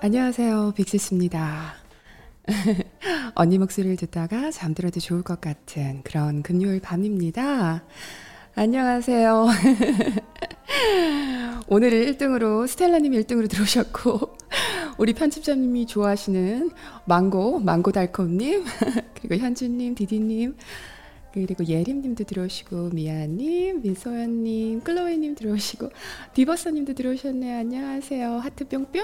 안녕하세요. 빅시스입니다. 언니 목소리를 듣다가 잠들어도 좋을 것 같은 그런 금요일 밤입니다. 안녕하세요. 오늘은 1등으로 스텔라님 1등으로 들어오셨고 우리 편집자님이 좋아하시는 망고 망고 달콤님 그리고 현주님 디디님 그리고 예림님도 들어오시고 미아님 민소연님 클로이님 들어오시고 디버서님도 들어오셨네요. 안녕하세요. 하트 뿅뿅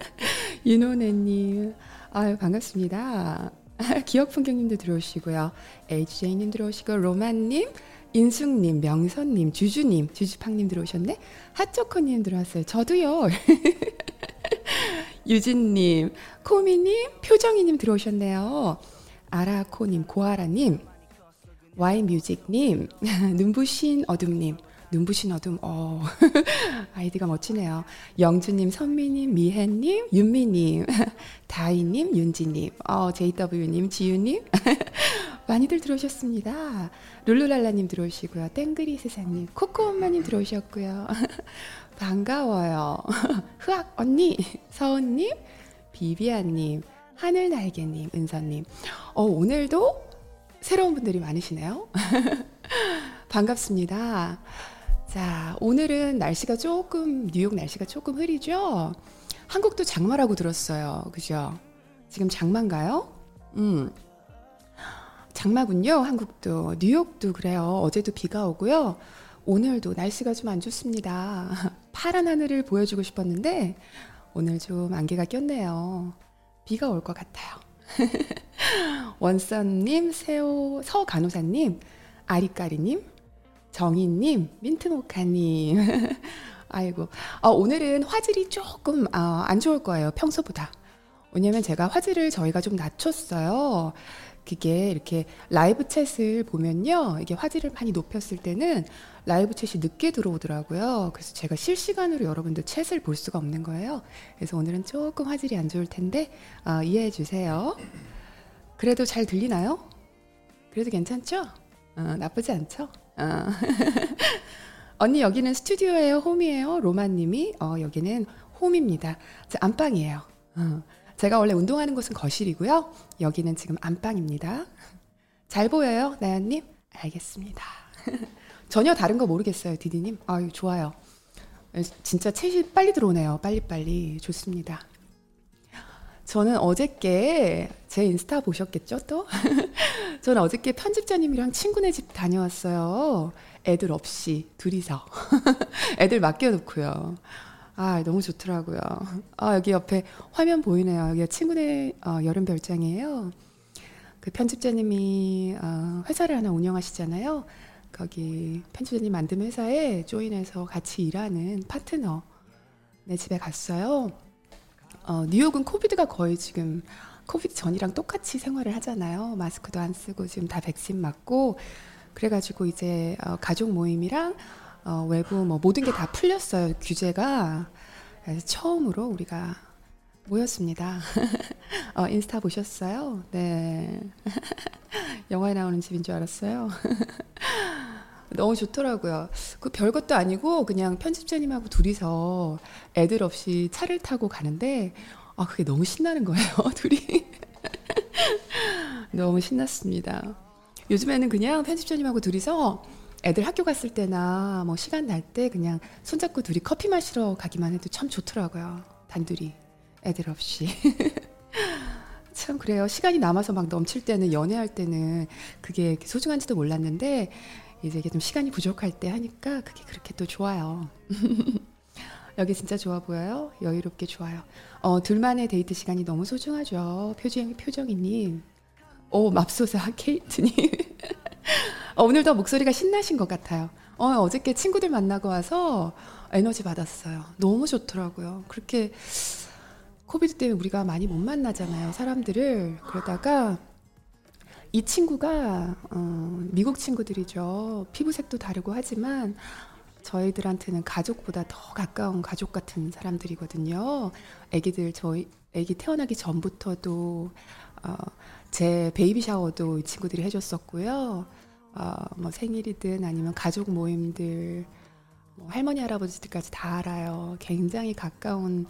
윤호네님 아유 반갑습니다. 기억 풍경님도 들어오시고요. HJ님 들어오시고 로만님 인숙님, 명선님, 주주님, 주주팡님 들어오셨네. 핫초코님 들어왔어요. 저도요. 유진님, 코미님, 표정이님 들어오셨네요. 아라코님, 고아라님, 와인뮤직님, 눈부신 어둠님, 눈부신 어둠, 어, 아이디가 멋지네요. 영주님, 선미님, 미혜님, 윤미님, 다희님, 윤지님, 어, JW님, 지유님, 많이들 들어오셨습니다. 룰루랄라님 들어오시고요. 땡그리 세상님, 코코 엄마님 들어오셨고요. 반가워요. 흐악 언니, 서은님, 비비아님, 하늘날개님, 은서님. 어, 오늘도 새로운 분들이 많으시네요. 반갑습니다. 자, 오늘은 날씨가 조금, 뉴욕 날씨가 조금 흐리죠? 한국도 장마라고 들었어요. 그죠? 지금 장마인가요? 음. 장마군요. 한국도. 뉴욕도 그래요. 어제도 비가 오고요. 오늘도 날씨가 좀 안 좋습니다. 파란 하늘을 보여주고 싶었는데, 오늘 좀 안개가 꼈네요. 비가 올 것 같아요. 원선님, 세호, 서간호사님, 아리까리님, 정희님, 민트모카님. 아이고. 어, 오늘은 화질이 조금 어, 안 좋을 거예요. 평소보다. 왜냐면 제가 화질을 저희가 좀 낮췄어요. 그게 이렇게 라이브 챗을 보면요. 이게 화질을 많이 높였을 때는 라이브 챗이 늦게 들어오더라고요. 그래서 제가 실시간으로 여러분들 챗을 볼 수가 없는 거예요. 그래서 오늘은 조금 화질이 안 좋을 텐데 어, 이해해 주세요. 그래도 잘 들리나요? 그래도 괜찮죠? 어, 나쁘지 않죠? 어. 언니 여기는 스튜디오예요, 홈이에요? 로마님이 어, 여기는 홈입니다. 저 안방이에요. 어. 제가 원래 운동하는 곳은 거실이고요. 여기는 지금 안방입니다. 잘 보여요, 나연님? 알겠습니다. 전혀 다른 거 모르겠어요, 디디님. 아유, 좋아요. 진짜 채이 빨리 들어오네요. 빨리빨리. 좋습니다. 저는 어저께 제 인스타 보셨겠죠, 또? 저는 어저께 편집자님이랑 친구네 집 다녀왔어요. 애들 없이, 둘이서. 애들 맡겨놓고요. 아, 너무 좋더라고요. 아, 여기 옆에 화면 보이네요. 여기 친구네 어, 여름 별장이에요. 그 편집자님이 어, 회사를 하나 운영하시잖아요. 거기 편집자님 만든 회사에 조인해서 같이 일하는 파트너 내 집에 갔어요. 어, 뉴욕은 코비드가 거의 지금 코비드 전이랑 똑같이 생활을 하잖아요. 마스크도 안 쓰고 지금 다 백신 맞고 그래가지고 이제 어, 가족 모임이랑 어, 외부 뭐 모든 게 다 풀렸어요 규제가 그래서 처음으로 우리가 모였습니다. 어, 인스타 보셨어요? 네. 영화에 나오는 집인 줄 알았어요. 너무 좋더라고요. 그 별것도 아니고 그냥 편집자님하고 둘이서 애들 없이 차를 타고 가는데 아 그게 너무 신나는 거예요. 둘이 너무 신났습니다. 요즘에는 그냥 편집자님하고 둘이서 애들 학교 갔을 때나 뭐 시간 날 때 그냥 손잡고 둘이 커피 마시러 가기만 해도 참 좋더라고요. 단둘이 애들 없이. 참 그래요. 시간이 남아서 막 넘칠 때는 연애할 때는 그게 소중한지도 몰랐는데 이제 이게 좀 시간이 부족할 때 하니까 그게 그렇게 또 좋아요. 여기 진짜 좋아 보여요. 여유롭게 좋아요. 어, 둘만의 데이트 시간이 너무 소중하죠. 표정, 표정이님. 오, 맙소사, 케이트님. 어, 오늘도 목소리가 신나신 것 같아요. 어, 어저께 친구들 만나고 와서 에너지 받았어요. 너무 좋더라고요. 그렇게 COVID 때문에 우리가 많이 못 만나잖아요. 사람들을. 그러다가 이 친구가 어, 미국 친구들이죠. 피부색도 다르고 하지만 저희들한테는 가족보다 더 가까운 가족 같은 사람들이거든요. 아기들 저희 아기 태어나기 전부터도 어, 제 베이비 샤워도 이 친구들이 해줬었고요. 어, 뭐 생일이든 아니면 가족 모임들 뭐 할머니 할아버지들까지 다 알아요. 굉장히 가까운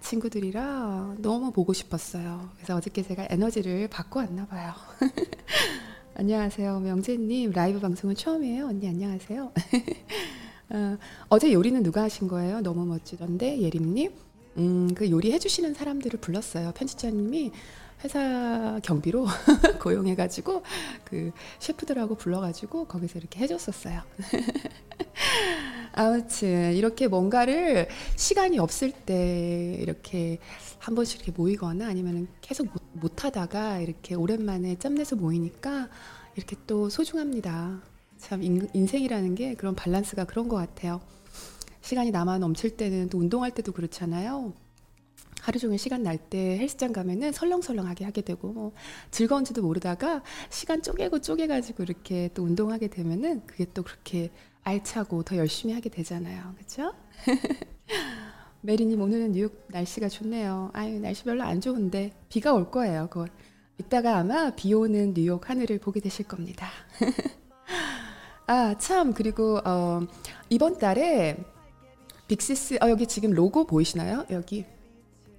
친구들이라 너무 보고 싶었어요. 그래서 어저께 제가 에너지를 받고 왔나 봐요. 안녕하세요. 명재님 라이브 방송은 처음이에요. 언니 안녕하세요. 어, 제 요리는 누가 하신 거예요? 너무 멋지던데 예림님. 음, 그 요리 해주시는 사람들을 불렀어요. 편집자님이 회사 경비로 고용해가지고 그 셰프들하고 불러가지고 거기서 이렇게 해줬었어요. 아무튼 이렇게 뭔가를 시간이 없을 때 이렇게 한 번씩 이렇게 모이거나 아니면 계속 못, 못 하다가 이렇게 오랜만에 짬내서 모이니까 이렇게 또 소중합니다. 참 인, 인생이라는 게 그런 밸런스가 그런 것 같아요. 시간이 남아 넘칠 때는 또 운동할 때도 그렇잖아요. 하루 종일 시간 날 때 헬스장 가면은 설렁설렁하게 하게 되고 뭐 즐거운지도 모르다가 시간 쪼개고 쪼개가지고 이렇게 또 운동하게 되면은 그게 또 그렇게 알차고 더 열심히 하게 되잖아요. 그렇죠? 메리님 오늘은 뉴욕 날씨가 좋네요. 아유 날씨 별로 안 좋은데 비가 올 거예요. 그 이따가 아마 비 오는 뉴욕 하늘을 보게 되실 겁니다. 아 참 그리고 어, 이번 달에 빅시스 어, 여기 지금 로고 보이시나요? 여기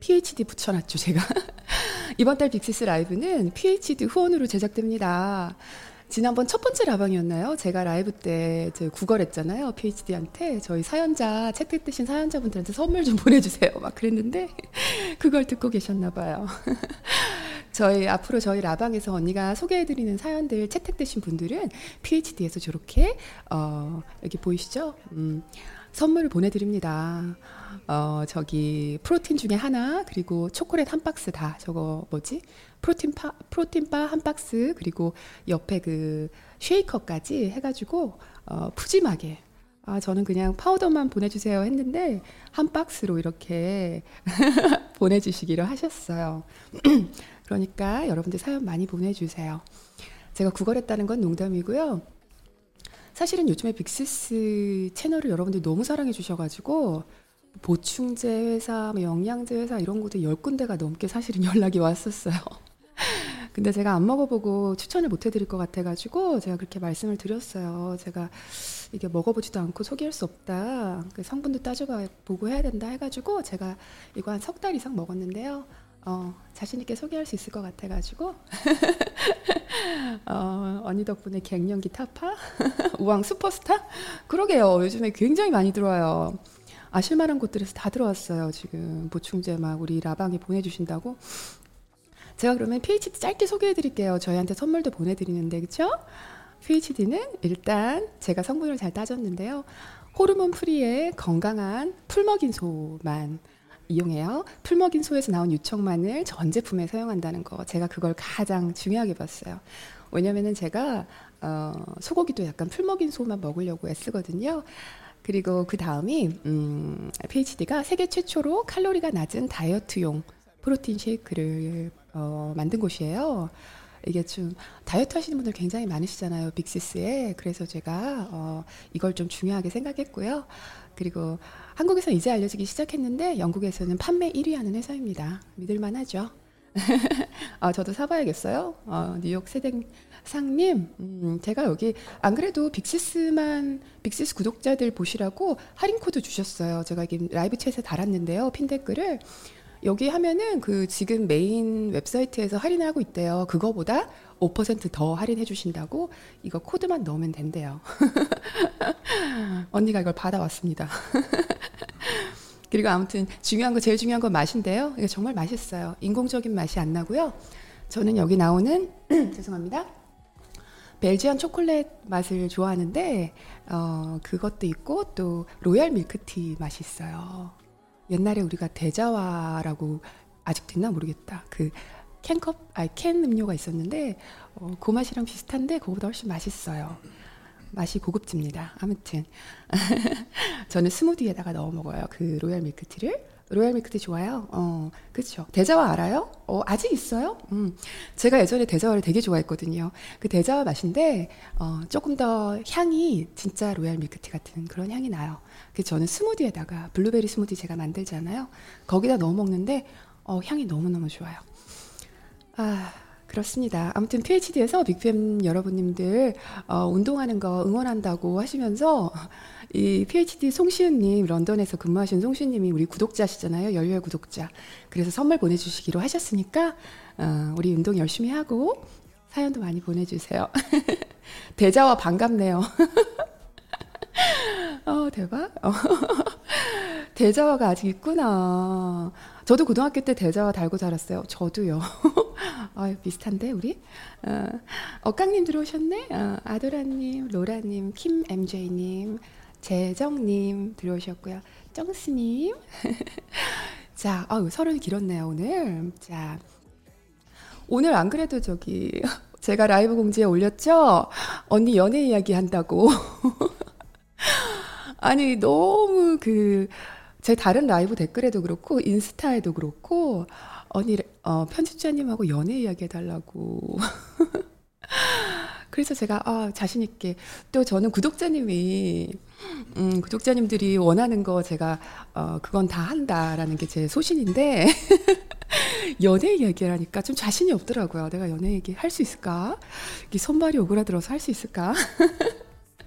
PhD 붙여놨죠, 제가. 이번 달 빅시스 라이브는 PhD 후원으로 제작됩니다. 지난번 첫 번째 라방이었나요? 제가 라이브 때 구걸했잖아요. PhD한테 저희 사연자 채택되신 사연자분들한테 선물 좀 보내주세요. 막 그랬는데 그걸 듣고 계셨나 봐요. 저희 앞으로 저희 라방에서 언니가 소개해드리는 사연들 채택되신 분들은 PhD에서 저렇게 어, 여기 보이시죠? 음, 선물을 보내드립니다. 어, 저기 프로틴 중에 하나 그리고 초콜릿 한 박스 다 저거 뭐지? 프로틴 파 프로틴 바 한 박스 그리고 옆에 그 쉐이커까지 해가지고 어, 푸짐하게 아 저는 그냥 파우더만 보내주세요 했는데 한 박스로 이렇게 보내주시기로 하셨어요. 그러니까 여러분들 사연 많이 보내주세요. 제가 구걸했다는 건 농담이고요. 사실은 요즘에 빅시스 채널을 여러분들 너무 사랑해 주셔가지고 보충제 회사, 뭐 영양제 회사 이런 곳에 열 군데가 넘게 사실은 연락이 왔었어요. 근데 제가 안 먹어보고 추천을 못 해드릴 것 같아가지고 제가 그렇게 말씀을 드렸어요. 제가 이게 먹어보지도 않고 소개할 수 없다. 그 성분도 따져보고 해야 된다 해가지고 제가 이거 한 석 달 이상 먹었는데요. 어, 자신 있게 소개할 수 있을 것 같아가지고. 어, 언니 덕분에 갱년기 타파? 우왕 슈퍼스타? 그러게요. 요즘에 굉장히 많이 들어와요. 아실만한 곳들에서 다 들어왔어요. 지금 보충제 막 우리 라방에 보내주신다고. 제가 그러면 PhD 짧게 소개해 드릴게요. 저희한테 선물도 보내드리는데, 그쵸? PhD는 일단 제가 성분을 잘 따졌는데요. 호르몬 free의 건강한 풀먹인 소만 이용해요. 풀먹인 소에서 나온 유청만을 전 제품에 사용한다는 거. 제가 그걸 가장 중요하게 봤어요. 왜냐면은 제가 어, 소고기도 약간 풀먹인 소만 먹으려고 애쓰거든요. 그리고 그 다음이 음, PhD가 세계 최초로 칼로리가 낮은 다이어트용 protein shake를 어, 만든 곳이에요. 이게 좀 다이어트 하시는 분들 굉장히 많으시잖아요, 빅시스에. 그래서 제가 어, 이걸 좀 중요하게 생각했고요. 그리고 한국에서 이제 알려지기 시작했는데 영국에서는 판매 1위 하는 회사입니다. 믿을만 하죠. 아, 저도 사봐야겠어요. 어, 뉴욕 세댕상님, 음, 제가 여기 안 그래도 빅시스만 빅시스 구독자들 보시라고 할인 코드 주셨어요. 제가 여기 라이브 챗에 달았는데요. 핀 댓글을 여기 하면은 그 지금 메인 웹사이트에서 할인하고 있대요. 그거보다 5%더 할인해 주신다고 이거 코드만 넣으면 된대요. 언니가 이걸 받아왔습니다. 그리고 아무튼 중요한 거 제일 중요한 건 맛인데요. 이게 정말 맛있어요. 인공적인 맛이 안 나고요. 저는 여기 나오는 죄송합니다. Belgian 초콜릿 맛을 좋아하는데 어, 그것도 있고 또 로얄 밀크티 맛이 있어요. 옛날에 우리가 데자와라고 아직도 있나 모르겠다. 그 캔컵, 아니 캔 음료가 있었는데 어, 그 맛이랑 비슷한데 그거보다 훨씬 맛있어요. 맛이 고급집니다. 아무튼 저는 스무디에다가 넣어 먹어요. 그 로얄 밀크티를. 로얄 밀크티 좋아요. 어, 그렇죠. 데자와 알아요? 어, 아직 있어요? 음, 제가 예전에 데자와를 되게 좋아했거든요. 그 데자와 맛인데 어, 조금 더 향이 진짜 로얄 밀크티 같은 그런 향이 나요. 그 저는 스무디에다가 블루베리 스무디 제가 만들잖아요. 거기다 넣어 먹는데 어, 향이 너무 너무 좋아요. 아, 그렇습니다. 아무튼 PhD에서 빅팸 여러분님들 어, 운동하는 거 응원한다고 하시면서 이 PhD 송시은님 런던에서 근무하신 송시은님이 우리 구독자시잖아요. 열혈 구독자. 그래서 선물 보내주시기로 하셨으니까 어, 우리 운동 열심히 하고 사연도 많이 보내주세요. 대자와 반갑네요. 어 대박. 어. 대자화가 아직 있구나. 저도 고등학교 때 대자화 달고 자랐어요. 저도요. 아 비슷한데 우리? 어, 어깡님 들어오셨네. 어, 아도라님, 로라님, 김 MJ님, 재정님 들어오셨고요. 정스님. 자, 아유 서른 길었네요 오늘. 자, 오늘 안 그래도 저기 제가 라이브 공지에 올렸죠. 언니 연애 이야기 한다고. 아니 너무 그 제 다른 라이브 댓글에도 그렇고 인스타에도 그렇고 언니 어, 편집자님하고 연애 이야기 해달라고. 그래서 제가 아, 자신 있게 또 저는 구독자님이 음, 구독자님들이 원하는 거 제가 어, 그건 다 한다라는 게 제 소신인데 연애 하니까 좀 자신이 없더라고요. 내가 연애 얘기 할 수 있을까? 이게 손발이 오그라들어서 할 수 있을까?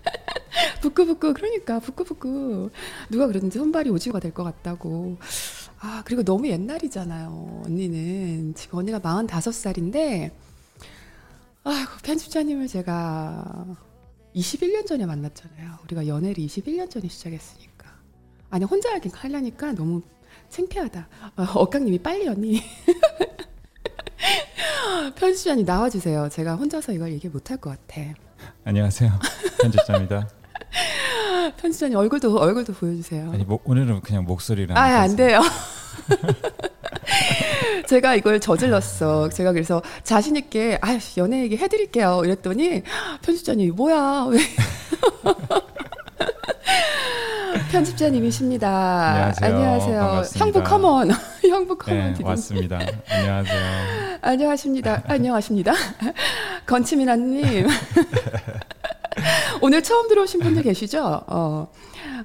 부끄부끄 그러니까 부끄부끄. 누가 그러든지 손발이 오지가 될 것 같다고. 아 그리고 너무 옛날이잖아요 언니는. 지금 언니가 45살인데 아이고 편집자님을 제가 21년 전에 만났잖아요. 우리가 연애를 21년 전에 시작했으니까. 아니 혼자 하긴 하려니까 너무 창피하다. 어, 억강님이 빨리 언니. 편집자님 나와주세요. 제가 혼자서 이걸 얘기 못할 것 같아 안녕하세요 편집자입니다 편집자님 얼굴도 얼굴도 보여주세요. 아니 뭐, 오늘은 그냥 목소리랑. 아안 돼요. 제가 이걸 저질렀어. 제가 그래서 자신 있게 아 연애 얘기 해드릴게요. 이랬더니 편집자님 뭐야 왜? 편집자님이십니다. 안녕하세요. 안녕하세요. 반갑습니다. 형부 come on. 형부 come on. 네, 왔습니다. 안녕하세요. 안녕하십니다. 안녕하십니다. 건치미나님. 오늘 처음 들어오신 분들 계시죠? 어,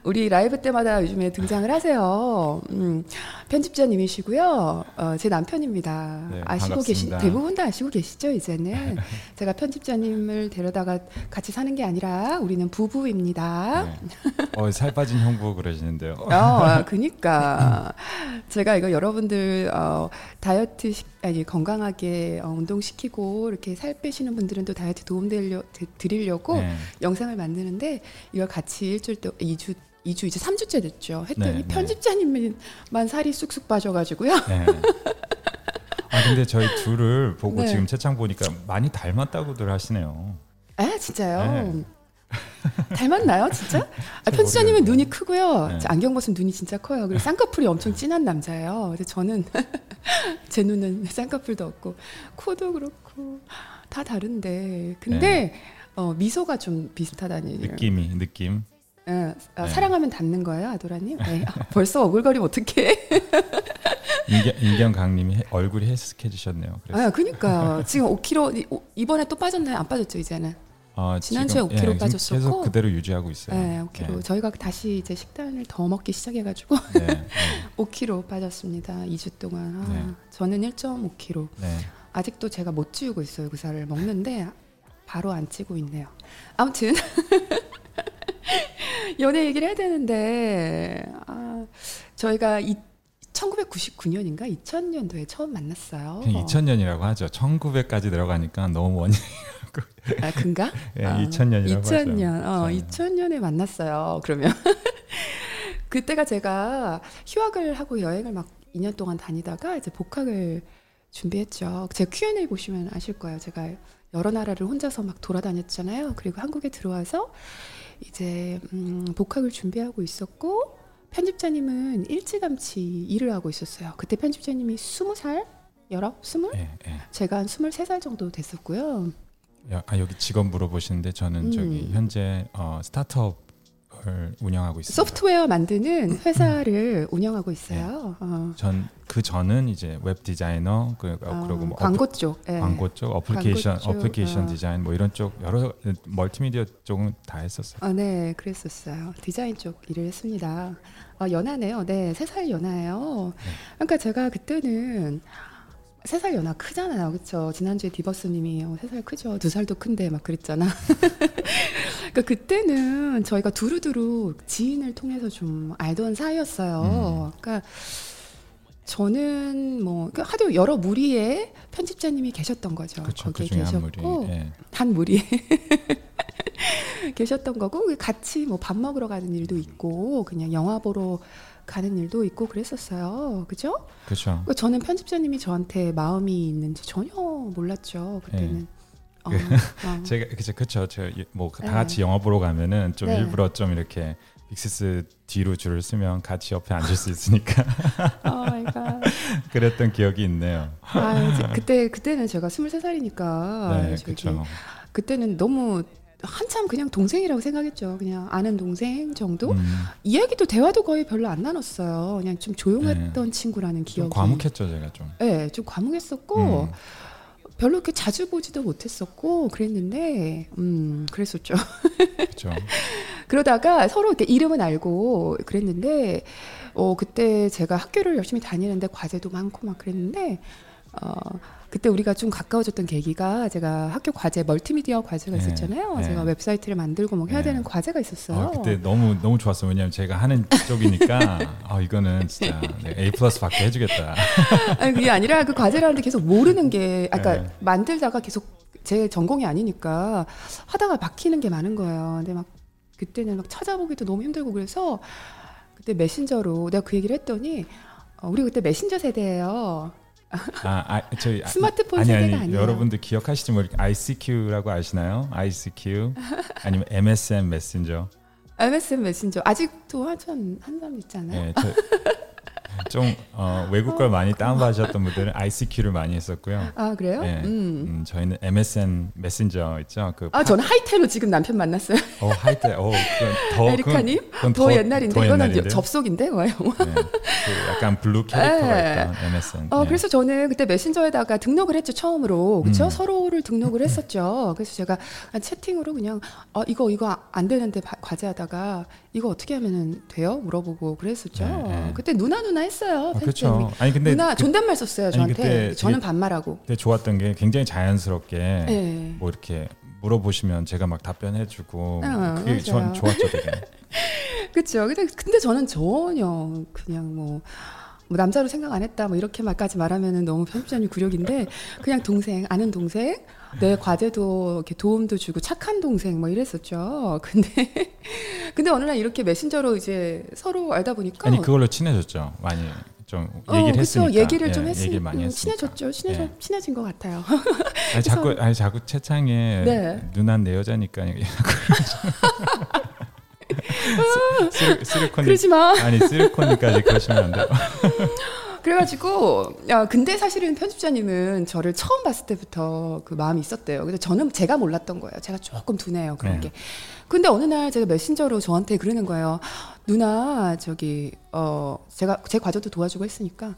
우리 라이브 때마다 요즘에 등장을 하세요. 음, 편집자님이시고요. 어, 제 남편입니다. 네, 아시고 반갑습니다. 대부분 다 아시고 계시죠, 이제는. 제가 편집자님을 데려다가 같이 사는 게 아니라 우리는 부부입니다. 네. 어, 살 빠진 형부 그러시는데요. 어, 그니까. 제가 이거 여러분들, 어, 다이어트, 시, 아니, 건강하게 어, 운동 시키고, 이렇게 살 빼시는 분들은 또 다이어트 도움 되려, 드, 드리려고 네. 영상을 만드는데, 이걸 같이 일주일 또, 2주, 2주 이제 3주째 됐죠. 했더니 네, 네. 편집자님만 살이 쑥쑥 빠져가지고요. 네. 아 근데 저희 둘을 보고 네. 지금 채창 보니까 많이 닮았다고들 하시네요. 아, 진짜요? 네. 닮았나요, 진짜? 아, 잘 편집자님은. 눈이 크고요. 네. 안경 벗으면 눈이 진짜 커요. 그리고 쌍꺼풀이 엄청 진한 남자예요. 근데 저는 제 눈은 쌍꺼풀도 없고 코도 그렇고 다 다른데. 근데 어, 미소가 좀 비슷하다니. 네. 느낌이 느낌. 예, 아, 네. 사랑하면 닿는 거예요, 아도라님? 네. 아, 벌써 어글거리면 어떡해? 인경, 강님이 해- 얼굴이 헬스케지셨네요. 그래서 아, 그니까 지금 5kg 이- 오- 이번에 또 빠졌나요? 안 빠졌죠 이제는? 어, 지난주에 지금, 5kg 예, 빠졌었고. 계속 그대로 유지하고 있어요. 네, 5kg. 저희가 다시 이제 식단을 더 먹기 시작해가지고 네, 네, 5kg 빠졌습니다. 2주 동안. 아, 네. 저는 1.5kg. 네. 아직도 제가 못 지우고 있어요. 그 살을 먹는데 바로 안 찌고 있네요. 아무튼 연애 얘기를 해야 되는데 아, 저희가 이, 1999년인가 2000년도에 처음 만났어요. 그냥 2000년이라고 하죠. 1900까지 들어가니까 너무 원이 아, 근가? 예, 아, 2000년이라고 2000년. 하죠. 어, 네. 2000년에 만났어요. 그러면 그때가 제가 휴학을 하고 여행을 막 2년 동안 다니다가 이제 복학을 준비했죠. 제 Q&A 보시면 아실 거예요. 제가 여러 나라를 혼자서 막 돌아다녔잖아요. 그리고 한국에 들어와서 이제 음, 복학을 준비하고 있었고 편집자님은 일찌감치 일을 하고 있었어요. 그때 편집자님이 20살? 19? 20? 예, 예. 제가 한 23살 정도 됐었고요. 야, 아, 여기 직원 물어보시는데 저는 음. 저기 현재 어, 스타트업 을 운영하고 있습니다. 소프트웨어 만드는 회사를 운영하고 있어요. 어. 전그 전은 이제 웹 디자이너 그, 어, 어, 그리고 뭐 광고 쪽. 예. 어플, 광고 쪽, 어플리케이션, 광고 쪽, 어플리케이션 어. 디자인 뭐 이런 쪽 여러 멀티미디어 쪽은 다 했었어요. 아, 네, 그랬었어요. 디자인 쪽 일을 했습니다. 아, 연하네요. 네, 세 살 연하예요. 네. 그러니까 제가 그때는 세 살 연하 크잖아요, 그렇죠? 지난주에 디버스 님이 어, 세살 크죠, 두 살도 큰데 막 그랬잖아. 그러니까 그때는 저희가 두루두루 지인을 통해서 좀 알던 사이였어요. 그러니까 저는 뭐 그러니까 하도 여러 무리의 편집자님이 계셨던 거죠. 그쵸, 거기에 무리. 계셨고 예. 한 무리에 계셨던 거고 같이 뭐 밥 먹으러 가는 일도 있고 그냥 영화 보러 가는 일도 있고 그랬었어요. 그죠? 그렇죠. 그러니까 저는 편집자님이 저한테 마음이 있는지 전혀 몰랐죠. 그때는. 어, 어. 제가 그쵸 그쵸 저뭐다 네. 같이 영화 보러 가면은 좀 네. 일부러 좀 이렇게 빅시스 뒤로 줄을 쓰면 같이 옆에 앉을 수 있으니까 어, 그러니까 그랬던 기억이 있네요. 아, 그때 그때는 제가 23살이니까 네, 아, 저기 그렇죠. 그때는 너무 한참 그냥 동생이라고 생각했죠. 그냥 아는 동생 정도. 음, 이야기도 대화도 거의 별로 안 나눴어요. 그냥 좀 조용했던 친구라는 좀 기억이. 과묵했죠 제가 좀. 네, 좀 과묵했었고 음, 별로 이렇게 자주 보지도 못했었고 그랬는데, 음, 그랬었죠. 그렇죠. 그러다가 서로 이렇게 이름은 알고 그랬는데, 어, 그때 제가 학교를 열심히 다니는데 과제도 많고 막 그랬는데, 어, 그때 우리가 좀 가까워졌던 계기가 제가 학교 과제 멀티미디어 과제가 네, 있었잖아요. 네. 제가 웹사이트를 만들고 뭐 해야 네. 되는 과제가 있었어요. 아, 그때 너무 너무 좋았어요. 왜냐면 제가 하는 쪽이니까 아 이거는 진짜 A 플러스 받게 해주겠다. 아니 그게 아니라 그 과제라는데 계속 모르는 게, 아까 네. 만들다가 계속 제 전공이 아니니까 하다가 막히는 게 많은 거예요. 근데 막 그때는 막 찾아보기도 너무 힘들고 그래서 그때 메신저로 내가 그 얘기를 했더니 어, 우리 그때 메신저 세대예요. 아, 아 저희 아, 스마트폰 아니 아니 아니에요. 여러분들 기억하실지 모르겠 ICQ라고 아시나요? ICQ 아니면 MSN 메신저. MSN 메신저 아직도 한참 한 사람 있잖아요. 예, 좀 어, 외국 걸 많이 다운받으셨던 분들은 ICQ를 많이 했었고요. 아 그래요? 예, 음. 음, 저희는 MSN 메신저 있죠. 그아 저는 하이텔로 지금 남편 만났어요. 어, 할때 어, 그건 더 에리카님? 그건, 그건 더, 옛날인데 더 이거는 옛날인데. 접속인데 뭐예요? 네, 그 약간 블루 캐릭터가 예. 있던 MSN. 어, 예. 그래서 저는 그때 메신저에다가 등록을 했죠, 처음으로. 그쵸? 음. 서로를 등록을 했었죠. 그래서 제가 채팅으로 그냥, 어, 이거, 이거 안 되는데 바- 과제하다가, 이거 어떻게 하면 돼요? 물어보고 그랬었죠. 네, 네. 그때 누나 누나 했어요. 어, 편집자님이. 그렇죠. 아니 근데 누나 그, 존댓말 썼어요, 아니, 저한테. 그때 저는 되게- 반말하고. 그때 좋았던 게 굉장히 자연스럽게 네. 뭐 이렇게 물어보시면 제가 막 답변해주고 아, 그게 전 맞아요. 좋았죠 되게. 그쵸. 근데, 근데 저는 전혀 그냥 뭐, 뭐 남자로 생각 안 했다 뭐 이렇게만까지 말하면은 너무 편집자님 굴욕인데 그냥 동생 아는 동생 내 과제도 이렇게 도움도 주고 착한 동생 뭐 이랬었죠. 근데 근데 어느 날 이렇게 메신저로 이제 서로 알다 보니까 아니 그걸로 친해졌죠. 많이 좀 어, 얘기를 그쵸. 했으니까. 얘기를 좀 예, 했으니까 얘기를 많이 음, 했으니까. 친해졌죠. 친해져, 예. 친해진 것 같아요. 아니 자꾸 아니 자꾸 채창에 네. 누난 내 여자니까 그러지 마. 아니 쓰리콘이까지 그러시면 안 돼요. 그래가지고 야 근데 사실은 편집자님은 저를 처음 봤을 때부터 그 마음이 있었대요. 근데 저는 제가 몰랐던 거예요. 제가 조금 둔해요 그런 네. 게. 근데 어느 날 제가 메신저로 저한테 그러는 거예요. 누나 저기 어 제가 제 과제도 도와주고 했으니까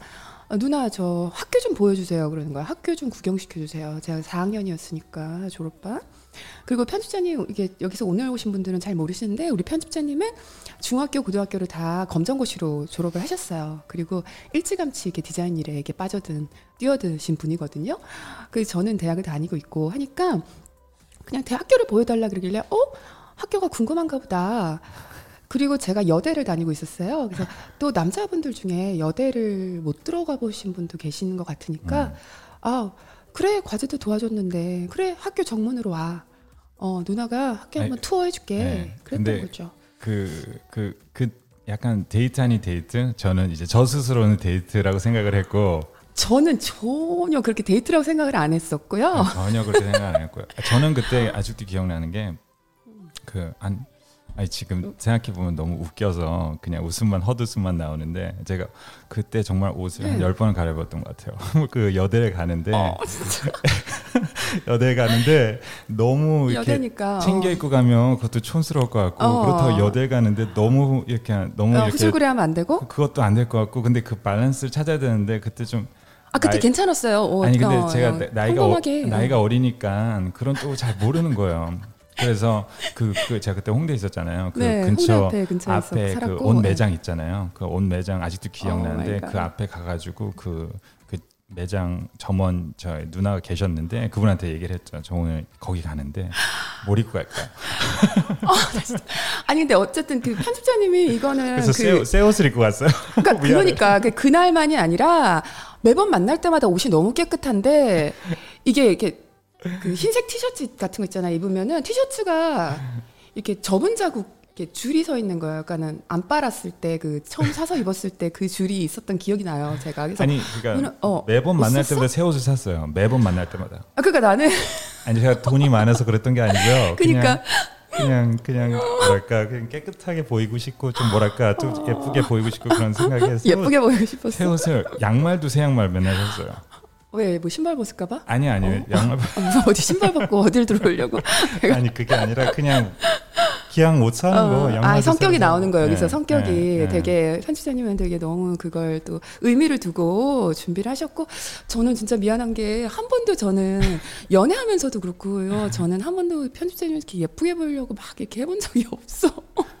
어, 누나 저 학교 좀 보여주세요 그러는 거야. 학교 좀 구경시켜 주세요. 제가 4학년이었으니까 졸업반. 그리고 편집자님 이게 여기서 오늘 오신 분들은 잘 모르시는데 우리 편집자님은 중학교 고등학교를 다 검정고시로 졸업을 하셨어요. 그리고 일찌감치 이렇게 디자인 일에 이렇게 빠져든 뛰어드신 분이거든요. 그래서 저는 대학을 다니고 있고 하니까 그냥 대학교를 보여달라 그러길래 어 학교가 궁금한가 보다. 그리고 제가 여대를 다니고 있었어요. 그래서 또 남자분들 중에 여대를 못 들어가 보신 분도 계시는 것 같으니까 음. 아 그래 과제도 도와줬는데 그래 학교 정문으로 와. 어 누나가 학교 한번 아니, 투어 해줄게. 네, 그랬던 근데 거죠. 그 그 그 약간 데이트 아니 데이트 저는 이제 저 스스로는 데이트라고 생각을 했고 저는 전혀 그렇게 데이트라고 생각을 안 했었고요. 아, 전혀 그렇게 생각 안 했고요. 저는 그때 아직도 기억나는 게 그 한 아니 지금 생각해 보면 너무 웃겨서 그냥 웃음만 헛웃음만 나오는데 제가 그때 정말 옷을 한 네. 열 번은 갈아입었던 것 같아요. 그 여대를 가는데 어, 진짜 여대 가는데 너무 이렇게 여대니까 챙겨 입고 가면 그것도 촌스러울 것 같고 어. 그렇다고 여대 가는데 너무 이렇게 너무 어, 이렇게 후줄그레 하면 안 되고. 그것도 안 될 것 같고 근데 그 밸런스를 찾아야 되는데 그때 좀 아 그때 나이- 괜찮았어요. 어, 아니 근데 어, 제가 어, 나- 나이가 어. 나이가 어리니까 그런 또 잘 모르는 거예요. 그래서 그, 그 제가 그때 홍대 있었잖아요. 그 네, 근처 앞에 앞에 그 살았고, 옷 네. 매장 있잖아요. 그 옷 매장 아직도 oh 기억나는데 my God. 그 앞에 가가지고 그, 그 매장 점원 저 누나가 계셨는데 그분한테 얘기를 했죠. 저 오늘 거기 가는데 뭘 입고 갈까요? 아니 근데 어쨌든 그 편집자님이 이거는 그래서 그 새, 새 옷을 입고 갔어요. 그러니까. 그러니까 그 그날만이 아니라 매번 만날 때마다 옷이 너무 깨끗한데 이게 이렇게 그 흰색 티셔츠 같은 거 있잖아 입으면은 티셔츠가 이렇게 접은 자국 이렇게 줄이 서 있는 거예요. 그러니까는 안 빨았을 때 그 처음 사서 입었을 때 그 줄이 있었던 기억이 나요. 제가 그래서 아니 그러니까 오늘- 어, 매번 만날? 때마다 새 옷을 샀어요. 매번 만날 때마다. 아 그러니까 나는 아니 제가 돈이 많아서 그랬던 게 아니고요. 그러니까 그냥 그냥 그냥 뭐랄까 그냥 깨끗하게 보이고 싶고 좀 뭐랄까 좀 예쁘게 보이고 싶고 그런 생각에 새 옷- 예쁘게 보이고 새 싶었어. 옷을 양말도 새 양말 맨날 샀어요. 왜 뭐 신발 벗을까봐? 아니 아니 어? 양말 아, 어디 신발 벗고 어딜 들어오려고? 아니 그게 아니라 그냥 기왕 거 어, 양말 아 성격이 나오는 거예요. 여기서 네, 성격이 네, 네. 되게 편집자님은 되게 너무 그걸 또 의미를 두고 준비를 하셨고 저는 진짜 미안한 게 한 번도 저는 연애하면서도 그렇고요. 저는 한 번도 편집자님 이렇게 예쁘게 보이려고 막 이렇게 해본 적이 없어.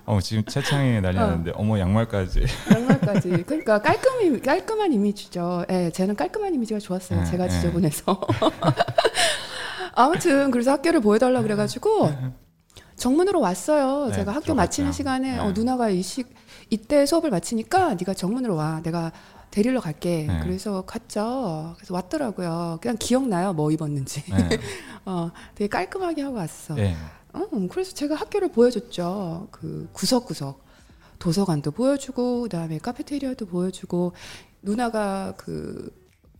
어 지금 채창이 난리 났는데 어 머 양말까지 양말까지. 그러니까 깔끔이 깔끔한 이미지죠. 예, 쟤는 깔끔한 이미지가 좋았어요. 네, 제가 네. 지저분해서. 아무튼 그래서 학교를 보여달라 그래가지고 정문으로 왔어요. 네, 제가 학교. 마치는 시간에 네. 어, 누나가 이식 이때 수업을 마치니까 네가 정문으로 와. 내가 데리러 갈게. 네. 그래서 갔죠. 그래서 왔더라고요. 그냥 기억나요. 뭐 입었는지. 네. 어, 되게 깔끔하게 하고 왔어. 네. 어, 그래서 제가 학교를 보여줬죠. 그 구석구석 도서관도 보여주고 그 다음에 카페테리아도 보여주고 누나가 그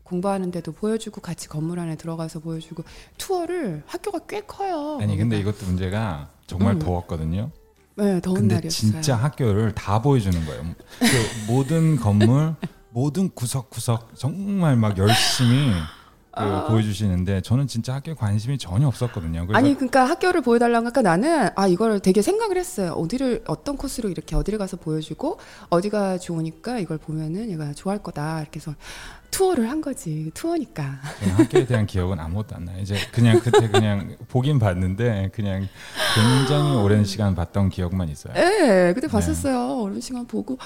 공부하는 데도 보여주고 같이 건물 안에 들어가서 보여주고 투어를 학교가 꽤 커요. 아니 근데. 이것도 문제가 정말 음. 더웠거든요. 네, 더운 근데 날이었어요. 진짜 학교를 다 보여주는 거예요. 그 모든 건물, 모든 구석구석 정말 막 열심히 그 아. 보여주시는데 저는 진짜 학교에 관심이 전혀 없었거든요. 아니 그러니까 학교를 보여달라고 하니까 나는 아 이걸 되게 생각을 했어요. 어디를 어떤 코스로 이렇게 어디를 가서 보여주고 어디가 좋으니까 이걸 보면은 얘가 좋아할 거다 이렇게 해서 투어를 한 거지 투어니까. 저는 학교에 대한 기억은 아무것도 안 나요. 이제 그냥 그때 그냥 보긴 봤는데 그냥 굉장히 오랜 시간 봤던 기억만 있어요. 예, 그때 네. 봤었어요. 어느 시간 보고.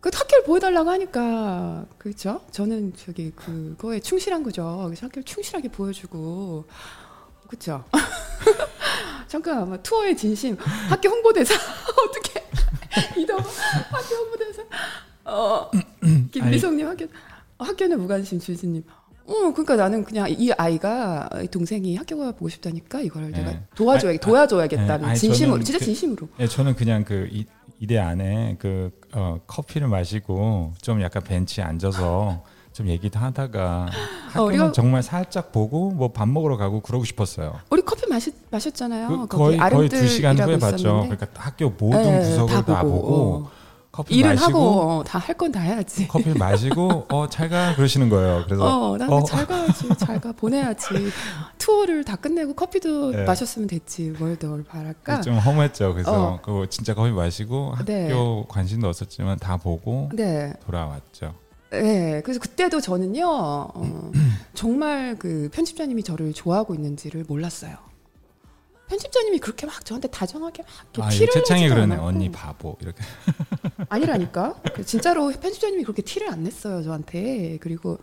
그 학교를 보여달라고 하니까 그렇죠. 저는 저기 그거에 충실한 거죠. 그래서 학교를 충실하게 보여주고 그렇죠. 잠깐 아마 투어의 진심 학교 홍보대사 어떻게 이동 학교 홍보대사 어 김미성님 학교 학교는 무관심 주진님. 어 그러니까 나는 그냥 이 아이가 이 동생이 학교가 보고 싶다니까 이걸 네. 내가 도와줘야 아, 도와줘야겠다는 네. 아니, 진심으로 진짜 그- 진심으로. 예, 저는 그냥 그 이, 이대 안에 그 어, 커피를 마시고 좀 약간 벤치에 앉아서 좀 얘기도 하다가 학교는 우리가- 정말 살짝 보고 뭐 밥 먹으러 가고 그러고 싶었어요. 우리 커피 마시, 마셨잖아요. 그, 거의 거의 두 시간 후에 봤죠. 있었는데. 그러니까 학교 모든 예, 구석을 다, 보고, 어. 커피 일은 마시고 하고 다할 건 다 해야지. 커피 마시고 어 잘 가 그러시는 거예요. 그래서 어, 나는 어. 잘 가야지, 잘 가, 보내야지. 투어를 다 끝내고 커피도 네. 마셨으면 됐지. 뭘더 바랄까? 좀 허무했죠. 그래서 어. 그거 진짜 커피 마시고 학교 네. 관심도 없었지만 다 보고 네, 돌아왔죠. 네. 그래서 그때도 저는요, 어, 정말 그 편집자님이 저를 좋아하고 있는지를 몰랐어요. 편집자님이 그렇게 막 저한테 다정하게 막 아, 티를 채창이 그러네. 않았고. 언니 바보 이렇게. 아니라니까. 그 진짜로 편집자님이 그렇게 티를 안 냈어요 저한테. 그리고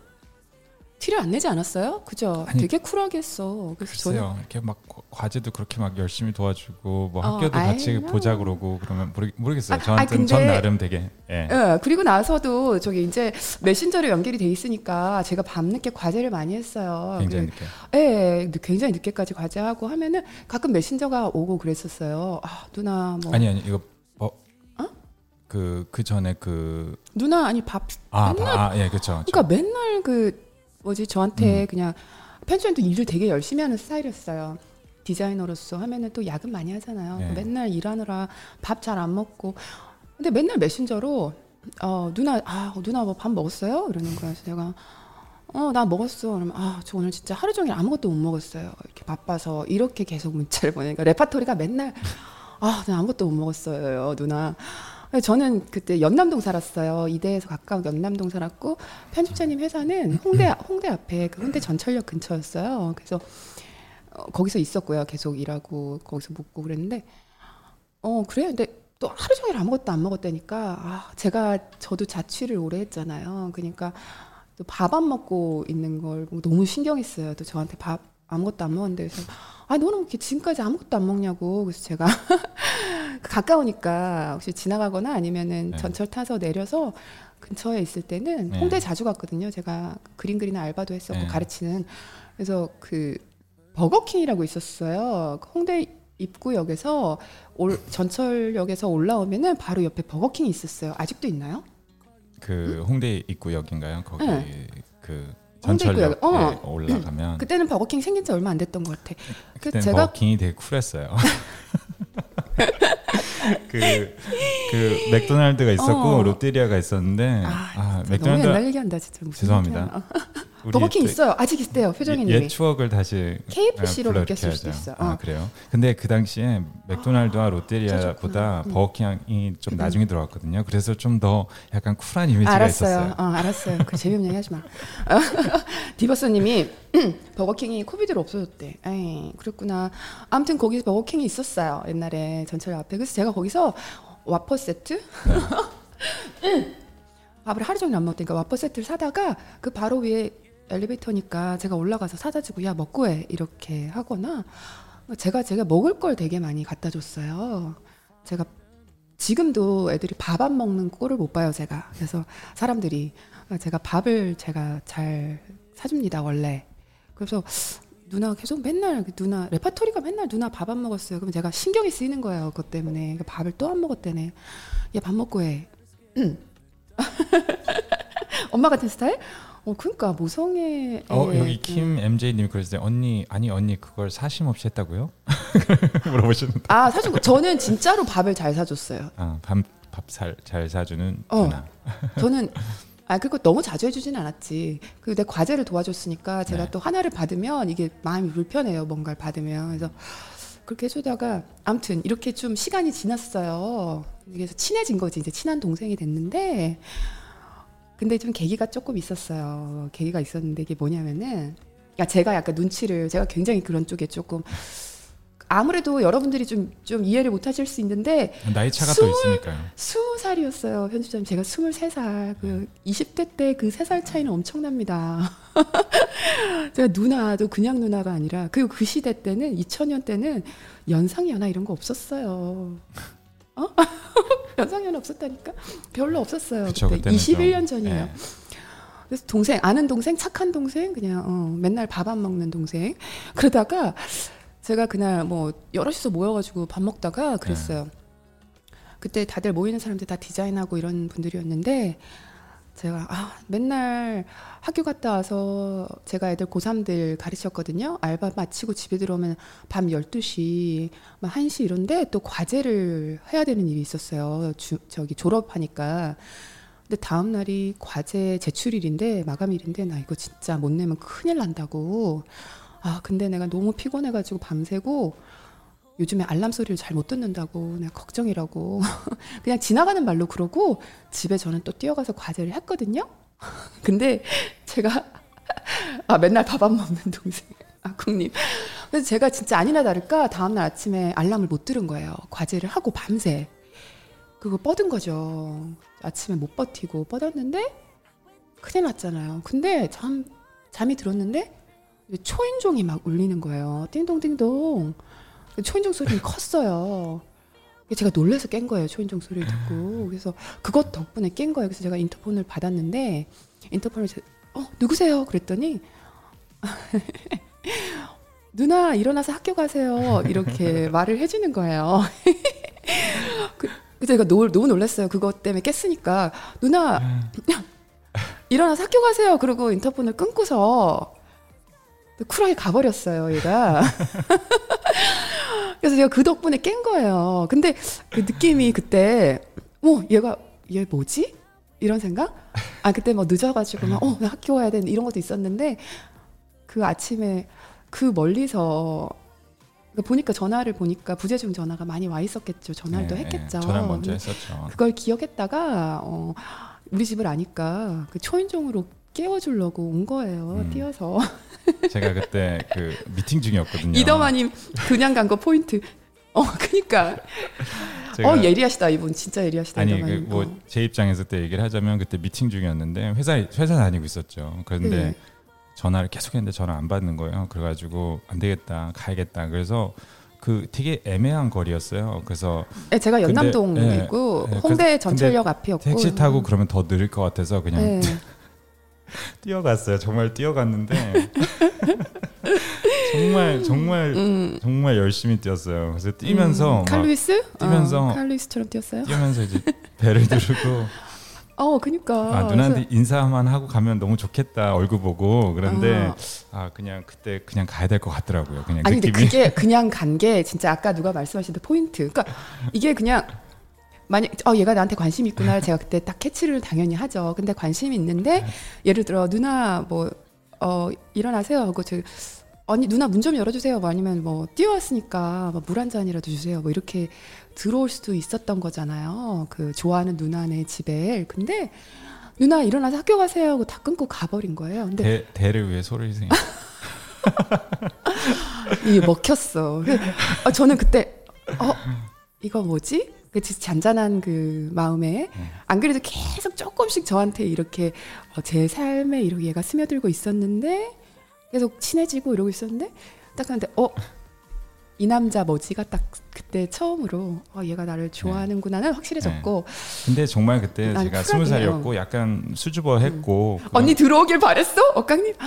티를 안 내지 않았어요? 그죠? 아니, 되게 쿨하게 했어. 그래서 저는 글쎄요. 이렇게 막 과- 과제도 그렇게 막 열심히 도와주고 뭐 어, 학교도 같이 아이, 보자 그러고 그러면 모르, 모르겠어요. 아, 저한테는 아, 전 나름 되게 예. 예, 그리고 나서도 저기 이제 메신저로 연결이 돼 있으니까 제가 밤늦게 과제를 많이 했어요. 굉장히 그래- 늦게. 예, 굉장히 늦게까지 과제하고 하면은 가끔 메신저가 오고 그랬었어요. 아, 누나 뭐 아니 아니 이거 어? 어? 그, 그 전에 그, 누나 아니 밥 아, 맨날- 바- 아, 예, 그쵸. 그러니까 맨날 그 뭐지 저한테 음. 그냥 편집장도 일을 되게 열심히 하는 스타일이었어요. 디자이너로서 하면은 또 야근 많이 하잖아요. 네. 맨날 일하느라 밥 잘 안 먹고. 근데 맨날 메신저로 어 누나 아 누나 뭐 밥 먹었어요? 이러는 거야. 그래서 내가 어 나 먹었어. 그러면 아 저 오늘 진짜 하루 종일 아무것도 못 먹었어요. 이렇게 바빠서 이렇게 계속 문자를 보내니까 레파토리가 맨날 아 나 아무것도 못 먹었어요 누나. 저는 그때 연남동 살았어요. 이대에서 가까운 연남동 살았고 편집자님 회사는 홍대 홍대 앞에 그 홍대 전철역 근처였어요. 그래서 어, 거기서 있었고요. 계속 일하고 거기서 묵고 그랬는데 어 그래 근데 또 하루 종일 아무것도 안 먹었다니까 아 제가 저도 자취를 오래 했잖아요. 그러니까 또 밥 안 먹고 있는 걸 너무 신경이 쓰여요. 또 저한테 밥 아무것도 안 먹었는데 그래서 아 너는 이렇게 지금까지 아무것도 안 먹냐고 그래서 제가 가까우니까 혹시 지나가거나 아니면은 네. 전철 타서 내려서 근처에 있을 때는 네. 홍대 자주 갔거든요. 제가 그림 그리는 알바도 했었고 네. 가르치는 그래서 그 버거킹이라고 있었어요. 그 홍대 입구역에서 올, 전철역에서 올라오면은 바로 옆에 버거킹이 있었어요. 아직도 있나요? 그 홍대 입구역인가요? 거기 네. 그 입구역. 어. 올라가면 그때는 버거킹 생긴 지 얼마 안 됐던 것 같아. 그 제가 버킹이 되게 쿨했어요. 그, 그 맥도날드가 있었고 어. 롯데리아가 있었는데 아, 아, 너무 맥도날드 옛날 얘기한다 진짜. 죄송합니다. 버거킹 또 있어요. 아직 있대요. 편집자님이. 옛 추억을 다시 KFC로 아, 바뀌었을. 수도 있어. 아 어. 그래요? 근데 그 당시에 맥도날드와 아, 롯데리아보다. 음. 버거킹이 좀 나중에 들어왔거든요. 그래서 좀 더 약간 쿨한 이미지가 알았어요. 있었어요. 어, 알았어요. 그 재미없는 얘기 하지 마. 디버스님이 버거킹이 COVID로 없어졌대. 에이, 그랬구나. 아무튼 거기 버거킹이 있었어요. 옛날에 전철 앞에. 그래서 제가 거기서 와퍼 세트 네. 밥을 하루 종일 안 먹으니까 와퍼 세트를 사다가 그 바로 위에 엘리베이터니까 제가 올라가서 사다 주고 야 먹고 해 이렇게 하거나 제가 제가 먹을 걸 되게 많이 갖다 줬어요. 제가 지금도 애들이 밥 안 먹는 꼴을 못 봐요, 제가. 그래서 사람들이 제가 밥을 제가 잘 사줍니다, 원래. 그래서 누나 계속 맨날 그 누나 레파토리가 맨날 누나 밥 안 먹었어요. 그럼 제가 신경이 쓰이는 거예요, 그것 때문에. 그러니까 밥을 또 안 먹었대네. 얘 밥 먹고 해. 엄마 같은 스타일? 어, 그러니까 모성애. 어 애, 여기 음. 김 MJ님이 그러시대 언니 아니 언니 그걸 사심 없이 했다고요? 물어보시는데 아, 사실 저는 진짜로 밥을 잘 사줬어요. 아밥밥잘 사주는 어. 누나. 저는 아 그거 너무 자주 해주진 않았지. 그내 과제를 도와줬으니까 제가 네. 또 하나를 받으면 이게 마음이 불편해요. 뭔가를 받으면 그래서 그렇게 해주다가 아무튼 이렇게 좀 시간이 지났어요. 그래서 친해진 거지 이제 친한 동생이 됐는데 근데 좀 계기가 조금 있었어요. 계기가 있었는데 이게 뭐냐면은 야 제가 약간 눈치를 제가 굉장히 그런 쪽에 조금 아무래도 여러분들이 좀 좀 이해를 못 하실 수 있는데 나이 차가 스물- 또 있으니까요. 스무 살이었어요, 편집자님. 제가 스물세 살. 그 20대 때그세살 차이는 엄청납니다. 제가 누나도 그냥 누나가 아니라 그리고 그 시대 때는 2000년 때는 연상연하 이런 거 없었어요. 어? 연상연하 없었다니까? 별로 없었어요. 그쵸, 그때 그때는 좀, 21년 전이에요. 예. 그래서 동생 아는 동생 착한 동생 그냥 어, 맨날 밥 안 먹는 동생 그러다가 제가 그날 뭐 여럿이서 모여가지고 밥 먹다가 그랬어요. 그때 다들 모이는 사람들 다 디자인하고 이런 분들이었는데 제가 아 맨날 학교 갔다 와서 제가 애들 고3들 가르쳤거든요. 알바 마치고 집에 들어오면 밤 12시, 막 1시 이런데 또 과제를 해야 되는 일이 있었어요. 주, 저기 졸업하니까. 근데 다음 날이 과제 제출일인데 마감일인데 나 이거 진짜 못 내면 큰일 난다고. 아 근데 내가 너무 피곤해가지고 밤새고 요즘에 알람 소리를 잘 못 듣는다고 내가 걱정이라고 그냥 지나가는 말로 그러고 집에 저는 또 뛰어가서 과제를 했거든요. 근데 제가 아 맨날 밥 안 먹는 동생 아국님 그래서 제가 진짜 아니나 다를까 다음날 아침에 알람을 못 들은 거예요. 과제를 하고 밤새 그거 뻗은 거죠. 아침에 못 버티고 뻗었는데 큰일 났잖아요. 근데 잠 잠이 들었는데 초인종이 막 울리는 거예요. 띵동띵동. 초인종 소리는 컸어요. 제가 놀래서 깬 거예요. 초인종 소리를 듣고. 그래서 그것 덕분에 깬 거예요. 그래서 제가 인터폰을 받았는데 인터폰을 제, 어 누구세요? 그랬더니 누나 일어나서 학교 가세요. 이렇게 말을 해주는 거예요. 그, 그래서 제가 노, 너무 놀랐어요. 그것 때문에 깼으니까 누나 일어나서 학교 가세요. 그리고 인터폰을 끊고서 쿨하게 가버렸어요, 얘가. 그래서 제가 그 덕분에 깬 거예요. 근데 그 느낌이 그때, 어, 얘가, 얘 뭐지? 이런 생각? 아, 그때 뭐 늦어가지고 막, 어, 나 학교 와야 되는 이런 것도 있었는데, 그 아침에 그 멀리서, 그러니까 보니까 전화를 보니까 부재중 전화가 많이 와 있었겠죠. 전화를 또 네, 했겠죠. 전화 먼저 했었죠. 그걸 기억했다가, 어, 우리 집을 아니까 그 초인종으로 깨워주려고 온 거예요. 음. 뛰어서. 제가 그때 그 미팅 중이었거든요. 이더마님 그냥 간 거 포인트. 어, 그니까. 어, 예리하시다. 이분 진짜 예리하시다. 아니, 그 뭐제 입장에서 때 얘기를 하자면 그때 미팅 중이었는데 회사 회사 다니고 있었죠. 그런데 네. 전화를 계속했는데 전화 안 받는 거예요. 그래가지고 안 되겠다, 가야겠다. 그래서 그 되게 애매한 거리였어요. 그래서 네, 제가 연남동이고 네, 홍대 전철역 앞이었고 택시 타고 그러면 더 느릴 것 같아서 그냥 네. 뛰어갔어요. 정말 뛰어갔는데 정말 정말 음. 정말 열심히 뛰었어요. 그래서 뛰면서 음. 칼루이스 뛰면서 어, 칼루이스처럼 뛰었어요. 뛰면서 이제 배를 두르고 어, 그니까. 아, 누나한테 그래서... 인사만 하고 가면 너무 좋겠다, 얼굴 보고. 그런데, 아, 아 그냥 그때 그냥 가야 될 것 같더라고요. 그냥 아니, 느낌이. 근데 그게 그냥 간 게 진짜 아까 누가 말씀하신 포인트. 그러니까 이게 그냥 만약 어 얘가 나한테 관심 있구나 제가 그때 딱 캐치를 당연히 하죠. 근데 관심이 있는데 예를 들어 누나 뭐 어 일어나세요 하고 저 언니 누나 문 좀 열어주세요. 뭐 아니면 뭐 뛰어왔으니까 뭐물한 잔이라도 주세요. 뭐 이렇게 들어올 수도 있었던 거잖아요. 그 좋아하는 누나네 집에. 근데 누나 일어나서 학교 가세요 하고 다 끊고 가버린 거예요. 근데 대, 를 위해 소리를 생. 이게 먹혔어. 어, 저는 그때 어 이거 뭐지? 그 잔잔한 그 마음에 네. 안 그래도 계속 조금씩 저한테 이렇게 어, 제 삶에 이렇게 얘가 스며들고 있었는데 계속 친해지고 이러고 있었는데 딱 하는데 어 이 남자 뭐지가 딱 그때 처음으로 어, 얘가 나를 좋아하는구나는 확실해졌고. 네. 근데 정말 그때 제가 스무 살이었고 약간 수줍어했고. 음. 언니 들어오길 바랬어, 억강님? 아,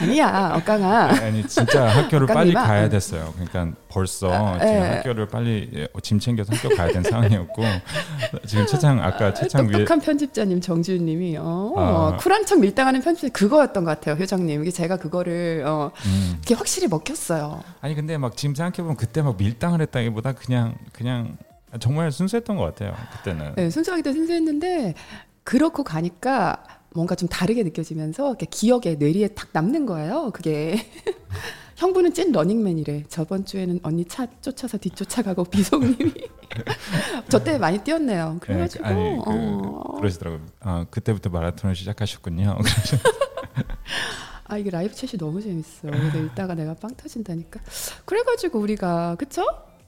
니야 억강아. 아니 진짜 학교를 빨리 가야 됐어요. 그러니까 벌써 아, 지금 네. 학교를 빨리 예, 짐 챙겨서 학교 가야 되는 상황이었고 지금 채창 아까 채창 위에 똑똑한 편집자님 정지훈님이 어, 아. 쿨한 척 밀당하는 편집 그거였던 것 같아요, 효정님. 이게 제가 그거를 어, 음. 이게 확실히 먹혔어요. 아니 근데 막 지금 생각해 보면 그때 막 밀당을 했다기보다 그냥 그냥 정말 순수했던 것 같아요. 그때는. 네, 순수하기도 순수했는데 그렇고 가니까 뭔가 좀 다르게 느껴지면서 기억에 뇌리에 탁 남는 거예요. 그게 형부는 찐 러닝맨이래. 저번 주에는 언니 차 쫓아서 뒤쫓아가고 비속님이 저 때 많이 뛰었네요. 그래가지고 네, 아니, 그, 어. 그러시더라고요. 아, 그때부터 마라톤을 시작하셨군요. 아 이게 라이브 챗이 너무 재밌어. 근데 읽다가 내가 빵 터진다니까. 그래가지고 우리가 그쵸?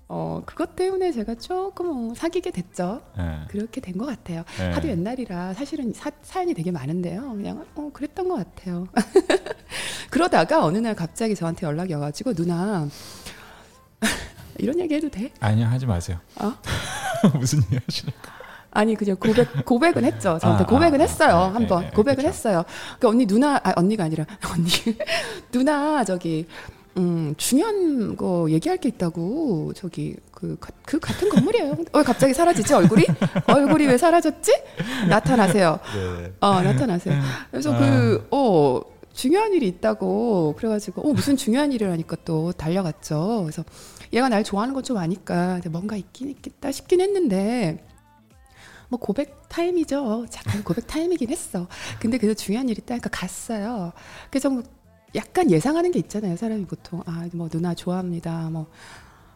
어 그것 때문에 제가 조금 사귀게 됐죠. 네. 그렇게 된 것 같아요. 네. 하도 옛날이라 사실은 사, 사연이 되게 많은데요. 그냥 어 그랬던 것 같아요. 그러다가 어느 날 갑자기 저한테 연락이 와가지고 누나 이런 얘기 해도 돼? 아니요 하지 마세요. 어? 무슨 얘기 하시니까. 아니 그냥 고백 고백은 했죠. 저한테 아, 고백은 아, 했어요. 아, 한번 네, 네, 고백을 그쵸. 했어요. 그러니까 언니 누나 아 언니가 아니라 언니 누나 저기 음 중요한 거 얘기할 게 있다고 저기 그, 그 같은 건물이에요. 왜 갑자기 사라지지 얼굴이? 얼굴이 왜 사라졌지? 나타나세요. 네. 어 나타나세요. 그래서 아. 그어 중요한 일이 있다고 그래가지고 어 무슨 중요한 일이라니까 또 달려갔죠. 그래서 얘가 날 좋아하는 건 좀 아니까 뭔가 있긴 있겠다 싶긴 했는데 뭐 고백 타임이죠. 잠깐 고백 타임이긴 했어. 근데 그래도 중요한 일이 있다니까 갔어요. 그래서 뭐 약간 예상하는 게 있잖아요. 사람이 보통 아 뭐 누나 좋아합니다. 뭐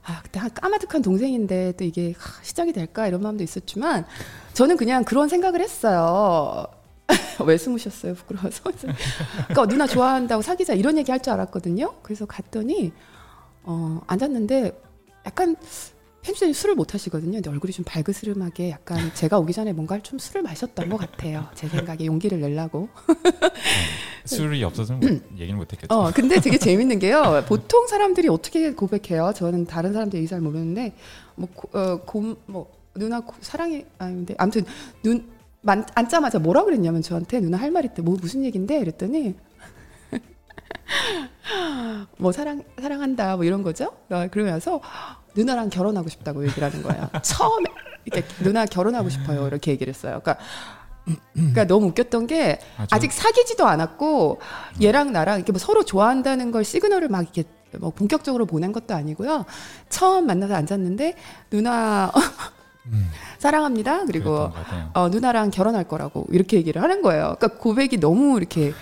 아, 그때 한 까마득한 동생인데 또 이게 하, 시작이 될까 이런 마음도 있었지만 저는 그냥 그런 생각을 했어요. 왜 숨으셨어요? 부끄러워서. 그러니까 누나 좋아한다고 사귀자 이런 얘기 할 줄 알았거든요. 그래서 갔더니 어, 앉았는데 약간 편집자님 술을 못 하시거든요. 근데 얼굴이 좀 발그스름하게 약간 제가 오기 전에 뭔가 좀 술을 마셨던 것 같아요. 제 생각에 용기를 내려고. 네, 술이 없어서 얘기는 못했겠죠. 어, 근데 되게 재밌는 게요. 보통 사람들이 어떻게 고백해요? 저는 다른 사람들 얘기 잘 모르는데 뭐, 어, 고, 뭐 누나 고, 사랑해 아닌데 아무튼 눈 만, 앉자마자 뭐라 그랬냐면 저한테 누나 할 말 있대. 뭐 무슨 얘긴데? 이랬더니 뭐 사랑 사랑한다 뭐 이런 거죠. 어, 그러면서 누나랑 결혼하고 싶다고 얘기를 하는 거예요. 처음에 이렇게 누나 결혼하고 싶어요 이렇게 얘기를 했어요. 그러니까 그러니까 너무 웃겼던 게 아, 직 사귀지도 않았고 얘랑 나랑 이렇게 뭐 서로 좋아한다는 걸 시그널을 막 이렇게 뭐 본격적으로 보낸 것도 아니고요. 처음 만나서 앉았는데 누나 음. 사랑합니다. 그리고 어, 누나랑 결혼할 거라고 이렇게 얘기를 하는 거예요. 그러니까 고백이 너무 이렇게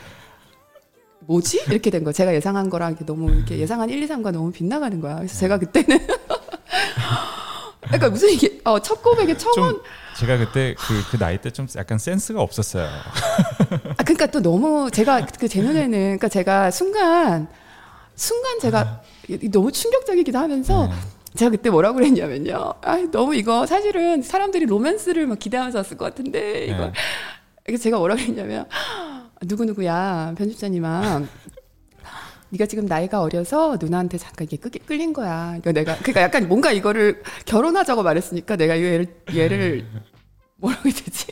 뭐지? 이렇게 된 거예요. 제가 예상한 거랑 이렇게 너무 이렇게 예상한 1, 2, 3과 너무 빗나가는 거야. 그래서 제가 그때는 그러니까 무슨 이게 어, 첫 고백에 처음 제가 그때 그, 그 나이 때 좀 약간 센스가 없었어요. 아 그러니까 또 너무 제가 그 제 눈에는 그러니까 제가 순간 순간 제가 너무 충격적이기도 하면서 네. 제가 그때 뭐라고 그랬냐면요. 아, 너무 이거 사실은 사람들이 로맨스를 막 기대하면서 왔을 것 같은데 이거 네. 제가 뭐라고 그랬냐면 누구 누구야 편집자님아. 네가 지금 나이가 어려서 누나한테 잠깐 이게 끌, 끌린 거야. 이거 내가 그러니까 약간 뭔가 이거를 결혼하자고 말했으니까 내가 이 얘를 얘를 뭐라고 해야 되지?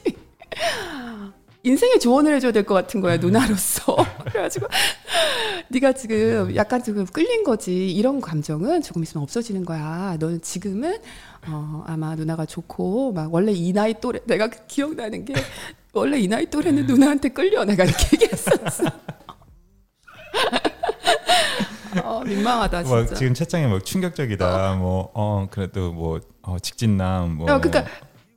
인생의 조언을 해줘야 될 것 같은 거야 누나로서. 그래가지고 네가 지금 약간 지금 끌린 거지. 이런 감정은 조금 있으면 없어지는 거야. 너는 지금은 어, 아마 누나가 좋고 막 원래 이 나이 또래 내가 기억나는 게 원래 이 나이 또래는 누나한테 끌려 내가 이렇게 얘기했었어. 어, 민망하다 막 진짜. 지금 채팅에 막 충격적이다. 뭐어 그래도 뭐 어, 직진남 뭐. 어, 그러니까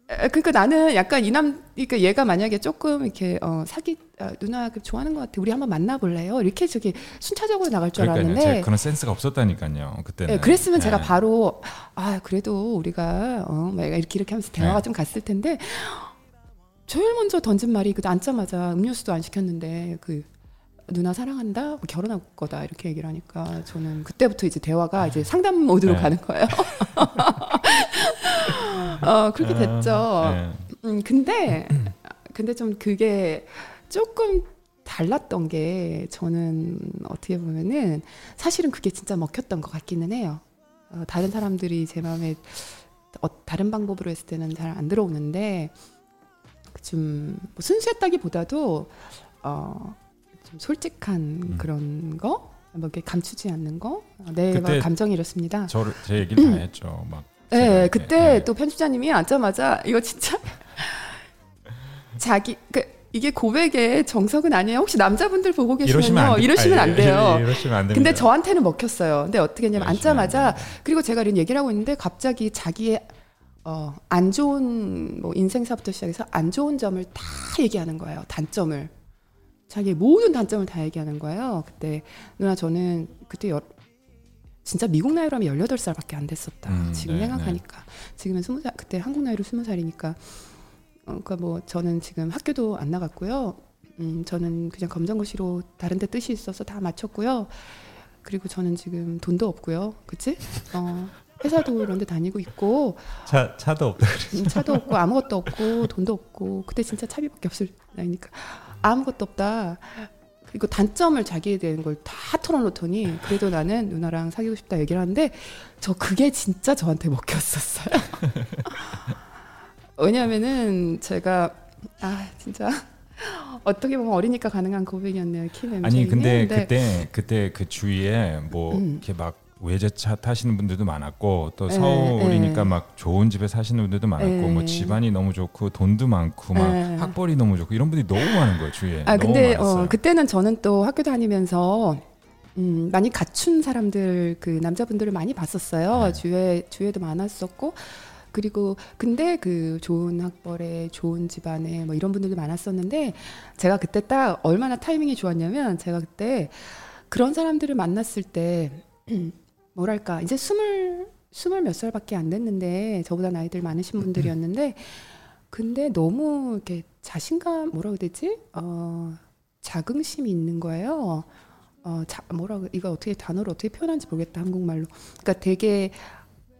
에, 그러니까 나는 약간 이남 그러니까 얘가 만약에 조금 이렇게 어, 사기 아, 누나 그 좋아하는 것 같아 우리 한번 만나볼래요 이렇게 저기 순차적으로 나갈 줄 그러니까요. 알았는데 제가 그런 센스가 없었다니까요. 그때는. 예, 그랬으면 제가 네. 바로 아 그래도 우리가 어, 막 이렇게 이렇게 하면서 대화가 네. 좀 갔을 텐데 제일 먼저 던진 말이 그 앉자마자 음료수도 안 시켰는데 그 누나 사랑한다 뭐 결혼할 거다 이렇게 얘기를 하니까 저는 그때부터 이제 대화가 이제 상담 모드로 네. 가는 거예요. 어 그렇게 됐죠. 아, 네. 음, 근데 근데 좀 그게 조금 달랐던 게 저는 어떻게 보면은 사실은 그게 진짜 먹혔던 것 같기는 해요. 어, 다른 사람들이 제 마음에 어, 다른 방법으로 했을 때는 잘 안 들어오는데 좀 뭐 순수했다기보다도 어, 좀 솔직한 음. 그런 거, 뭐 이렇게 감추지 않는 거, 어, 내 그때 감정이 이렇습니다. 저를 제 얘기를 다 했죠. 막. 네, 그때 네. 또 편집자님이 앉자마자 이거 진짜 자기 그 이게 고백의 정석은 아니에요. 혹시 남자분들 보고 계시면요, 안 돼- 이러시면 아니, 안 돼요. 이러시면 안 됩니다. 근데 저한테는 먹혔어요. 근데 어떻게 했냐면 이러시면 안 앉자마자. 그리고 제가 이런 얘기를 하고 있는데 갑자기 자기의 어, 안 좋은 뭐 인생사부터 시작해서 안 좋은 점을 다 얘기하는 거예요. 단점을. 자기의 모든 단점을 다 얘기하는 거예요. 그때 누나 저는 그때 여, 진짜 미국 나이로 하면 18살밖에 안 됐었다. 음, 지금 네, 생각하니까. 지금은 20살 그때 한국 나이로 20살이니까 어, 그러니까 뭐 저는 지금 학교도 안 나갔고요. 음, 저는 그냥 검정고시로 다른 데 뜻이 있어서 다 마쳤고요. 그리고 저는 지금 돈도 없고요. 그치? 어, 회사도 이런 데 다니고 있고 차 차도 없다. 음, 차도 없고 아무것도 없고 돈도 없고 그때 진짜 차비밖에 없을 나이니까 아무것도 없다. 그리고 단점을 자기에 대한 걸 다 털어놓더니 그래도 나는 누나랑 사귀고 싶다 얘기를 하는데 저 그게 진짜 저한테 먹혔었어요. 왜냐하면은 제가 아 진짜 어떻게 보면 어리니까 가능한 고백이었네요. 킴 아니. 근데 그때 그때 그 주위에 뭐 음. 이렇게 막 외제차 타시는 분들도 많았고 또 예, 서울이니까 예. 막 좋은 집에 사시는 분들도 많았고 예. 뭐 집안이 너무 좋고 돈도 많고 막 예. 학벌이 너무 좋고 이런 분들이 너무 많은 거예요 주위에. 아 근데. 어, 그때는 저는 또 학교 다니면서 음, 많이 갖춘 사람들 그 남자분들을 많이 봤었어요. 네. 주위에 주위에도 많았었고 그리고 근데 그 좋은 학벌에 좋은 집안에 뭐 이런 분들도 많았었는데 제가 그때 딱 얼마나 타이밍이 좋았냐면 제가 그때 그런 사람들을 만났을 때 뭐랄까 이제 스물 스물 몇 살밖에 안 됐는데 저보다 나이들 많으신 분들이었는데 근데 너무 이렇게 자신감 뭐라고 해야 되지? 어 자긍심이 있는 거예요. 어 자, 뭐라고 이거 어떻게 단어로 어떻게 표현하는지 모르겠다 한국말로. 그러니까 되게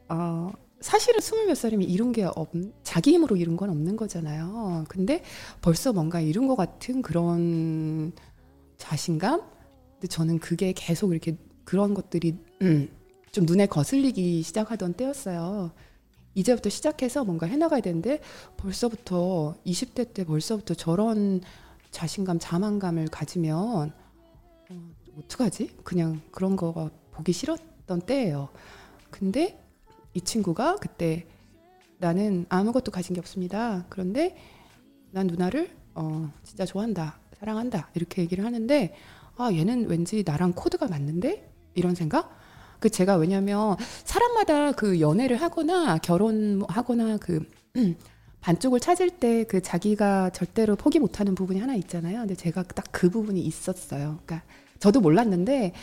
어 사실은 스물 몇 살이면 이룬 게 없, 자기 힘으로 이룬 건 없는 거잖아요. 근데 벌써 뭔가 이룬 것 같은 그런 자신감? 근데 저는 그게 계속 이렇게 그런 것들이 음, 좀 눈에 거슬리기 시작하던 때였어요. 이제부터 시작해서 뭔가 해나가야 되는데 벌써부터 20대 때 벌써부터 저런 자신감, 자만감을 가지면 어, 어떡하지? 그냥 그런 거가 보기 싫었던 때예요. 근데 이 친구가 그때 나는 아무것도 가진 게 없습니다. 그런데 난 누나를 어, 진짜 좋아한다, 사랑한다 이렇게 얘기를 하는데 아 얘는 왠지 나랑 코드가 맞는데 이런 생각? 그 제가 왜냐면 사람마다 그 연애를 하거나 결혼하거나 그 반쪽을 찾을 때 그 자기가 절대로 포기 못하는 부분이 하나 있잖아요. 근데 제가 딱 그 부분이 있었어요. 그러니까 저도 몰랐는데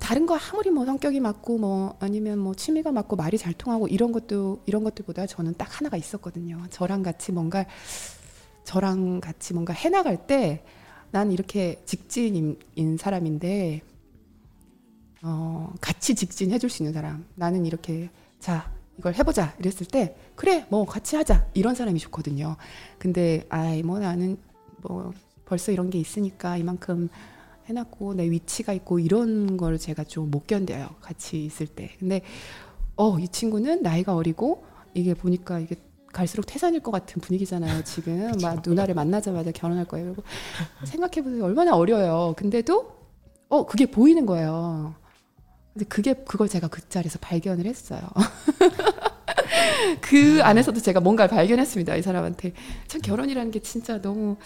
다른 거 아무리 뭐 성격이 맞고 뭐 아니면 뭐 취미가 맞고 말이 잘 통하고 이런 것도 이런 것들보다 저는 딱 하나가 있었거든요. 저랑 같이 뭔가 저랑 같이 뭔가 해나갈 때 난 이렇게 직진인 사람인데 어, 같이 직진해 줄 수 있는 사람. 나는 이렇게 자 이걸 해보자 이랬을 때 그래 뭐 같이 하자 이런 사람이 좋거든요. 근데 아이 뭐 나는 뭐 벌써 이런 게 있으니까 이만큼 해놨고 내 위치가 있고 이런 걸 제가 좀 못 견뎌요. 같이 있을 때. 근데 어 이 친구는 나이가 어리고 이게 보니까 이게 갈수록 태산일 것 같은 분위기잖아요. 지금 막 누나를 만나자마자 결혼할 거예요. 생각해보세요. 얼마나 어려요. 근데도 어 그게 보이는 거예요. 근데 그게 그걸 제가 그 자리에서 발견을 했어요. 그 안에서도 제가 뭔가를 발견했습니다. 이 사람한테 참 결혼이라는 게 진짜 너무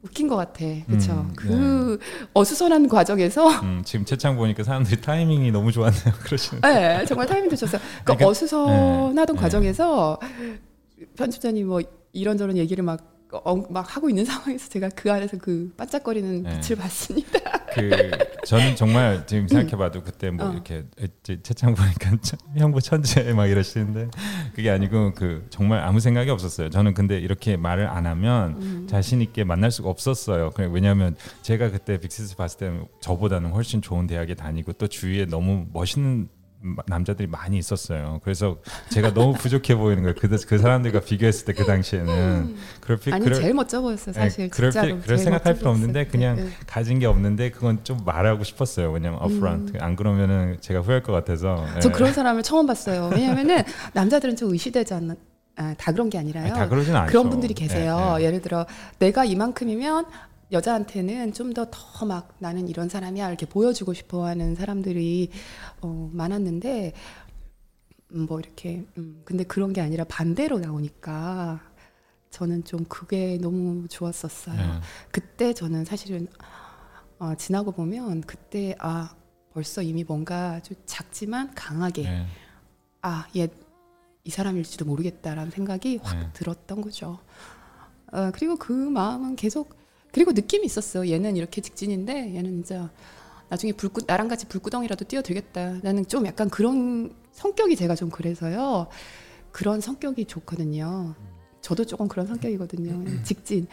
웃긴 것 같아. 그렇죠. 음, 그 어수선한 과정에서 음, 지금 채창 보니까 사람들이 타이밍이 너무 좋았네요. 그러시는. 네, 정말 타이밍 좋셨어요. 그러니까 그러니까- 어수선하던 네, 과정에서 편집자님 뭐 이런저런 얘기를 막, 어, 막 하고 있는 상황에서 제가 그 안에서 그 반짝거리는 네. 빛을 봤습니다. 그 저는 정말 지금 생각해봐도 그때 뭐 어. 이렇게 채창 보니까 천- 형부 천재 막 이러시는데 그게 아니고 그 정말 아무 생각이 없었어요. 저는 근데 이렇게 말을 안 하면 음. 자신 있게 만날 수가 없었어요. 그냥 왜냐하면 제가 그때 빅시스 봤을 때는 저보다는 훨씬 좋은 대학에 다니고 또 주위에 너무 멋있는 마- 남자들이 많이 있었어요. 그래서 제가 너무 부족해 보이는 거예요. 그, 그 사람들과 비교했을 때 그 당시에는 그럴 필 아니 그럴, 제일 멋져 보였어요, 사실. 네, 그럴, 필-. 그럴 생각할 필요 없는데. 그냥 네, 네. 가진 게 없는데 그건 좀 말하고 싶었어요. 왜냐면 upfront 안 그러면은 제가 후회할 것 같아서. 저 예. 그런 사람을 처음 봤어요. 왜냐면은 남자들은 좀 의시되지 않는 아, 다 그런 게 아니라요. 아니, 다 그러진 않죠. 그런 분들이 계세요. 예, 예. 예를 들어 내가 이만큼이면 여자한테는 좀 더 더 막 나는 이런 사람이야 이렇게 보여주고 싶어하는 사람들이 어, 많았는데 음, 뭐 이렇게 음, 근데 그런 게 아니라 반대로 나오니까 저는 좀 그게 너무 좋았었어요. 예. 그때 저는 사실은 어, 지나고 보면 그때 아 벌써 이미 뭔가 좀 작지만 강하게 예. 아, 얘 이 사람일지도 모르겠다라는 생각이 확 네. 들었던 거죠. 어, 그리고 그 마음은 계속 그리고 느낌이 있었어. 얘는 이렇게 직진인데 얘는 진짜 나중에 불구 나랑 같이 불구덩이라도 뛰어들겠다. 나는 좀 약간 그런 성격이 제가 좀 그래서요. 그런 성격이 좋거든요. 저도 조금 그런 성격이거든요. 직진.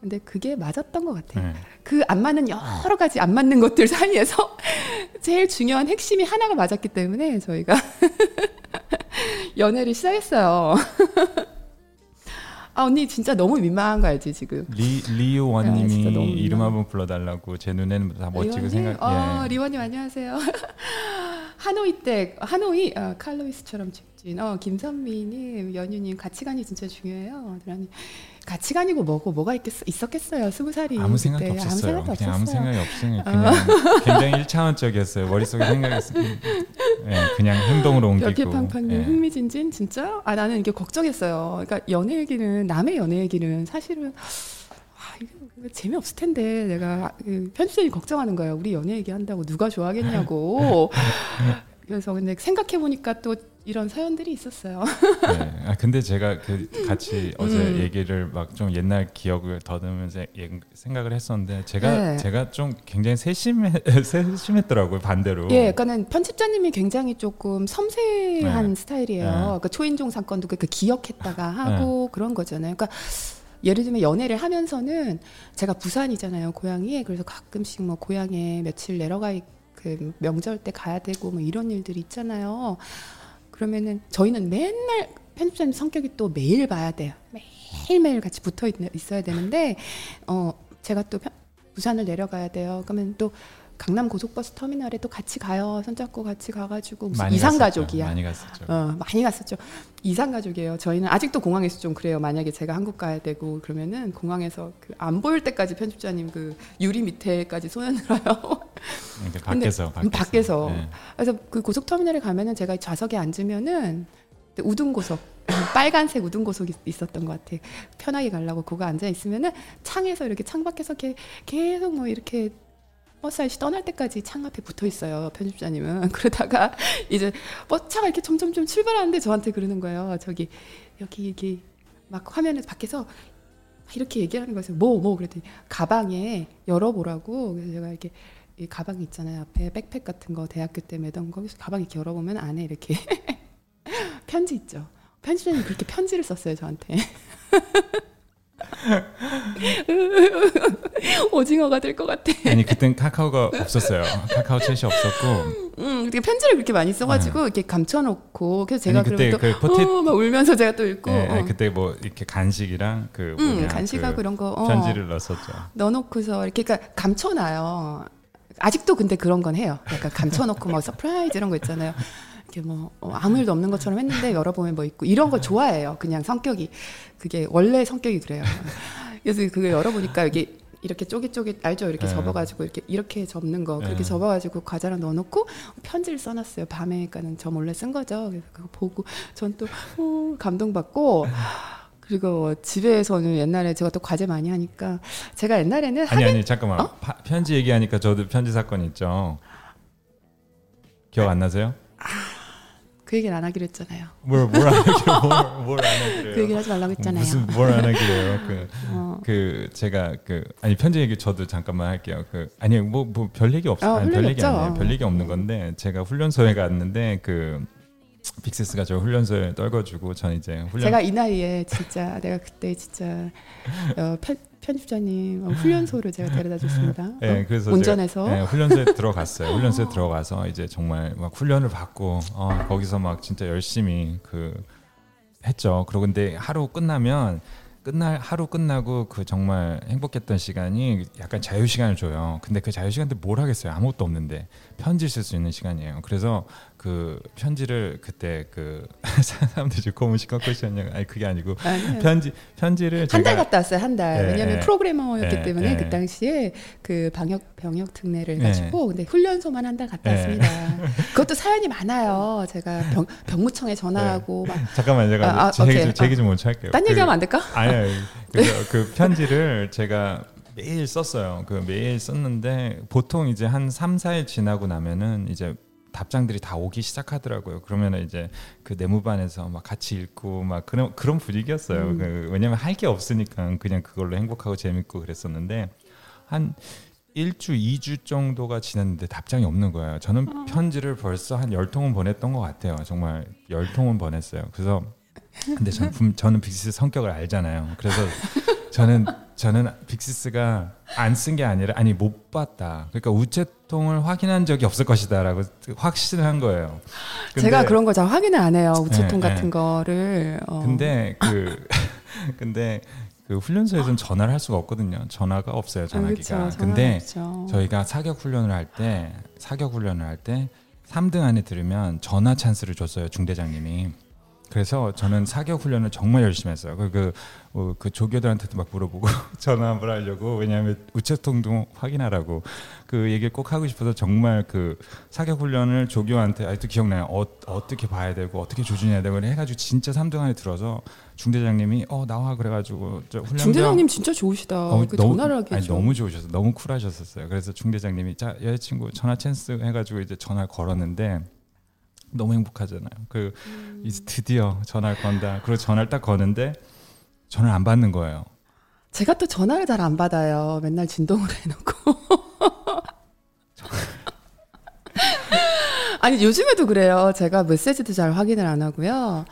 근데 그게 맞았던 것 같아요. 예. 그안 맞는 여러 가지 안 맞는 것들 사이에서 제일 중요한 핵심이 하나가 맞았기 때문에 저희가 연애를 시작했어요. 아 언니 진짜 너무 민망한 거 알지 지금? 리 리오원님이 너무 이름. 한번 불러달라고 제 눈에는 다 멋지고? 생각. 어, 예. 리원님 안녕하세요. 하노이 때 하노이 어, 칼로이스처럼 직진. 어 김선미님 연유님 가치관이 진짜 중요해요. 그러니 가치관이고 뭐고 뭐가 있겠어 있었겠어요. 스무 살이 아무 생각이 그때. 없었어요. 아무 아무 없었어요. 어. 생각이 없으니 그냥 굉장히 일차원적이었어요. 머릿속에 생각이 있- 예, 그냥 행동으로 옮기고. 별피팡팡님 예. 흥미진진 진짜? 아 나는 이게 걱정했어요. 그러니까 연애 얘기는 남의 연애 얘기는 사실은 아 이거 재미없을 텐데 내가 그 편집자님 걱정하는 거예요. 우리 연애 얘기 한다고 누가 좋아하겠냐고. 그래서 근데 생각해 보니까 또 이런 사연들이 있었어요. 네. 아 근데 제가 그 같이 어제 음. 얘기를 막 좀 옛날 기억을 더듬으면서 예- 생각을 했었는데 제가 네. 제가 좀 굉장히 세심해 세심했더라고요 반대로. 예, 그러니까는 편집자님이 굉장히 조금 섬세한 네. 스타일이에요. 네. 그러니까 초인종 사건도 그 기억했다가 하고 그런 거잖아요. 그러니까 예를 들면 연애를 하면서는 제가 부산이잖아요, 고향이. 그래서 가끔씩 뭐 고향에 며칠 내려가 있- 그 명절 때 가야 되고 뭐 이런 일들이 있잖아요. 그러면은 저희는 맨날 편집자님 성격이 또 매일 봐야 돼요. 매일매일 같이 붙어 있, 있어야 되는데 어 제가 또 편- 부산을 내려가야 돼요. 그러면 또 강남 고속버스 터미널에 또 같이 가요. 손잡고 같이 가가지고 무슨 이상. 가족이야. 많이 갔었죠. 어, 많이 갔었죠. 이상 가족이에요. 저희는 아직도 공항에서 좀 그래요. 만약에 제가 한국 가야 되고 그러면은 공항에서 그 안 보일 때까지 편집자님 그 유리 밑에까지 손을 들어요. 그러니까 밖에서 근데 밖에서. 네. 그래서 그 고속 터미널에 가면은 제가 좌석에 앉으면은 우등 고속 빨간색 우등 고속이 있었던 것 같아. 편하게 가려고 그거 앉아 있으면은 창에서 이렇게 창 밖에서 이렇게 계속 뭐 이렇게 버스 아저씨 떠날 때까지 창 앞에 붙어 있어요 편집자님은. 그러다가 이제 버스차가 이렇게 점점점 출발하는데 저한테 그러는 거예요. 저기 여기 여기 막 화면에서 밖에서 이렇게 얘기하는 거예요. 뭐뭐 그랬더니 가방에 열어보라고. 그래서 제가 이렇게 이 가방 있잖아요. 앞에 백팩 같은 거 대학교 때 매던 거기서 가방 이렇게 열어보면 안에 이렇게 편지 있죠. 편집자님이 그렇게 편지를 썼어요 저한테 오징어 오징어가 될 것 같아. 아니 그땐 카카오가 없었어요. 카카오 챗이 없었고. 음, 그게 편지를 그렇게 많이 써가지고 이렇게 감춰놓고 그래서 제가 네. 아니, 그때 그또 포테- 어, 막 울면서 제가 또 읽고 네, 어. 그때 뭐 이렇게 간식이랑 그 음, 간식하고 그 이런 거 어, 편지를 넣었었죠. 넣어놓고서 이렇게 그러니까 감춰놔요. 아직도 근데 그런 건 해요. 약간 감춰놓고 뭐 서프라이즈 이런 거 있잖아요. 이렇게 뭐 어, 아무 일도 없는 것처럼 했는데 열어보면 뭐 있고 이런 거 좋아해요. 그냥 성격이 그게 원래 성격이 그래요. 그래서 그거 열어보니까 이게 이렇게 쪼깃쪼깃 알죠? 이렇게 네. 접어가지고 이렇게 이렇게 접는 거 그렇게 네. 접어가지고 과자랑 넣어놓고 편지를 써놨어요. 밤에 그러니까는 저 몰래 쓴 거죠. 그래서 그거 보고 전또 어, 감동받고 그리고 집에서는 옛날에 제가 또 과제 많이 하니까 제가 옛날에는 아니 아니 잠깐만 어? 파- 편지 얘기하니까 저도 편지 사건 있죠. 기억 안 나세요? 그 얘기를 안 하기로 했잖아요. 뭘 뭘 안 하기로 뭘안 하기로 그 얘기를 하지 말라고 했잖아요. 무슨 뭘 안 하기로요? 그 어. 그 제가 그 아니 편지 얘기 저도 잠깐만 할게요. 그 아니 뭐뭐별 얘기 없어. 어, 아니, 별 얘기. 아니에요. 별 얘기 없는 건데 제가 훈련소에 갔는데 그 빅세스가 저 훈련소에 떨궈주고 전 이제 훈련 제가 이 나이에 진짜 내가 그때 진짜 어, 편, 편집자님 어, 훈련소를 제가 데려다 줬습니다. 네, 어, 그래서 운전해서 제가, 네, 훈련소에 들어갔어요. 훈련소에 들어가서 이제 정말 막 훈련을 받고 어, 거기서 막 진짜 열심히 그 했죠. 그러고 근데 하루 끝나면 끝날 하루 끝나고 그 정말 행복했던 시간이 약간 자유 시간을 줘요. 근데 그 자유 시간 때 뭘 하겠어요? 아무것도 없는데 편지 쓸 수 있는 시간이에요. 그래서 그 편지를 그때 그 사람들이 지금 고문 시끄럽고 있었냐? 아니 그게 아니고 아니요. 편지 편지를 한 달 갔다 왔어요 한 달. 네, 왜냐하면 네. 프로그래머였기 네, 때문에 네. 그 당시에 그 방역 병역 특례를 네. 가지고 근데 훈련소만 한 달 갔다 네. 왔습니다. 그것도 사연이 많아요. 제가 병, 병무청에 전화하고 막 잠깐만 제가 아, 아, 제 얘기. 좀, 제 얘기 좀 먼저 할게요. 딴 그- 얘기하면 안 될까? 아니, 아니 그, 그 편지를 제가 매일 썼어요. 그 매일 썼는데 보통 이제 한 3, 4일 지나고 나면은 이제 답장들이 다 오기 시작하더라고요. 그러면 이제 그 내무반에서 막 같이 읽고 막 그런 그런 분위기였어요. 음. 그 왜냐면 할 게 없으니까 그냥 그걸로 행복하고 재밌고 그랬었는데 한 1주, 2주 정도가 지났는데 답장이 없는 거예요. 저는 어. 편지를 벌써 한 10통은 보냈던 것 같아요. 정말 10통은 보냈어요. 그래서 근데 저는, 분- 저는 빅시스 성격을 알잖아요. 그래서 저는 저는 빅시스가 안 쓴 게 아니라 아니 못 봤다. 그러니까 우체통을 확인한 적이 없을 것이다라고 확신한 거예요. 근데- 제가 그런 거잘 확인을 안 해요. 우체통 네, 같은 네. 거를. 어. 근데 그 근데 그 훈련소에서는 전화를 할 수가 없거든요. 전화가 없어요. 아, 전화기가. 그쵸, 근데 없죠. 저희가 사격 훈련을 할 때 사격 훈련을 할 때 3등 안에 들으면 전화 찬스를 줬어요 중대장님이. 그래서 저는 사격 훈련을 정말 열심히 했어요. 그, 그, 어, 그 조교들한테도 막 물어보고 전화 한번 하려고 왜냐하면 우체통도 확인하라고 그 얘기를 꼭 하고 싶어서 정말 그 사격 훈련을 조교한테 아직도 기억나요. 어, 어떻게 봐야 되고 어떻게 조준해야 되고 해가지고 진짜 3등 안에 들어서 중대장님이 어 나와 그래가지고 저 중대장님 진짜 좋으시다. 어, 그 너무- 전화를 하게 아니. 너무 좋으셔서 너무 쿨하셨었어요. 그래서 중대장님이 자 여자친구 전화 찬스 해가지고 이제 전화를 걸었는데 너무 행복하잖아요. 그 음. 이제 드디어 전화를 건다. 그리고 전화를 딱 거는데 전화를 안 받는 거예요. 제가 또 전화를 잘 안 받아요. 맨날 진동을 해놓고. 아니 요즘에도 그래요. 제가 메시지도 잘 확인을 안 하고요.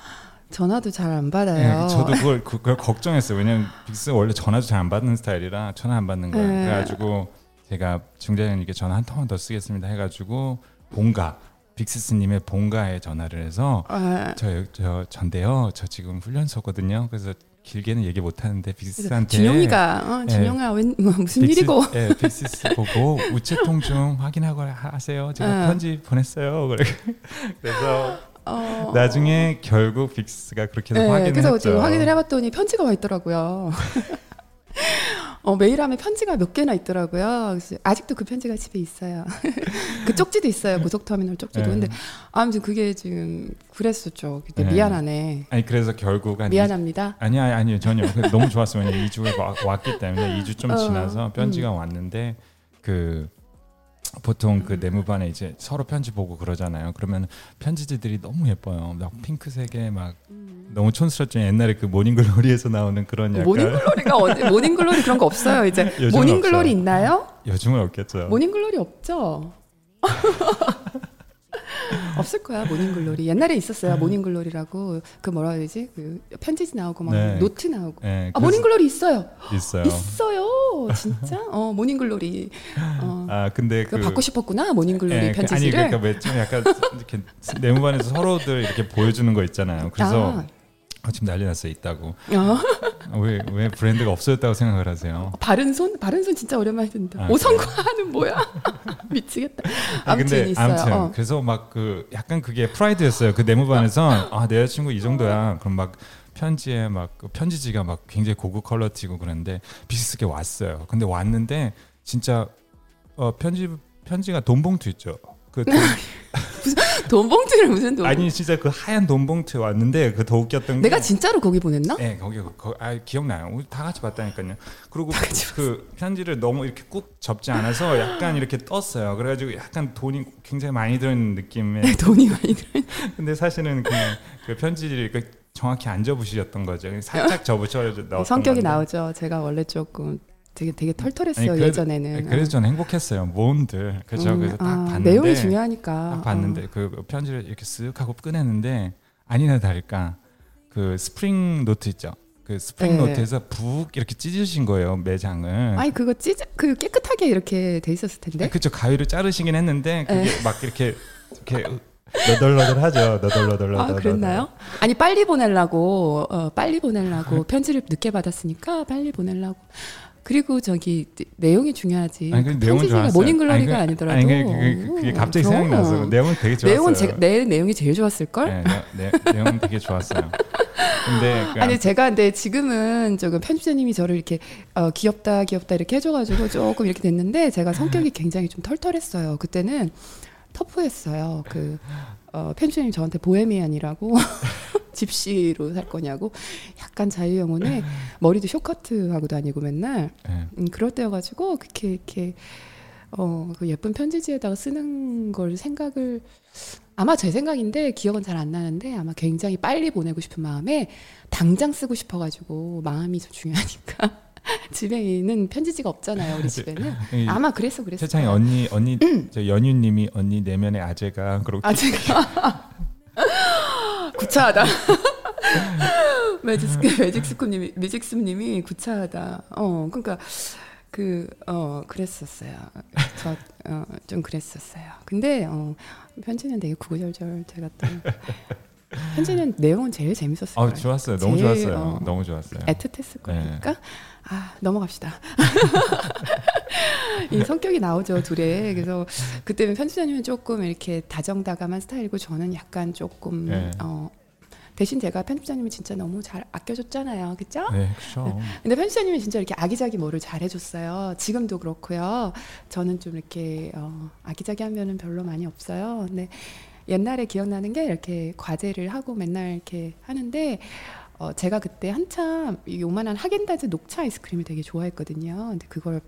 전화도 잘 안 받아요. 네, 저도 그걸, 그걸 걱정했어요. 왜냐면 빅스 원래 전화도 잘 안 받는 스타일이라 전화 안 받는 거예요. 네. 그래가지고 제가 중대장님께 전화 한 통만 더 쓰겠습니다 해가지고 본가 빅시스님의 본가에 전화를 해서 아, 저, 저 전데요. 저 지금 훈련소거든요. 그래서 길게는 얘기 못 하는데 그래서 빅시스한테 준용이가 어, 네. 준용아 웬, 뭐 무슨 빅스- 일이고 예, 빅시스 보고 우체통 좀 확인하고 하세요. 제가 응. 편지 보냈어요. 그래. 그래서 어, 나중에 결국 빅스가 그렇게 네, 확인을 그래서 했죠. 확인을 해봤더니 편지가 와 있더라고요. 어, 매일 하면 편지가 몇 개나 있더라고요. 아직도 그 편지가 집에 있어요. 그 쪽지도 있어요. 고속터미널 쪽지도. 네. 근데 아무튼 그게 지금 그랬었죠. 그때 네. 미안하네. 아니 그래서 결국 한 미안합니다. 아니 아니 아니요 전혀 너무 좋았어요. 왜냐 2주가 와- 왔기 때문에 2주 좀 어, 지나서 편지가 왔는데 그 보통 그 내무반에 이제 서로 편지 보고 그러잖아요. 그러면 편지지들이 너무 예뻐요. 막 핑크색에 막 너무 촌스럽죠. 옛날에 그 모닝글로리에서 나오는 그런 약간 모닝글로리가 어디 모닝글로리 그런 거 없어요. 이제 모닝글로리 없어요. 있나요? 요즘은 없겠죠. 모닝글로리 없죠. 없을 거야 모닝글로리 옛날에 있었어요 모닝글로리라고 그 뭐라 해야 되지 그 편지지 나오고 막 네. 노트 나오고 네, 아 모닝글로리 있어요 있어요. 있어요 진짜? 어 모닝글로리. 어. 아 근데 그 받고 싶었구나 모닝글로리 예, 그- 아니 편지지를. 그러니까 왜 좀 약간 이렇게 내무반에서 서로들 이렇게 보여주는 거 있잖아요. 그래서 아, 지금 난리 났어요 있다고. 어, 왜왜 브랜드가 없어졌다고 생각을 하세요? 바른 손 바른 손 진짜 오랜만에 듣는다. 아, 오성과는 뭐야? 미치겠다. 아니, 아무튼 있어요. 아무튼 어. 그래서 막 그 약간 그게 프라이드였어요. 그 내무반에서 아 내 여자친구 이 정도야. 그럼 막 편지에 막그 편지지가 막 굉장히 고급 퀄러티고 그런데 비슷하게 왔어요. 근데 왔는데 진짜 어 편지 편지가 돈 봉투 있죠. 그 돈- 돈 봉투를 무슨 돈? 아니 진짜 그 하얀 돈 봉투 왔는데 그 더 웃겼던 게 내가 진짜로 거기 보냈나? 네, 거기 거, 아 기억나요. 우리 다 같이 봤다니까요. 그리고 그 편지를 너무 이렇게 꾹 접지 않아서 약간 이렇게 떴어요. 그래가지고 약간 돈이 굉장히 많이 들은 느낌의. 네, 돈이 많이 들어. 근데 사실은 그냥 그 편지를 그 정확히 안 접으셨던 거죠. 살짝 접으셔 넣었던 성격이 건데. 나오죠. 제가 원래 조금 되게 되게 털털했어요 아니, 그래도- 예전에는. 그래서 저는 행복했어요. 뭔들 그죠. 음, 그래서 딱 아, 봤는데 내용이 중요하니까. 딱 봤는데 그 편지를 이렇게 쓱 하고 꺼냈는데 아니나 다를까 그 스프링 노트 있죠. 그 스프링 네. 노트에서 북 이렇게 찢으신 거예요 매장을. 어. 아니 그거 찢, 그 깨끗하게 이렇게 돼 있었을 텐데. 그쵸 가위로 자르시긴 했는데 그게 네. 막 이렇게 이렇게 너덜너덜 하죠. 너덜너덜 너덜. 아 그랬나요? 아니 빨리 보내려고 어, 빨리 보내려고 편지를 늦게 받았으니까 빨리 보내려고. 그리고 저기 내용이 중요하지. 아니 그 내용은 좋았어요. 모닝글로리가 아니, 아 그- 니더라도 아니 그, 그, 그, 게 갑자기 생각이 나서 내용은 되게 좋았어요. 내용은 제, 내 내용이 제일 좋았을 걸. 네, 네, 네, 내용은 되게 좋았어요. 근데 그 아니 제가 근데 지금은 조금 편집자님이 저를 이렇게 어, 귀엽다 귀엽다 이렇게 해줘가지고 조금 이렇게 됐는데 제가 성격이 굉장히 좀 털털했어요. 그때는 터프했어요. 그 어, 편집자님 저한테 보헤미안이라고 집시로 살 거냐고 약간 자유영혼에 머리도 쇼커트 하고 다니고 맨날 네. 음, 그럴 때여가지고 그렇게 이렇게 어, 그 예쁜 편지지에다가 쓰는 걸 생각을 아마 제 생각인데 기억은 잘 안 나는데 아마 굉장히 빨리 보내고 싶은 마음에 당장 쓰고 싶어가지고 마음이 좀 중요하니까 집에 있는 편지지가 없잖아요 우리 집에는 이 아마 그래서 그랬어요. 세창이 언니 언니 저 연유님이 언니 내면의 아재가 그렇게 아 제가 구차하다. 매직스 매직스님이 매직스님이 구차하다. 어 그러니까 그어 그랬었어요. 저어좀 그랬었어요. 근데 어 편지는 되게 구구절절 제가 또 편지는 내용은 제일 재밌었을 어 거예요. 좋았어요. 너무 좋았어요. 어, 너무 좋았어요. 애틋했을 네. 거니까 아 넘어갑시다. 이 성격이 나오죠 둘에 그래서 그때는 편집자님은 조금 이렇게 다정다감한 스타일이고 저는 약간 조금 네. 어 대신 제가 편집자님이 진짜 너무 잘 아껴줬잖아요, 그죠? 네, 그렇죠. 근데 편집자님이 진짜 이렇게 아기자기 뭐를 잘해줬어요. 지금도 그렇고요. 저는 좀 이렇게 어, 아기자기 하면은 별로 많이 없어요. 근데 옛날에 기억나는 게 이렇게 과제를 하고 맨날 이렇게 하는데 어, 제가 그때 한참 이 요만한 하겐다즈 녹차 아이스크림을 되게 좋아했거든요. 근데 그걸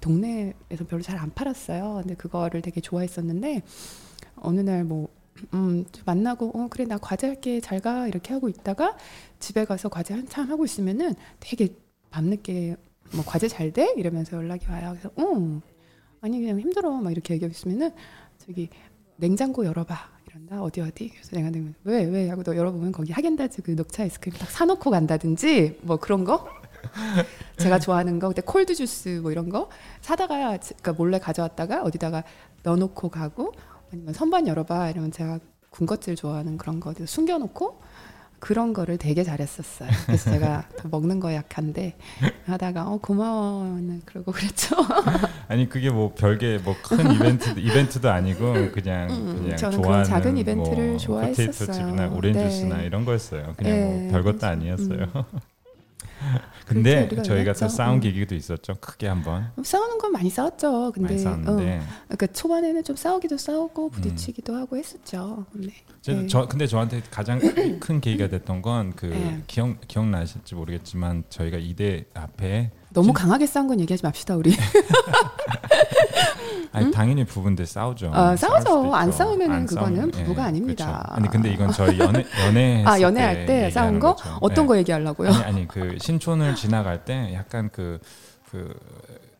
동네에서 별로 잘 안 팔았어요. 근데 그거를 되게 좋아했었는데 어느 날뭐 음, 좀 만나고 어 그래 나 과제 할게 잘 가 이렇게 하고 있다가 집에 가서 과제 한참 하고 있으면은 되게 밤늦게 뭐 과제 잘 돼? 이러면서 연락이 와요. 그래서 어 아니 그냥 힘들어 막 이렇게 얘기하고 있으면은 저기 냉장고 열어봐 이런다? 어디 어디? 그래서 내가 왜왜? 하고 너 열어보면 거기 하겐다즈 그 녹차 아이스크림 딱 사놓고 간다든지 뭐 그런 거? 제가 좋아하는 거? 그때 콜드 주스 뭐 이런 거? 사다가 그러니까 몰래 가져왔다가 어디다가 넣어놓고 가고 아니면 선반 열어봐 이러면 제가 군것질 좋아하는 그런 거 어디다 숨겨놓고 그런 거를 되게 잘했었어요. 그래서 제가 더 먹는 거 약한데 하다가 어 고마워 그러고 그랬죠. 아니 그게 뭐 별개 뭐 큰 이벤트 이벤트도 아니고 그냥 음, 그냥 저는 좋아하는 작은 이벤트를 뭐 좋아했었어요. 포테이토 칩이나 오렌지 네. 주스나 이런 거였어요. 그냥 네, 뭐 별것도. 아니었어요. 음. 근데 저희가. 또 싸운 음. 계기도 있었죠. 크게 한번 싸우는 건 많이 싸웠죠. 근데 많이 싸웠는데 어, 그러니까 초반에는 좀 싸우기도 싸우고 부딪히기도 하고 했었죠. 근데 저, 네. 저 근데 저한테 가장 큰 계기가 됐던 건그 네. 기억 기억나실지 모르겠지만 저희가 이대 앞에 너무 진- 강하게 싸운 건 얘기하지 맙시다 우리. 아니 당연히 부부인데 싸우죠. 아, 싸우죠. 안. 싸우면은 안 그거는 싸우면, 부부가 예, 아닙니다. 그렇죠. 아니 근데 이건 저희 연애 연애 아 연애할 때 싸운 거 어떤 거 얘기하려고요? 아니 아니 그 신촌을 지나갈 때 약간 그그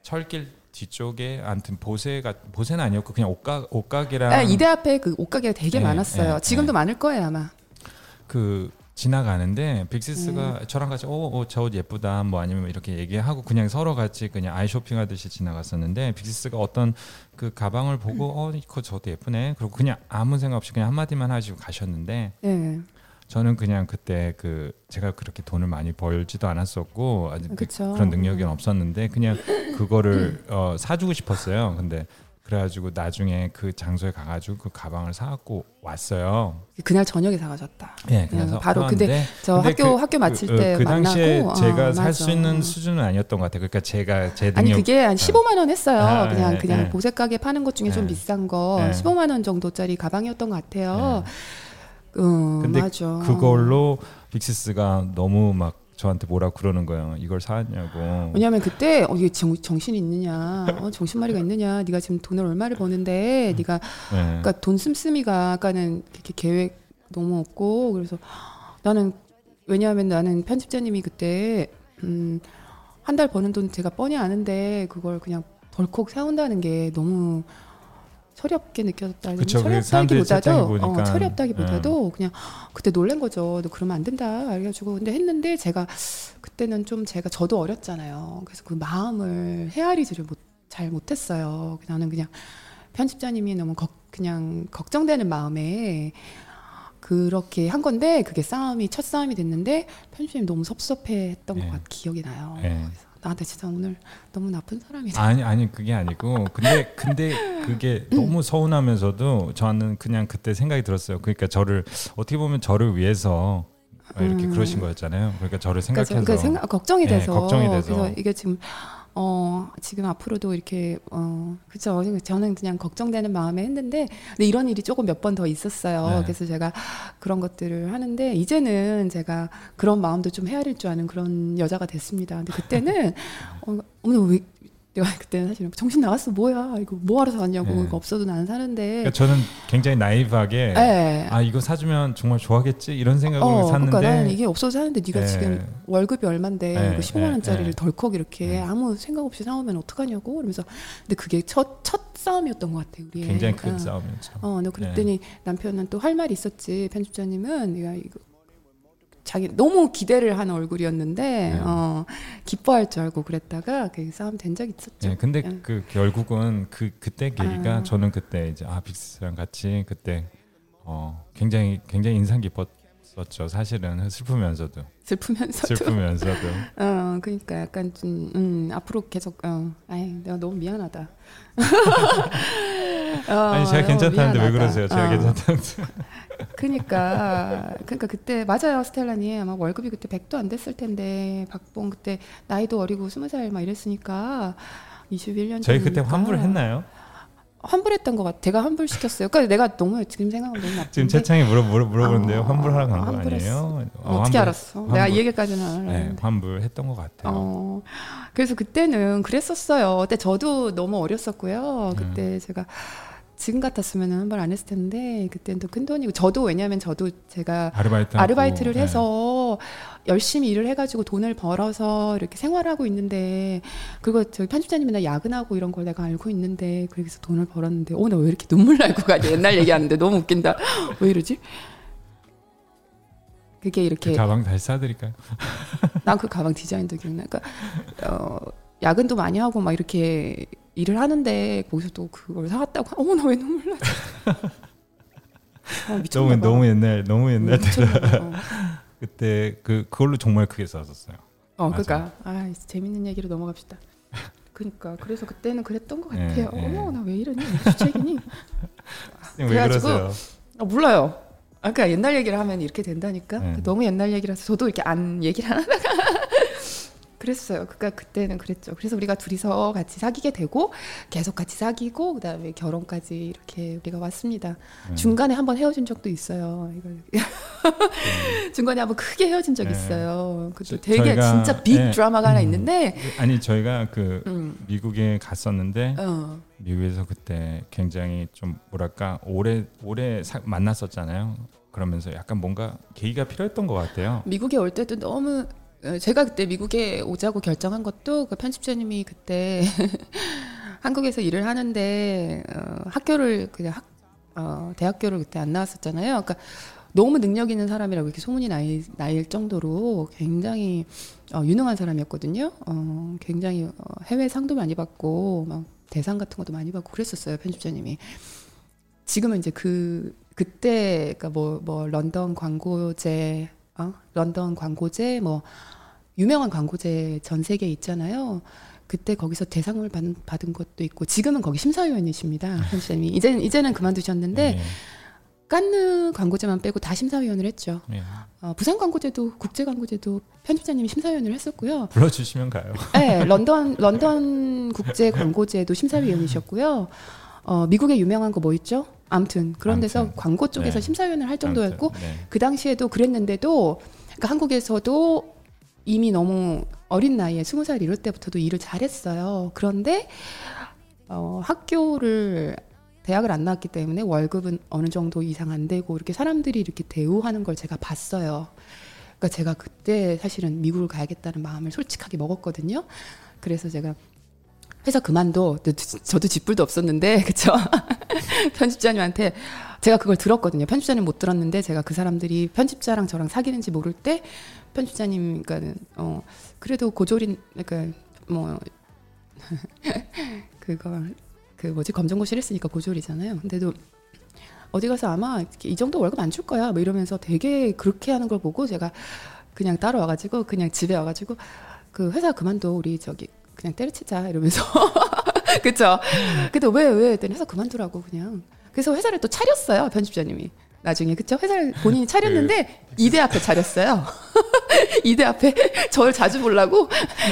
철길 뒤쪽에 아무튼 보세가 보세는 아니었고 그냥 옷가 옷가게랑 아, 이대 앞에 그 옷가게가 되게 네, 많았어요. 네, 지금도 네. 많을 거예요 아마. 그 지나가는데 빅시스가 저랑 같이 오 저 옷 예쁘다 뭐 아니면 이렇게 얘기하고 그냥 서로 같이 그냥 아이 쇼핑하듯이 지나갔었는데 빅시스가 어떤 그 가방을 보고 어 이거 저도 예쁘네 그리고 그냥 아무 생각 없이 그냥 한마디만 하시고 가셨는데 네. 저는 그냥 그때 그 제가 그렇게 돈을 많이 벌지도 않았었고 아직 그-. 그런 능력이 없었는데 그냥 그거를 어, 사주고 싶었어요. 근데 그래가지고 나중에 그 장소에 가가지고 그 가방을 사갖고 왔어요. 그날 저녁에 사가셨다. 예, 그래서 음, 바로 근데 저 근데 학교 그- 학교 마칠 그, 때그 당시에 어, 제가 살수 맞아. 있는 수준은 아니었던 것 같아요. 그러니까 제가 제 능력 아니 그게 한 15만 원 했어요. 아, 그냥 예, 그냥 예. 보색 가게 파는 것 중에 좀 예. 비싼 거 예. 15만 원 정도짜리 가방이었던 것 같아요. 음, 근데 맞아. 그걸로 빅시스가 너무 막 저한테 뭐라 그러는 거예요. 이걸 사냐고. 왜냐하면 그때 어, 이게 정, 정신이 있느냐, 어, 정신마리가 있느냐, 네가 지금 돈을 얼마를 버는데, 네가 네. 그러니까 돈 씀씀이가 아까는 이렇게 계획 너무 없고 그래서 나는 왜냐하면 나는 편집자님이 그때 음, 한 달 버는 돈 제가 뻔히 아는데 그걸 그냥 덜컥 세운다는 게 너무 철이 없게 느껴졌다. 그쵸, 철이 그 없다기보다도. 어, 철이 없다기보다도 그냥 그때 놀란 거죠. 너 그러면 안 된다. 그래가지고 근데 했는데 제가 그때는 좀 제가 저도 어렸잖아요. 그래서 그 마음을 헤아리지를 못, 잘 못했어요. 나는 그냥 편집자님이 너무 걱, 그냥 걱정되는 마음에 그렇게 한 건데 그게 싸움이 첫 싸움이 됐는데 편집자님 너무 섭섭해했던 네. 것 같 기억이 나요. 네. 그래서 나한테 진짜 오늘 너무 나쁜 사람이다. 아니 아니 그게 아니고 근데 근데 그게 너무 서운하면서도 저는 그냥 그때 생각이 들었어요. 그러니까 저를 어떻게 보면 저를 위해서 이렇게 음. 그러신 거였잖아요. 그러니까 저를 그러니까 생각해서 저- 그 생각 걱정이 네, 돼서 걱정이 돼서. 그래서 이게 지금 어 지금 앞으로도 이렇게 어 그죠 저는 그냥 걱정되는 마음에 했는데 근데 이런 일이 조금 몇 번 더 있었어요. 네. 그래서 제가 그런 것들을 하는데 이제는 제가 그런 마음도 좀 헤아릴 줄 아는 그런 여자가 됐습니다. 근데 그때는 어 어머 왜 내가 그때는 사실 정신 나갔어 뭐야 이거 뭐하러 사냐고 네. 이거 없어도 나는 사는데 그러니까 저는 굉장히 나이브하게 네. 아 이거 사주면 정말 좋아하겠지 이런 생각으로 어, 샀는데 그러니까 나는 이게 없어서 사는데 네가 네. 지금 월급이 얼만데 네, 이거 15만 원짜리를 네, 덜컥 이렇게 네. 아무 생각 없이 사오면 어떡하냐고 그러면서 근데 그게 첫, 첫 싸움이었던 것 같아요 우리 굉장히 큰 어. 싸움이었죠. 어, 근데 그랬더니 남편은 또 할 말이 있었지 편집자님은 내가 이거 자기 너무 기대를 한 얼굴이었는데 네. 어, 기뻐할 줄 알고 그랬다가 그 싸움 된적 있었죠. 예, 근데 예. 그 결국은 그 그때 계기가 아. 저는 그때 이제 아 빅스랑 같이 그때 어 굉장히 굉장히 인상 깊었었죠. 사실은 슬프면서도 슬프면서도 슬프면서도 어, 그러니까 약간 좀, 음, 앞으로 계속, 어, 아이, 내가 너무 미안하다. 어, 아니 제가 괜찮다는데 왜 미안하다. 그러세요? 제가 어, 괜찮다는데 그러니까, 그러니까 그때 맞아요, 스텔라님. 아마 월급이 그때 100도 안 됐을 텐데, 박봉 그때 나이도 어리고 20살 막 이랬으니까, 21년 저희 그때 환불을 했나요? 환불했던 것 같아. 제가 환불 시켰어요. 그러니까 내가 너무 지금 생각하면 너무 나쁜데. 지금 채창이 물어 물어 물어보는데요. 어, 환불하러 간거 환불했어. 아니에요? 어, 떻게 알았어? 내가 환불- 이 얘기까지는 안 네, 알았는데. 환불했던 것 같아요. 어, 그래서 그때는 그랬었어요. 그때 저도 너무 어렸었고요. 음. 그때 제가 지금 같았으면 한 번 안 했을 텐데 그때는 또 큰 돈이고 저도 왜냐하면 저도 제가 아르바이트 아르바이트를 네. 해서 열심히 일을 해가지고 돈을 벌어서 이렇게 생활하고 있는데 그리고 저희 편집자님이 나 야근하고 이런 걸 내가 알고 있는데 그래서 돈을 벌었는데 어 나 왜 이렇게 눈물 날고 가냐 옛날 얘기하는데 너무 웃긴다 왜 이러지? 그게 이렇게 그 가방 다시 사드릴까요? 난 그 가방 디자인도 기억나. 그러니까 어, 야근도 많이 하고 막 이렇게 일을 하는데 거기서 또 그걸 사갔다고. 어머 나 왜 눈물 나? 어, 미쳤나 너무 봐. 너무 옛날 너무 옛날 때 봐. 어. 그때 그 그걸로 정말 크게 싸웠었어요. 어, 맞아. 그러니까 아 재밌는 얘기로 넘어갑시다. 그러니까 그래서 그때는 그랬던 것 예, 같아요. 예. 어머 나 왜 이러니? 왜 주책이니? 왜 그래가지고 그러세요? 아, 몰라요. 아, 그러니까 옛날 얘기를 하면 이렇게 된다니까. 네. 너무 옛날 얘기라서 저도 이렇게 안 얘기를 안 하다가 그랬어요. 그러니까 그때는 그랬죠. 그래서 우리가 둘이서 같이 사귀게 되고 계속 같이 사귀고 그다음에 결혼까지 이렇게 우리가 왔습니다. 음. 중간에 한번 헤어진 적도 있어요. 이거 중간에 한번 크게 헤어진 적 네. 있어요. 그것도 저- 되게 저희가- 진짜 빅 네. 드라마가 하나 음. 있는데 아니 저희가 그 음. 미국에 갔었는데 어. 미국에서 그때 굉장히 좀 뭐랄까 오래 오래 사- 만났었잖아요. 그러면서 약간 뭔가 계기가 필요했던 것 같아요. 미국에 올 때도 너무 어, 제가 그때 미국에 오자고 결정한 것도 그 편집자님이 그때 한국에서 일을 하는데 어, 학교를 그냥 학, 어, 대학교를 그때 안 나왔었잖아요. 그러니까 너무 능력 있는 사람이라고 이렇게 소문이 나일, 나일 정도로 굉장히 어, 유능한 사람이었거든요. 어, 굉장히 어, 해외 상도 많이 받고 막 대상 같은 것도 많이 받고 그랬었어요 편집자님이. 지금은 이제 그 그때 그러니까 뭐, 뭐 런던 광고제, 어? 런던 광고제 뭐 유명한 광고제 전 세계에 있잖아요. 그때 거기서 대상을 받은, 받은 것도 있고 지금은 거기 심사위원이십니다 편집자님이 이제는 이제는 그만두셨는데. 네. 깐느 광고제만 빼고 다 심사위원을 했죠. 네. 어, 부산 광고제도 국제 광고제도 편집자님이 심사위원을 했었고요. 불러주시면 가요. 네, 런던 런던 국제 광고제도 심사위원이셨고요. 어, 미국에 유명한 거 뭐 있죠? 아무튼 그런 데서 아무튼, 광고 쪽에서 네. 심사위원을 할 정도였고 아무튼, 네. 그 당시에도 그랬는데도 그러니까 한국에서도 이미 너무 어린 나이에 스무 살 이럴 때부터도 일을 잘했어요. 그런데 어, 학교를 대학을 안 나왔기 때문에 월급은 어느 정도 이상 안 되고 이렇게 사람들이 이렇게 대우하는 걸 제가 봤어요. 그러니까 제가 그때 사실은 미국을 가야겠다는 마음을 솔직하게 먹었거든요. 그래서 제가 회사 그만둬. 저도 뒷불도 없었는데, 그쵸? 편집자님한테 제가 그걸 들었거든요. 편집자님 못 들었는데 제가 그 사람들이 편집자랑 저랑 사귀는지 모를 때 편집자님, 그러니까 어 그래도 고졸인, 그러니까 뭐 그걸 그 뭐지 검정고시를 했으니까 고졸이잖아요. 근데도 어디 가서 아마 이 정도 월급 안 줄 거야. 뭐 이러면서 되게 그렇게 하는 걸 보고 제가 그냥 따라와가지고 그냥 집에 와가지고 그 회사 그만둬 우리 저기 그냥 때려치자 이러면서 그쵸? 근데 왜 왜? 했더니 회사 그만두라고 그냥. 그래서 회사를 또 차렸어요 편집자님이. 나중에 그쵸? 회사를 본인이 차렸는데 이대 앞에 차렸어요. 이대 앞에 저를 자주 보려고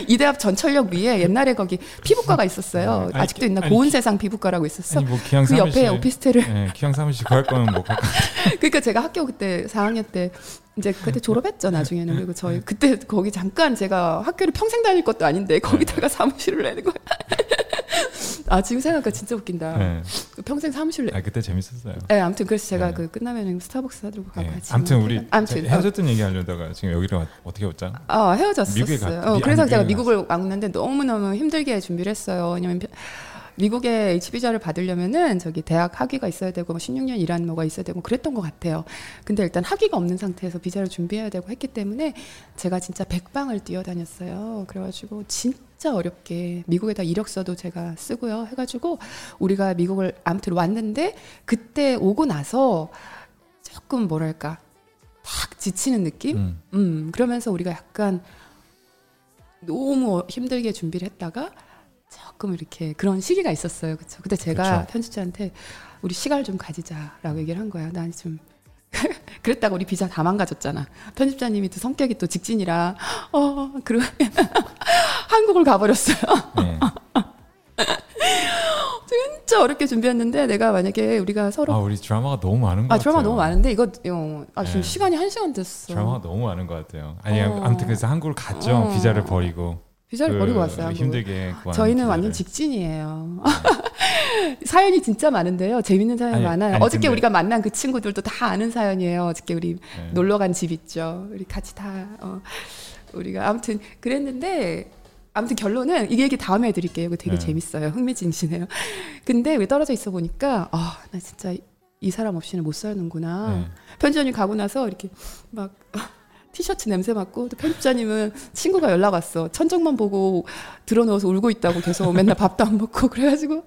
이대 앞 전철역 위에 옛날에 거기 피부과가 있었어요. 아니, 아직도 있나? 아니, 고운 세상 피부과라고 있었어. 뭐 기왕 그 옆에 오피스텔을 네, 기왕 사무실 구할 거면 뭐? 그러니까 제가 학교 그때 4학년 때 이제 그때 졸업했죠 나중에는 그리고 저희 그때 거기 잠깐 제가 학교를 평생 다닐 것도 아닌데 거기다가 사무실을 내는 거야. 아 지금 생각하니까 진짜 웃긴다. 네. 평생 사무실 내. 아 그때 재밌었어요. 네, 아무튼 그래서 제가 네. 그 끝나면 스타벅스 사들고 가고 네. 아무튼 우리 아무튼 헤어졌던 얘기 하려다가 지금 여기로 와- 어떻게 왔죠? 아 헤어졌었어요. 미국에 가- 어, 미- 그래서 아, 제가 미국을 왔는데 너무 너무 힘들게 준비를 했어요. 왜냐면 편- 미국에 H 비자를 받으려면은 저기 대학 학위가 있어야 되고 뭐 16년 일한 뭐가 있어야 되고 그랬던 것 같아요. 근데 일단 학위가 없는 상태에서 비자를 준비해야 되고 했기 때문에 제가 진짜 백방을 뛰어다녔어요. 그래가지고 진짜 어렵게 미국에다 이력서도 제가 쓰고요. 해가지고 우리가 미국을 아무튼 왔는데 그때 오고 나서 조금 뭐랄까 탁 지치는 느낌? 음. 음, 그러면서 우리가 약간 너무 힘들게 준비를 했다가 조금 이렇게 그런 시기가 있었어요. 그쵸? 근데 제가 그쵸. 편집자한테 우리 시간을 좀 가지자라고 얘기를 한 거야. 난 좀 그랬다가 우리 비자 다 망가졌잖아. 편집자님이 또 성격이 또 직진이라 어, 그러 한국을 가버렸어요. 네. 진짜 어렵게 준비했는데 내가 만약에 우리가 서로 아 우리 드라마가 너무 많은 것아 같아요. 드라마 너무 많은데 이거 어, 아 지금 네. 시간이 한 시간 됐어. 드라마가 너무 많은 것 같아요. 아니 어. 아무튼 그래서 한국을 갔죠. 어. 비자를 버리고. 비자를 그 버리고 왔어요. 힘들게 저희는. 완전 직진이에요. 사연이 진짜 많은데요. 재밌는 사연이 아니, 많아요. 아니, 어저께 근데- 우리가 만난 그 친구들도 다 아는 사연이에요. 어저께 우리 네. 놀러 간 집 있죠. 우리 같이 다 어, 우리가 아무튼 그랬는데 아무튼 결론은 이 얘기 다음에 해드릴게요. 이거 되게 네. 재밌어요. 흥미진진해요. 근데 왜 떨어져 있어 보니까 아 나 진짜 이- 이 사람 없이는 못 사는구나. 네. 편집자님 가고 나서 이렇게 막 티셔츠 냄새 맡고 또 편집자님은 친구가 연락 왔어. 천정만 보고 들어누워서 울고 있다고 계속 맨날 밥도 안 먹고 그래가지고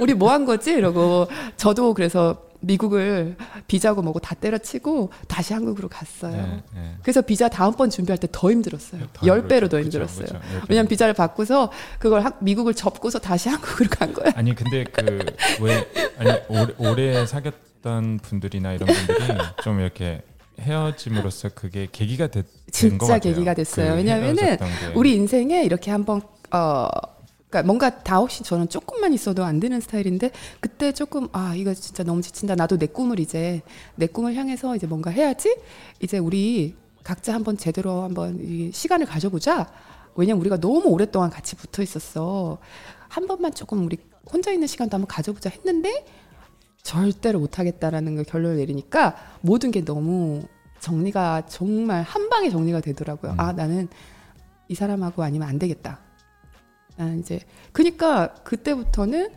우리 뭐 한 거지? 이러고 저도 그래서 미국을 비자고 뭐고 다 때려치고 다시 한국으로 갔어요. 네, 네. 그래서 비자 다음번 준비할 때 더 힘들었어요. 더열 배로 더 힘들었어요. 열 배로. 왜냐면 비자를 바꾸서 그걸 학- 미국을 접고서 다시 한국으로 간 거야. 아니 근데 그 왜 아니 오래, 오래 사귀었던 분들이나 이런 분들이 좀 이렇게 헤어짐으로써 그게 계기가 됐, 진짜 같아요. 계기가 됐어요. 그 왜냐면은 게. 우리 인생에 이렇게 한번 어 그러니까 뭔가 다 혹시 저는 조금만 있어도 안 되는 스타일인데 그때 조금 아 이거 진짜 너무 지친다. 나도 내 꿈을 이제 내 꿈을 향해서 이제 뭔가 해야지. 이제 우리 각자 한번 제대로 한번 이 시간을 가져보자. 왜냐면 우리가 너무 오랫동안 같이 붙어 있었어. 한 번만 조금 우리 혼자 있는 시간도 한번 가져보자 했는데 절대로 못하겠다라는 걸 결론을 내리니까 모든 게 너무 정리가 정말 한 방에 정리가 되더라고요. 음. 아 나는 이 사람하고 아니면 안 되겠다. 나는 이제 그러니까 그때부터는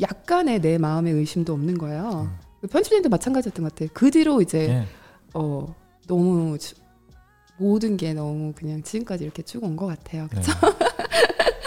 약간의 내 마음의 의심도 없는 거예요. 음. 편집자님도 마찬가지였던 것 같아요. 그 뒤로 이제 예. 어 너무 주- 모든 게 너무 그냥 지금까지 이렇게 쭉 온 것 같아요. 네. 그쵸?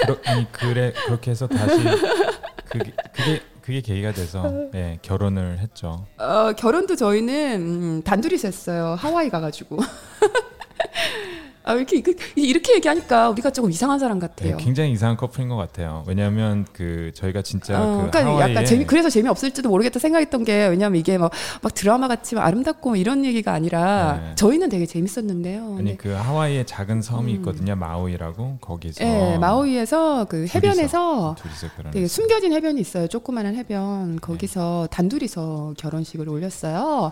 그러, 아니 그래 그렇게 해서 다시 그게 그게 그게 계기가 돼서 예, 결혼을 했죠. 어, 결혼도 저희는 음, 단둘이서 했어요. 하와이 가가지고. 아, 이렇게 그- 이렇게 얘기하니까 우리가 조금 이상한 사람 네, 같아요. 굉장히 이상한 커플인 것 같아요. 왜냐하면 그 저희가 진짜 어, 그 그러니까 약간 재미 그래서 재미 없을지도 모르겠다 생각했던 게 왜냐면 이게 막, 막 드라마 같이 막 아름답고 뭐 이런 얘기가 아니라 네. 저희는 되게 재밌었는데요. 아니 그 하와이에 작은 섬이 음. 있거든요. 마우이라고 거기서 예, 마우이에서 그 해변에서 둘이서 결혼. 되게 숨겨진 해변이 있어요. 조그마한 해변. 거기서 단둘이서 결혼식을 올렸어요.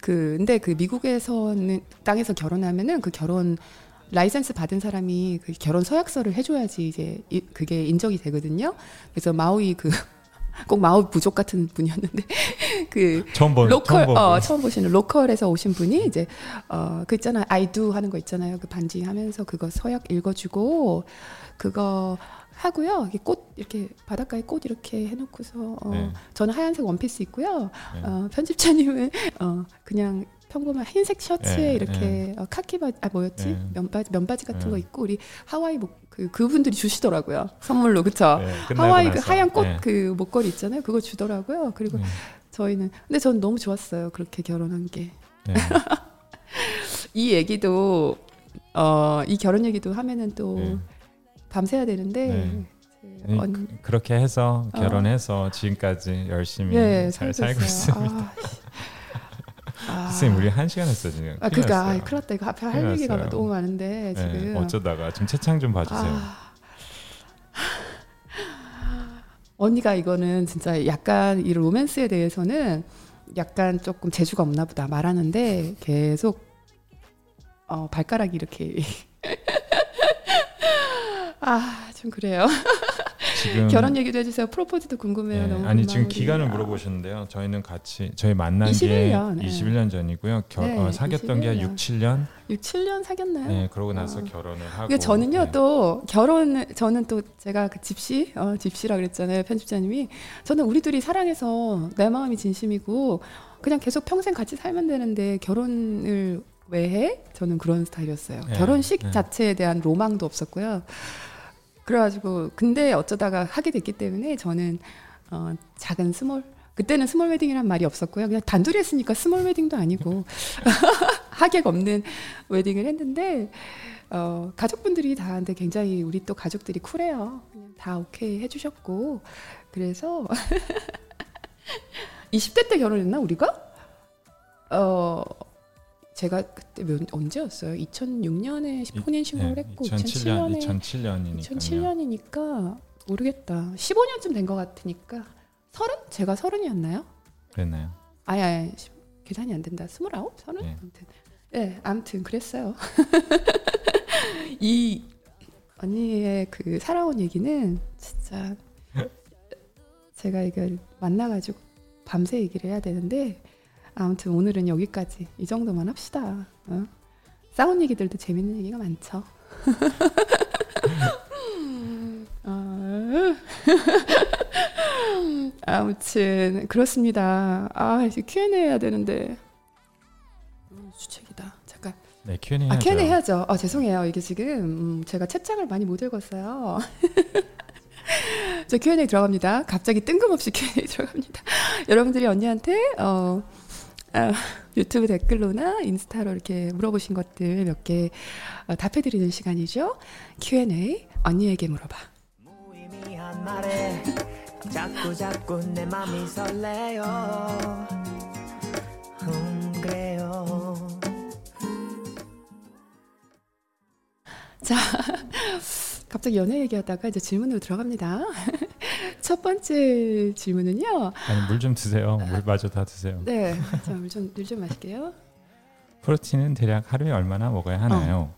그 근데 그 미국에서는 땅에서 결혼하면은 그 결혼 라이센스 받은 사람이 그 결혼 서약서를 해줘야지 이제 이- 그게 인정이 되거든요. 그래서 마우이 그 꼭 마우이 부족 같은 분이었는데 그 처음 본 로컬 처음 본어 분. 처음 보시는 로컬에서 오신 분이 이제 어그 있잖아 I do 하는 거 있잖아요 그 반지 하면서 그거 서약 읽어주고 그거 하고요 꽃 이렇게 바닷가에 꽃 이렇게 해놓고서 어 네. 저는 하얀색 원피스 입고요 네. 어 편집자님은 어 그냥 평범한 흰색 셔츠에 네, 이렇게 어, 카키 바지 아 뭐였지 네. 면바지 면바지 같은 네. 거 입고 우리 하와이 목, 그 그분들이 주시더라고요 선물로 그쵸 네, 끝나고 하와이 그. 하얀 꽃 네. 그 목걸이 있잖아요 그거 주더라고요 그리고 네. 저희는 근데 전 너무 좋았어요 그렇게 결혼한 게 이 네. 얘기도 어 이 결혼 얘기도 하면은 또 네. 밤새야 되는데 네. 제 아니, 언- 그- 그렇게 해서 어. 결혼해서 지금까지 열심히 예잘 살고. 있습니다. 아, 씨. 선생님 우리 한 시간 했어 지금. 아 그니까. 아, 큰일 났다 이거 앞에 할 얘기가 났어요. 너무 많은데 네, 지금 어쩌다가 좀 채창 좀 봐주세요. 아. 언니가 이거는 진짜 약간 이 로맨스에 대해서는 약간 조금 재주가 없나 보다 말하는데 계속 어, 발가락이 이렇게 아 좀 그래요. 지금 결혼 얘기도 해주세요. 프로포즈도 궁금해요. 네, 아니 지금. 기간을 아. 물어보셨는데요. 저희는 같이 저희 만난 21년, 게 네. 21년 전이고요. 결, 네, 어, 사귀었던 게 21년. 6, 7년. 6, 7년 사귀었나요? 네, 그러고 나서 아. 결혼을 하고. 근데 저는요 네. 또 결혼 저는 또 제가 그 집시 어, 집시라 그랬잖아요 편집자님이 저는 우리 둘이 사랑해서 내 마음이 진심이고 그냥 계속 평생 같이 살면 되는데 결혼을 왜 해? 저는 그런 스타일이었어요. 네, 결혼식 네. 자체에 대한 로망도 없었고요. 그래가지고 근데 어쩌다가 하게 됐기 때문에 저는 어, 작은 small 그때는 small wedding이란 말이 없었고요. 그냥 단둘이 했으니까 small wedding도 아니고 하객 없는 웨딩을 했는데 어, 가족분들이 다 근데 굉장히 우리 또 가족들이 쿨해요. 다 오케이 해주셨고 그래서 20대 때 결혼했나 우리가? 어 제가 그때 몇, 언제였어요? 2006년에 혼인 신고를 네, 했고 2007년 2007년에 2007년이니까요. 2007년이니까 모르겠다. 15년쯤 된 것 같으니까 서른? 제가 서른이었나요? 그랬나요? 아니 아니 시- 계산이 안 된다. 스물아홉? 서른? 네. 아무튼 네, 아무튼 그랬어요. 이 언니의 그 살아온 얘기는 진짜 제가 이걸 만나가지고 밤새 얘기를 해야 되는데 아무튼 오늘은 여기까지 이 정도만 합시다. 어? 싸운 얘기들도 재밌는 얘기가 많죠. 아, 아무튼 그렇습니다. 아 이제 Q&A 해야 되는데 음, 주책이다. 잠깐. 네, Q&A 아 하죠. Q&A 해야죠. 아 죄송해요. 이게 지금 음, 제가 채팅을 많이 못 읽었어요. 저 Q&A 들어갑니다. 갑자기 뜬금없이 Q&A 들어갑니다. 여러분들이 언니한테 어, 아, 유튜브 댓글로나 인스타로 이렇게 물어보신 것들 몇개 어, 답해드리는 시간이죠. Q&A 언니에게 물어봐. 무의미한 말에 자꾸 자꾸 내 맘이 설레요 음 그래요 자, 갑자기 연애 얘기하다가 이제 질문으로 들어갑니다. 첫 번째 질문은요. 아니 물 좀 드세요. 물 마저 다 드세요. 네, 자, 물좀 물 좀 마실게요. 프로틴은 대략 하루에 얼마나 먹어야 하나요?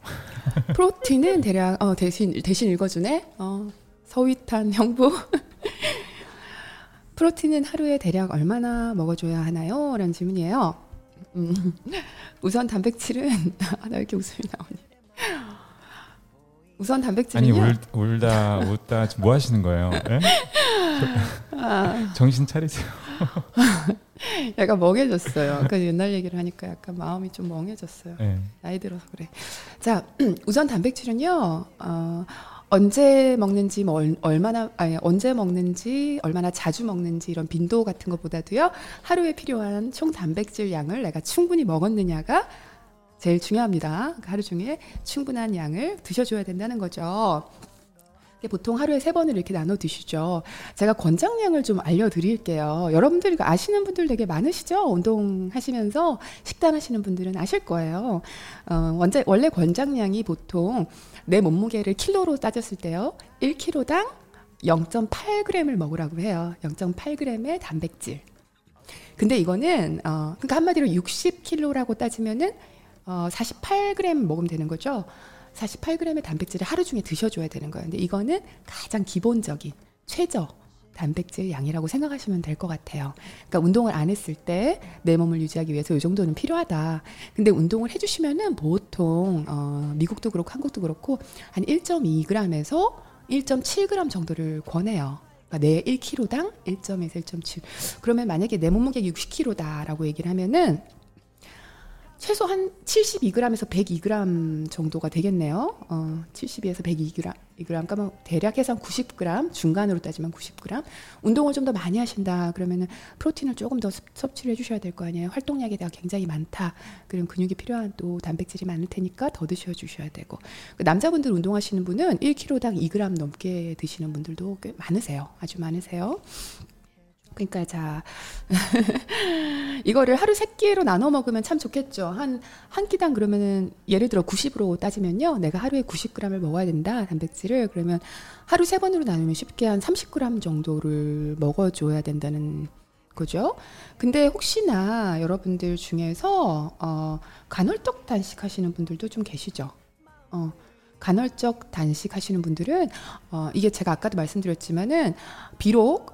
프로틴은 대략 어, 대신 대신 읽어주네. 어, 서위탄 형부. 프로틴은 하루에 대략 얼마나 먹어줘야 하나요? 라는 질문이에요. 음, 우선 단백질은 아, 나 이렇게 웃음이 나오니. 우선 아니 단백질은요. 울, 울다 웃다 뭐 하시는 거예요? 예? 아, 정신 차리세요. 약간 멍해졌어요. 그 옛날 얘기를 하니까 약간 마음이 좀 멍해졌어요. 네. 나이 들어서 그래. 자, 우선 단백질은요. 어, 언제 먹는지 뭐 얼- 얼마나 아니 언제 먹는지 얼마나 자주 먹는지 이런 빈도 같은 것보다도요. 하루에 필요한 총 단백질 양을 내가 충분히 먹었느냐가 제일 중요합니다. 그 하루 중에 충분한 양을 드셔줘야 된다는 거죠. 보통 하루에 세 번을 이렇게 나눠 드시죠. 제가 권장량을 좀 알려드릴게요. 여러분들 이거 아시는 분들 되게 많으시죠? 운동하시면서 식단하시는 분들은 아실 거예요. 어, 원래, 원래 권장량이 보통 내 몸무게를 킬로로 따졌을 때요. 1kg당 0.8g을 먹으라고 해요. 0.8g의 단백질. 근데 이거는 어, 그러니까 한마디로 60kg라고 따지면은 어, 48g 먹으면 되는 거죠. 48g의 단백질을 하루 중에 드셔줘야 되는 거예요. 근데 이거는 가장 기본적인 최저 단백질 양이라고 생각하시면 될 것 같아요. 그러니까 운동을 안 했을 때 내 몸을 유지하기 위해서 이 정도는 필요하다. 근데 운동을 해주시면은 보통 어, 미국도 그렇고 한국도 그렇고 한 1.2g에서 1.7g 정도를 권해요. 그러니까 내 1kg당 1.1에서 1.7. 그러면 만약에 내 몸무게 60kg다라고 얘기를 하면은 최소 한 72g에서 102g 정도가 되겠네요. 어, 72에서 102g, 2g, 그러면 대략 해서 90g, 중간으로 따지면 90g. 운동을 좀 더 많이 하신다. 그러면은 프로틴을 조금 더 섭- 섭취를 해주셔야 될 거 아니에요. 활동량이 내가 굉장히 많다. 그럼 근육이 필요한 또 단백질이 많을 테니까 더 드셔 주셔야 되고. 그 남자분들 운동하시는 분은 1kg당 2g 넘게 드시는 분들도 꽤 많으세요. 아주 많으세요. 그러니까 자 이거를 하루 세 끼로 나눠 먹으면 참 좋겠죠. 한 한 끼당 그러면은 예를 들어 90으로 따지면요. 내가 하루에 90g을 먹어야 된다. 단백질을 그러면 하루 세 번으로 나누면 쉽게 한 30g 정도를 먹어 줘야 된다는 거죠. 근데 혹시나 여러분들 중에서 어 간헐적 단식 하시는 분들도 좀 계시죠. 어 간헐적 단식 하시는 분들은 어 이게 제가 아까도 말씀드렸지만은 비록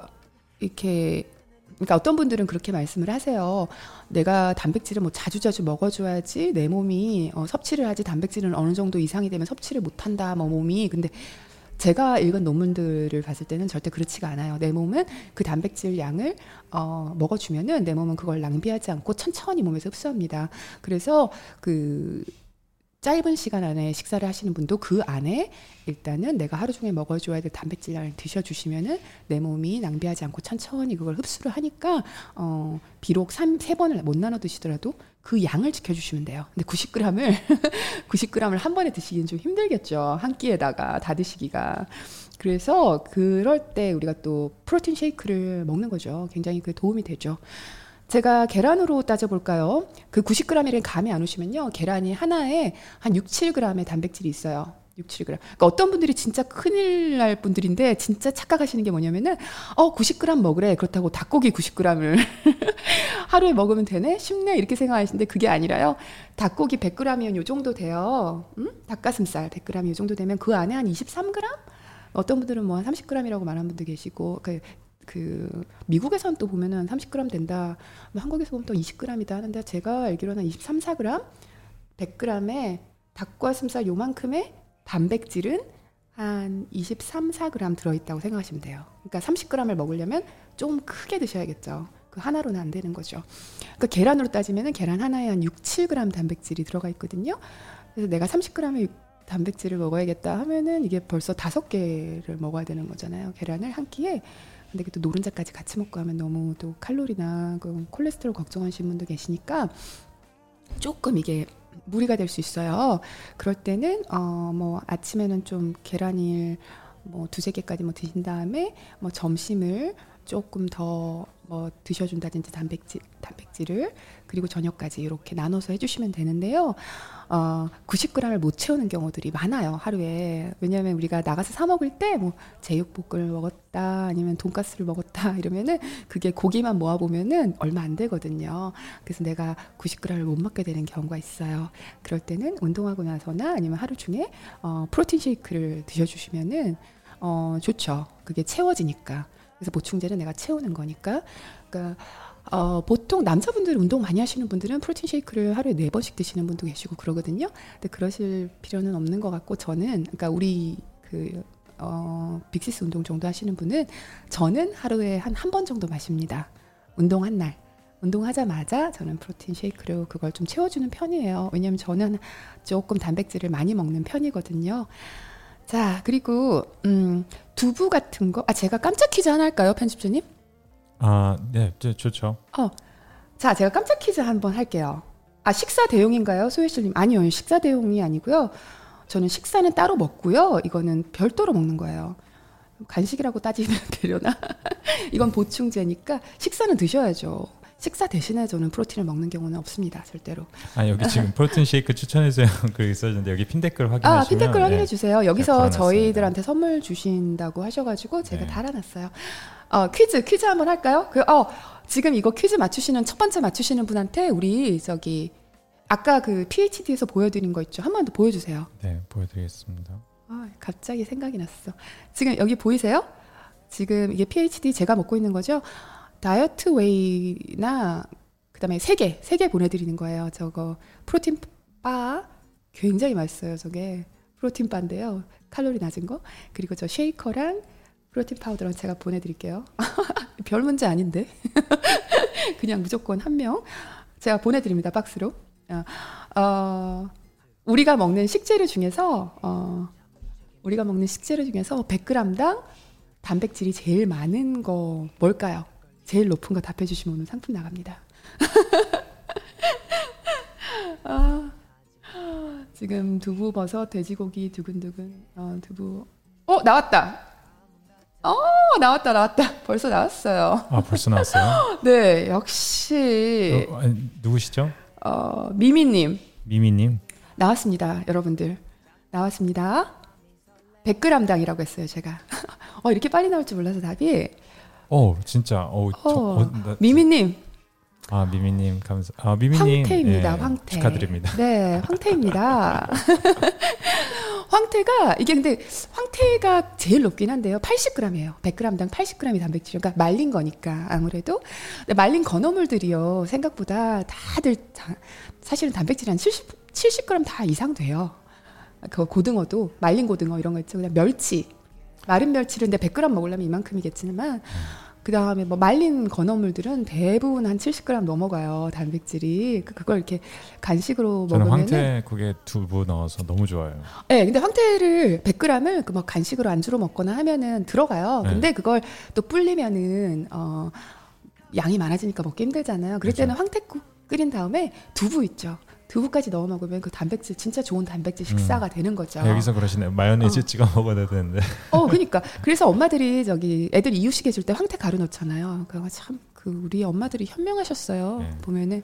이렇게 그러니까 어떤 분들은 그렇게 말씀을 하세요. 내가 단백질을 뭐 자주자주 먹어줘야지 내 몸이 어, 섭취를 하지 단백질은 어느 정도 이상이 되면 섭취를 못한다. 뭐 몸이 근데 제가 읽은 논문들을 봤을 때는 절대 그렇지가 않아요. 내 몸은 그 단백질 양을 어, 먹어주면은 내 몸은 그걸 낭비하지 않고 천천히 몸에서 흡수합니다. 그래서 그 짧은 시간 안에 식사를 하시는 분도 그 안에 일단은 내가 하루 종일 먹어줘야 될 단백질을 드셔주시면은 내 몸이 낭비하지 않고 천천히 그걸 흡수를 하니까 어 비록 삼, 세 번을 못 나눠 드시더라도 그 양을 지켜주시면 돼요. 근데 90g을 90g을 한 번에 드시기는 좀 힘들겠죠. 한 끼에다가 다 드시기가. 그래서 그럴 때 우리가 또 프로틴 쉐이크를 먹는 거죠. 굉장히 그 도움이 되죠. 제가 계란으로 따져볼까요? 그 90g이라는 감이 안 오시면요. 계란이 하나에 한 6, 7g의 단백질이 있어요. 6, 7g. 그러니까 어떤 분들이 진짜 큰일 날 분들인데 진짜 착각하시는 게 뭐냐면은 어 90g 먹으래. 그렇다고 닭고기 90g을 하루에 먹으면 되네? 쉽네? 이렇게 생각하시는데 그게 아니라요. 닭고기 100g이면 요 정도 돼요. 음? 닭가슴살 100g이 요 정도 되면 그 안에 한 23g? 어떤 분들은 뭐 한 30g이라고 말하는 분도 계시고 그, 그 미국에선 또 보면은 30g 된다. 뭐 한국에서 보면 또 20g이다 하는데 제가 알기로는 23, 4g, 100g에 닭가슴살 요만큼의 단백질은 한 23, 4g 들어있다고 생각하시면 돼요. 그러니까 30g을 먹으려면 좀 크게 드셔야겠죠. 그 하나로는 안 되는 거죠. 그러니까 계란으로 따지면은 계란 하나에 한 6, 7g 단백질이 들어가 있거든요. 그래서 내가 30g의 단백질을 먹어야겠다 하면은 이게 벌써 다섯 개를 먹어야 되는 거잖아요. 계란을 한 끼에. 근데 이게 또 노른자까지 같이 먹고 하면 너무 또 칼로리나 그 콜레스테롤 걱정하시는 분도 계시니까 조금 이게 무리가 될 수 있어요. 그럴 때는 어 뭐 아침에는 좀 계란을 뭐 두세 개까지 뭐 드신 다음에 뭐 점심을 조금 더 뭐 드셔준다든지 단백질 단백질을 그리고 저녁까지 이렇게 나눠서 해주시면 되는데요. 어 90g을 못 채우는 경우들이 많아요 하루에 왜냐하면 우리가 나가서 사 먹을 때 뭐 제육볶음을 먹었다 아니면 돈가스를 먹었다 이러면은 그게 고기만 모아 보면은 얼마 안 되거든요. 그래서 내가 90g을 못 먹게 되는 경우가 있어요. 그럴 때는 운동하고 나서나 아니면 하루 중에 어, 프로틴 쉐이크를 드셔주시면은 어, 좋죠. 그게 채워지니까. 그래서 보충제는 내가 채우는 거니까. 그러니까 어, 보통 남자분들 운동 많이 하시는 분들은 프로틴 쉐이크를 하루에 네 번씩 드시는 분도 계시고 그러거든요. 근데 그러실 필요는 없는 것 같고 저는 그러니까 우리 그 어, 빅시스 운동 정도 하시는 분은 저는 하루에 한 한 번 정도 마십니다. 운동한 날 운동하자마자 저는 프로틴 쉐이크로 그걸 좀 채워주는 편이에요. 왜냐면 저는 조금 단백질을 많이 먹는 편이거든요. 자 그리고 음, 두부 같은 거. 아 제가 깜짝 퀴즈 하나 할까요, 편집주님? 아, 네, 저- 좋죠. 어. 자, 제가 깜짝 퀴즈 한번 할게요. 아, 식사 대용인가요? 소혜실님. 아니요, 식사 대용이 아니고요. 저는 식사는 따로 먹고요. 이거는 별도로 먹는 거예요. 간식이라고 따지면 되려나? 이건 보충제니까 식사는 드셔야죠. 식사 대신에 저는 프로틴을 먹는 경우는 없습니다. 절대로. 아 여기 지금 프로틴 쉐이크 추천해주세요. 글 있었는데 여기 핀 댓글 확인하시면 아, 핀 댓글 확인해 네. 주세요. 여기서 걸어놨습니다. 저희들한테 선물 주신다고 하셔가지고 제가 네. 달아놨어요. 어, 퀴즈, 퀴즈 한번 할까요? 그, 어, 지금 이거 퀴즈 맞추시는, 첫 번째 맞추시는 분한테 우리 저기, 아까 그 PHD에서 보여드린 거 있죠? 한 번 더 보여주세요. 네, 보여드리겠습니다. 아, 갑자기 생각이 났어. 지금 여기 보이세요? 지금 이게 PHD 제가 먹고 있는 거죠? 다이어트 웨이나 그다음에 세 개, 세 개 보내드리는 거예요. 저거 프로틴 바 굉장히 맛있어요. 저게 프로틴 바인데요. 칼로리 낮은 거 그리고 저 쉐이커랑 프로틴 파우더랑 제가 보내드릴게요. 별 문제 아닌데 그냥 무조건 한 명 제가 보내드립니다 박스로. 어, 어, 우리가 먹는 식재료 중에서 어, 우리가 먹는 식재료 중에서 100g당 단백질이 제일 많은 거 뭘까요? 제일 높은 거 답해 주시면 오늘 상품 나갑니다. 아, 지금 두부 버섯 돼지고기 두근두근 어, 두부 어 나왔다. 어 나왔다 나왔다 벌써 나왔어요. 아 벌써 나왔어요? 네 역시 어, 아니, 누구시죠? 어, 미미님 미미님. 나왔습니다, 여러분들. 나왔습니다. 100g당이라고 했어요, 제가. 어, 이렇게 빨리 나올 줄 몰라서 답이. 어 진짜. 어, 저, 어, 어, 나- 미미님, 아 미미님 감사. 아 미미님. 황태입니다, 예, 황태. 축하드립니다. 네, 황태입니다. 황태가, 이게 근데 황태가 제일 높긴 한데요. 80g이에요. 100g당 80g이 단백질. 그러니까 말린 거니까, 아무래도. 근데 말린 건어물들이요, 생각보다 다들, 다- 사실은 단백질 한 70, 70g 다 이상 돼요. 그 고등어도, 말린 고등어 이런 거 있죠. 그냥 멸치. 마른 멸치를 근데 100g 먹으려면 이만큼이겠지만, 그 다음에 뭐 말린 건어물들은 대부분 한 70g 넘어가요 단백질이 그- 그걸 이렇게 간식으로 저는 먹으면 황태국에 두부 넣어서 너무 좋아요. 네, 근데 황태를 100g을 그 뭐 간식으로 안주로 먹거나 하면은 들어가요. 네. 근데 그걸 또 불리면은 어 양이 많아지니까 먹기 힘들잖아요. 그럴 그죠. 때는 황태국 끓인 다음에 두부 있죠. 두부까지 넣어 먹으면 그 단백질 진짜 좋은 단백질 식사가 되는 거죠. 아, 여기서 그러시네요. 마요네즈 어. 찍어 먹어야 되는데. 어, 그러니까 그래서 엄마들이 저기 애들 이유식 해줄 때 황태 가루 넣잖아요. 그거 참 그 우리 엄마들이 현명하셨어요. 네. 보면은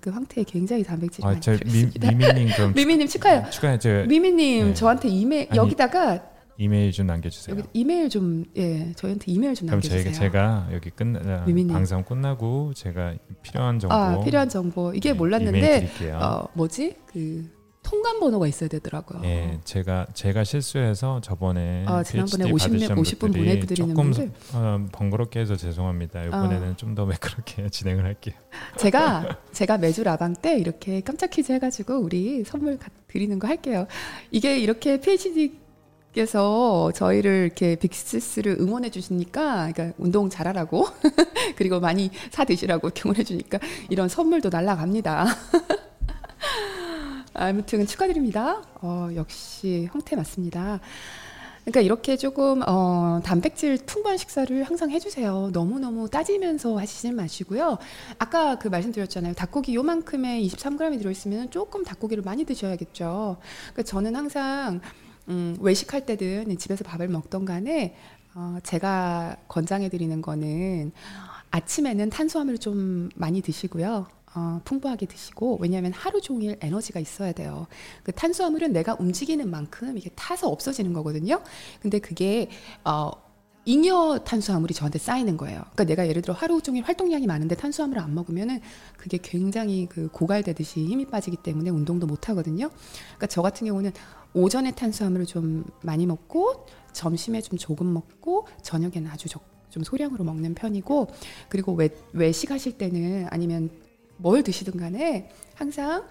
그 황태에 굉장히 단백질이 아, 많이 들어있습니다. 미미님 그럼 미미님 축하해요. 축하해 저 미미님 네. 저한테 아니, 여기다가 이메일 좀 남겨주세요. 여기 이메일 좀 예 저희한테 이메일 좀 그럼 남겨주세요. 저희가 제가 여기 끝 아. 방송 끝나고 제가 필요한 정보 아 필요한 정보 이게 네, 몰랐는데. 어 뭐지 그 통관 번호가 있어야 되더라고요. 예, 제가 제가 실수해서 저번에 아, 지난번에 PhD 50 명, 받으신 50분 분들이 보내드리는 조금 분들. 어, 번거롭게 해서 죄송합니다. 이번에는 좀더 매끄럽게 진행을 할게요. 제가 제가 매주 라방 때 이렇게 깜짝 퀴즈 해가지고 우리 선물 가- 드리는 거 할게요. 이게 이렇게 PhD 께서 저희를 이렇게 빅시스를 응원해 주시니까, 그러니까 운동 잘하라고 그리고 많이 사 드시라고 응원해 주니까 이런 선물도 날라갑니다. 아무튼 축하드립니다. 어, 역시 황태 맞습니다. 그러니까 이렇게 조금 어, 단백질 풍부한 식사를 항상 해주세요. 너무 너무 따지면서 하시지 마시고요. 아까 그 말씀드렸잖아요. 닭고기 요만큼의 23g이 들어있으면 조금 닭고기를 많이 드셔야겠죠. 그러니까 저는 항상 음, 외식할 때든 집에서 밥을 먹던 간에 어, 제가 권장해 드리는 거는 아침에는 탄수화물을 좀 많이 드시고요. 어, 풍부하게 드시고 왜냐하면 하루 종일 에너지가 있어야 돼요. 그 탄수화물은 내가 움직이는 만큼 이게 타서 없어지는 거거든요. 근데 그게 어, 잉여 탄수화물이 저한테 쌓이는 거예요. 그러니까 내가 예를 들어 하루 종일 활동량이 많은데 탄수화물을 안 먹으면은 그게 굉장히 그 고갈되듯이 힘이 빠지기 때문에 운동도 못 하거든요. 그러니까 저 같은 경우는 오전에 탄수화물을 좀 많이 먹고 점심에 좀 조금 먹고 저녁에는 아주 적, 좀 소량으로 먹는 편이고 그리고 외, 외식하실 때는 아니면 뭘 드시든 간에 항상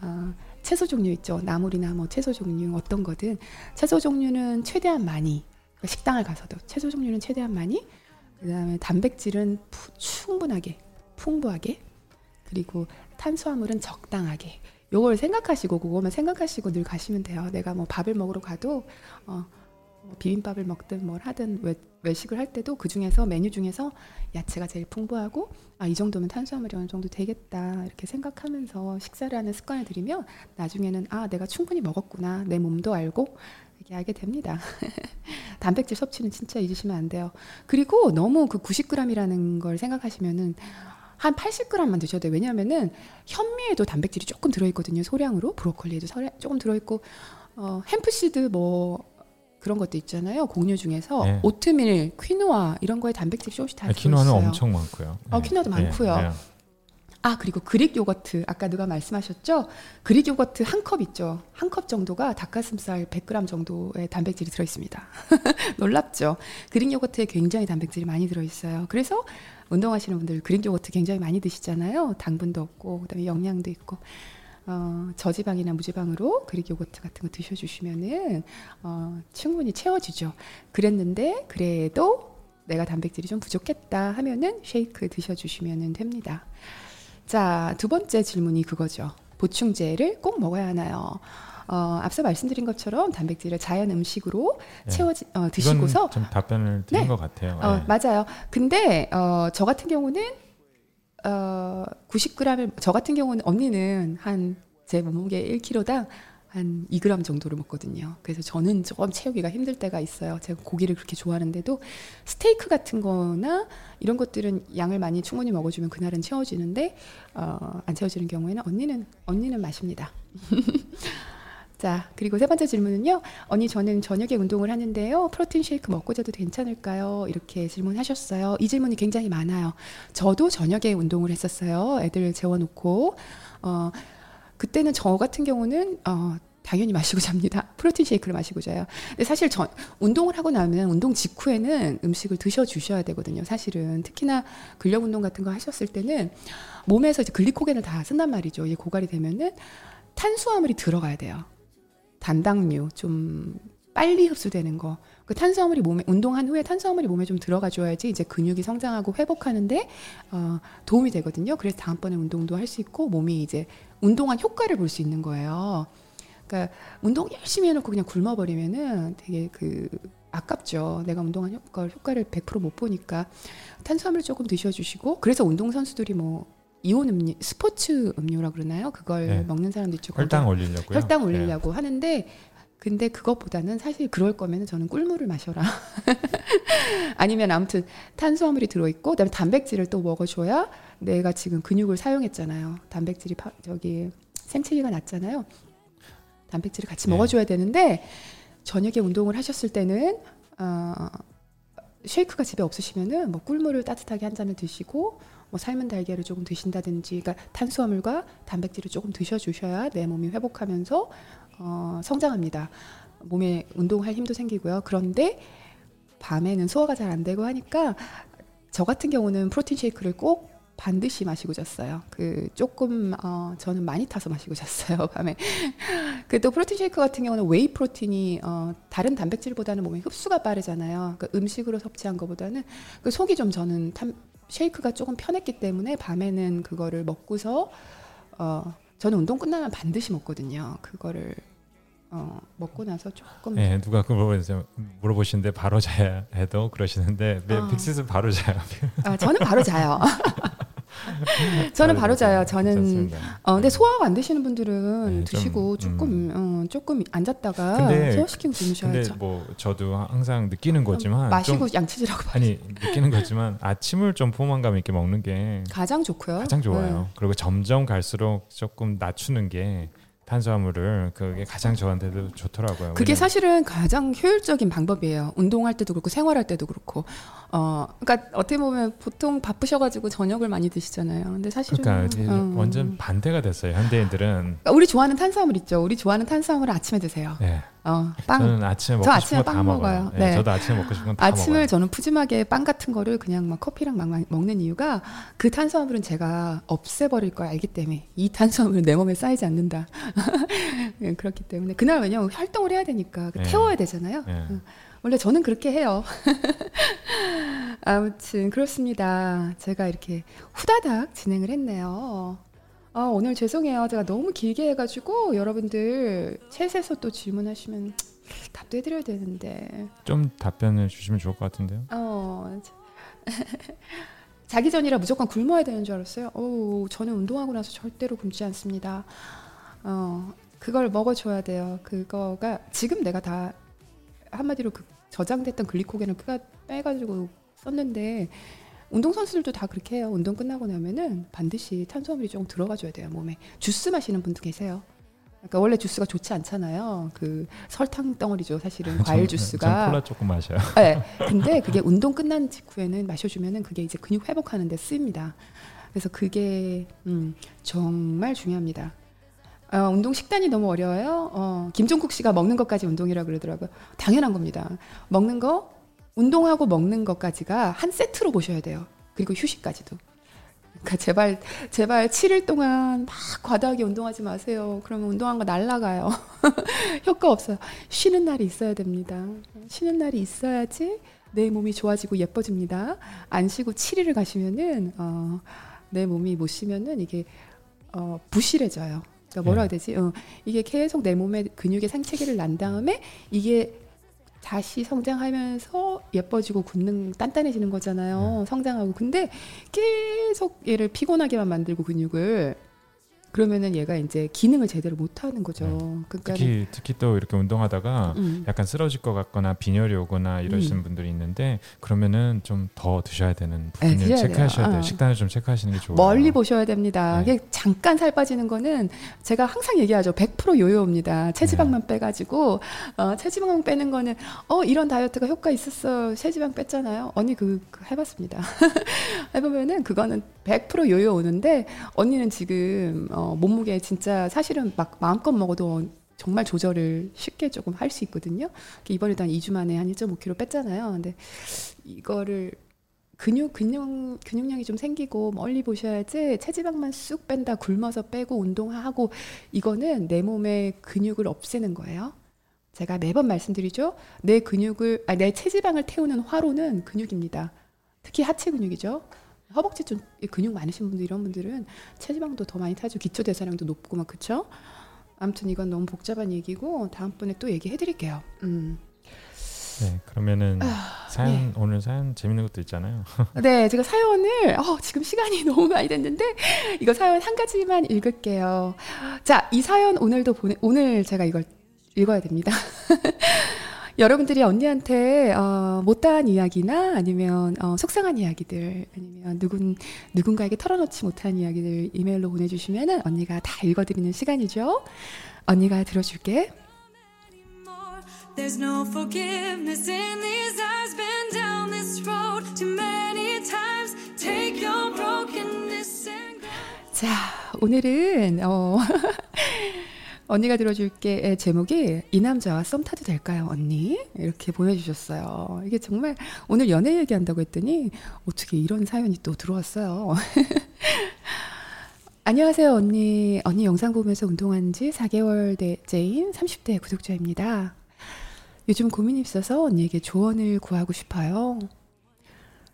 어, 채소 종류 있죠. 나물이나 뭐 채소 종류 어떤 거든 채소 종류는 최대한 많이 식당을 가서도 채소 종류는 최대한 많이 그다음에 단백질은 푸- 충분하게 풍부하게 그리고 탄수화물은 적당하게 요걸 생각하시고 그거만 생각하시고 늘 가시면 돼요. 내가 뭐 밥을 먹으러 가도 어, 뭐 비빔밥을 먹든 뭘 하든 외, 외식을 할 때도 그 중에서 메뉴 중에서 야채가 제일 풍부하고 아 이 정도면 탄수화물이 어느 정도 되겠다 이렇게 생각하면서 식사를 하는 습관을 들이면 나중에는 아 내가 충분히 먹었구나 내 몸도 알고 이렇게 알게 됩니다. 단백질 섭취는 진짜 잊으시면 안 돼요. 그리고 너무 그 90g이라는 걸 생각하시면은 한 80g만 드셔도 돼요. 왜냐하면은 현미에도 단백질이 조금 들어있거든요. 소량으로 브로콜리에도 소량- 조금 들어있고 어, hemp seed 뭐 그런 것도 있잖아요. 곡류 중에서 네. 오트밀, 퀴노아 이런 거에 단백질이 조금씩 다 아, 퀴노아는 들어있어요. 엄청 많고요. 어, 퀴노아도 많고요. 아 그리고 Greek yogurt 아까 누가 말씀하셨죠? Greek yogurt 한 컵 있죠. 한 컵 정도가 닭가슴살 100g 정도의 단백질이 들어 있습니다. 놀랍죠? Greek yogurt에 굉장히 단백질이 많이 들어 있어요. 그래서 운동하시는 분들 Greek yogurt 굉장히 많이 드시잖아요. 당분도 없고 그다음에 영양도 있고. 어, 저지방이나 무지방으로 그릭 요거트 같은 거 드셔주시면은 어, 충분히 채워지죠. 그랬는데 그래도 내가 단백질이 좀 부족했다 하면은 쉐이크 드셔주시면 됩니다. 자, 두 번째 질문이 그거죠. 보충제를 꼭 먹어야 하나요? 어, 앞서 말씀드린 것처럼 단백질을 자연 음식으로 네. 채워지 어, 이건 드시고서 좀 답변을 드린 네. 것 같아요. 어, 네. 맞아요. 근데 어, 저 같은 경우는 어, 90g을 저 같은 경우는 언니는 한 제 몸무게 1kg당 한 2g 정도를 먹거든요. 그래서 저는 조금 채우기가 힘들 때가 있어요. 제가 고기를 그렇게 좋아하는데도 스테이크 같은 거나 이런 것들은 양을 많이 충분히 먹어주면 그날은 채워지는데 어, 안 채워지는 경우에는 언니는 언니는 마십니다. 자, 그리고 세 번째 질문은요. 언니, 저는 저녁에 운동을 하는데요. 프로틴 쉐이크 먹고 자도 괜찮을까요? 이렇게 질문하셨어요. 이 질문이 굉장히 많아요. 저도 저녁에 운동을 했었어요. 애들 재워놓고. 어, 그때는 저 같은 경우는, 어, 당연히 마시고 잡니다. 프로틴 쉐이크를 마시고 자요. 근데 사실 저, 운동을 하고 나면 운동 직후에는 음식을 드셔 주셔야 되거든요. 사실은. 특히나 근력 운동 같은 거 하셨을 때는 몸에서 이제 글리코겐을 다 쓴단 말이죠. 이게 고갈이 되면은 탄수화물이 들어가야 돼요. 단당류 좀 빨리 흡수되는 거. 그 탄수화물이 몸에 운동한 후에 탄수화물이 몸에 좀 들어가 줘야지 이제 근육이 성장하고 회복하는데 어, 도움이 되거든요. 그래서 다음번에 운동도 할 수 있고 몸이 이제 운동한 효과를 볼 수 있는 거예요. 그러니까 운동 열심히 해놓고 그냥 굶어버리면은 되게 그 아깝죠. 내가 운동한 효과, 효과를 100%못 보니까 탄수화물 조금 드셔주시고 그래서 운동 선수들이 뭐 이온 음료, 스포츠 음료라 그러나요? 그걸 네. 먹는 사람도 있죠. 혈당 거기다 올리려고요. 혈당 네. 올리려고 하는데 근데 그것보다는 사실 그럴 거면 저는 꿀물을 마셔라. 아니면 아무튼 탄수화물이 들어있고 그다음에 단백질을 또 먹어줘야 내가 지금 근육을 사용했잖아요. 단백질이 파, 저기 생체기가 낮잖아요. 단백질을 같이 네. 먹어줘야 되는데 저녁에 운동을 하셨을 때는 어, 쉐이크가 집에 없으시면은 뭐 꿀물을 따뜻하게 한 잔을 드시고 뭐 삶은 달걀을 조금 드신다든지 그러니까 탄수화물과 단백질을 조금 드셔 주셔야 내 몸이 회복하면서 어, 성장합니다. 몸에 운동할 힘도 생기고요. 그런데 밤에는 소화가 잘 안 되고 하니까 저 같은 경우는 프로틴 쉐이크를 꼭 반드시 마시고 잤어요. 그 조금 어, 저는 많이 타서 마시고 잤어요 밤에. 그 또 프로틴 쉐이크 같은 경우는 whey protein이 어, 다른 단백질보다는 몸에 흡수가 빠르잖아요. 그 음식으로 섭취한 것보다는 그 속이 좀 저는 탐, 쉐이크가 조금 편했기 때문에 밤에는 그거를 먹고서 어, 저는 운동 끝나면 반드시 먹거든요. 그거를 어, 먹고 나서 조금 네, 누가 그. 물어보시는데 바로 자야 해도 그러시는데 네, 아. 빅스는 바로 자요. 아, 저는 바로 자요. 저는 바로 자요. 저는 괜찮습니다. 어, 근데 소화가 안 되시는 분들은 네, 드시고 좀, 조금 어, 조금 앉았다가 근데- 소화시키고 근데 주무셔야죠. 뭐 저도 항상 느끼는 거지만 마시고 좀, 양치질하고 봐. 아니 느끼는 거지만 아침을 좀 포만감 있게 먹는 게 가장 좋고요. 가장 좋아요. 네. 그리고 점점 갈수록 조금 낮추는 게 탄수화물을 그게 가장 저한테도 좋더라고요. 그게 사실은 가장 효율적인 방법이에요. 운동할 때도 그렇고 생활할 때도 그렇고. 어, 그러니까 어떻게 보면 보통 바쁘셔가지고 저녁을 많이 드시잖아요. 근데 사실은 그러니까 음. 완전 반대가 됐어요. 현대인들은 그러니까 우리 좋아하는 탄수화물 있죠. 우리 좋아하는 탄수화물을 아침에 드세요. 네. 어, 빵. 저는 아침에 저 먹고 아침에 싶은 거다빵 먹어요. 먹어요. 네, 네. 저도 아침에 먹고 싶은 건다 아침을 먹어요. 저는 푸짐하게 빵 같은 거를 그냥 막 커피랑 막 마- 먹는 이유가 그 탄수화물은 제가 없애버릴 걸 알기 때문에 이 탄수화물은 내 몸에 쌓이지 않는다. 예, 그렇기 때문에 그날 왜냐면 활동을 해야 되니까 그 네. 태워야 되잖아요. 네. 원래 저는 그렇게 해요. 아무튼 그렇습니다. 제가 이렇게 후다닥 진행을 했네요. 아, 오늘 죄송해요. 제가 너무 길게 해가지고 여러분들 챗에서 또 질문하시면 답도 해드려야 되는데. 좀 답변을 주시면 좋을 것 같은데요. 어. 자기 전이라 무조건 굶어야 되는 줄 알았어요. 오, 저는 운동하고 나서 절대로 굶지 않습니다. 어, 그걸 먹어줘야 돼요. 그거가 지금 내가 다 한마디로 그 저장됐던 글리코겐을 빼가, 빼가지고 썼는데 운동 선수들도 다 그렇게 해요. 운동 끝나고 나면은 반드시 탄수화물이 조금 들어가줘야 돼요 몸에. 주스 마시는 분도 계세요. 그러니까 원래 주스가 좋지 않잖아요. 그 설탕 덩어리죠, 사실은 과일 주스가. 콜라 조금 마셔요. 네. 근데 그게 운동 끝난 직후에는 마셔주면은 그게 이제 근육 회복하는데 쓰입니다. 그래서 그게 음, 정말 중요합니다. 어, 운동 식단이 너무 어려워요. 어, 김종국 씨가 먹는 것까지 운동이라 그러더라고요. 당연한 겁니다. 먹는 거, 운동하고 먹는 것까지가 한 세트로 보셔야 돼요. 그리고 휴식까지도. 그러니까 제발 제발 7일 동안 막 과다하게 운동하지 마세요. 그러면 운동한 거 날라가요. 효과 없어요. 쉬는 날이 있어야 됩니다. 쉬는 날이 있어야지 내 몸이 좋아지고 예뻐집니다. 안 쉬고 7일을 가시면은 어, 내 몸이 못 쉬면은 이게 어, 부실해져요. 그러니까 뭐라 해야 되지? 어, 이게 계속 내 몸에 근육의 상체기를 난 다음에 이게 다시 성장하면서 예뻐지고 굳는 단단해지는 거잖아요. 성장하고. 근데 계속 얘를 피곤하게만 만들고 근육을 그러면은 얘가 이제 기능을 제대로 못 하는 거죠. 그러니까 특히 특히 또 이렇게 운동하다가 음. 약간 쓰러질 것 같거나 빈혈이 오거나 이러시는 분들이 있는데 그러면은 좀 더 드셔야 되는 부분을 네, 드셔야 체크하셔야 돼요. 돼요. 어. 식단을 좀 체크하시는 게 좋아요. 멀리 보셔야 됩니다. 네. 잠깐 살 빠지는 거는 제가 항상 얘기하죠. 100% 요요입니다. 체지방만 빼가지고 어, 체지방만 빼는 거는 어 이런 다이어트가 효과 있었어. 체지방 뺐잖아요. 언니 그, 그 해봤습니다. 해보면은 그거는 100% 요요 오는데 언니는 지금 어, 몸무게 진짜 사실은 막 마음껏 먹어도 정말 조절을 쉽게 조금 할 수 있거든요. 이번에도 한 2주 만에 한 1.5kg 뺐잖아요. 근데 이거를 근육 근육 근육량이 좀 생기고 멀리 보셔야지 체지방만 쑥 뺀다 굶어서 빼고 운동하고 이거는 내 몸의 근육을 없애는 거예요. 제가 매번 말씀드리죠. 내 근육을 아, 내 체지방을 태우는 화로는 근육입니다. 특히 하체 근육이죠. 허벅지 좀 근육 많으신 분들 이런 분들은 체지방도 더 많이 타죠. 기초 대사량도 높고 막 그쵸? 아무튼 이건 너무 복잡한 얘기고 다음번에 또 얘기해 드릴게요. 음. 네, 그러면은 사연 예. 오늘 사연 재밌는 것도 있잖아요. 네, 제가 사연을 어, 지금 시간이 너무 많이 됐는데 이거 사연 한 가지만 읽을게요. 자, 이 사연 오늘도 보내 오늘 제가 이걸 읽어야 됩니다. 여러분들이 언니한테 어, 못다한 이야기나 아니면 어, 속상한 이야기들 아니면 누군 누군가에게 털어놓지 못한 이야기들 이메일로 보내주시면은 언니가 다 읽어드리는 시간이죠. 언니가 들어줄게. There's no forgiveness in these eyes. Been down this road too many times. Take your brokenness and. 자, 오늘은 어, 언니가 들어줄게 제목이 이 남자와 썸 타도 될까요, 언니? 이렇게 보내주셨어요. 이게 정말 오늘 연애 얘기한다고 했더니 어떻게 이런 사연이 또 들어왔어요. 안녕하세요, 언니. 언니 영상 보면서 운동한 지 4개월째인 30대 구독자입니다. 요즘 고민이 있어서 언니에게 조언을 구하고 싶어요.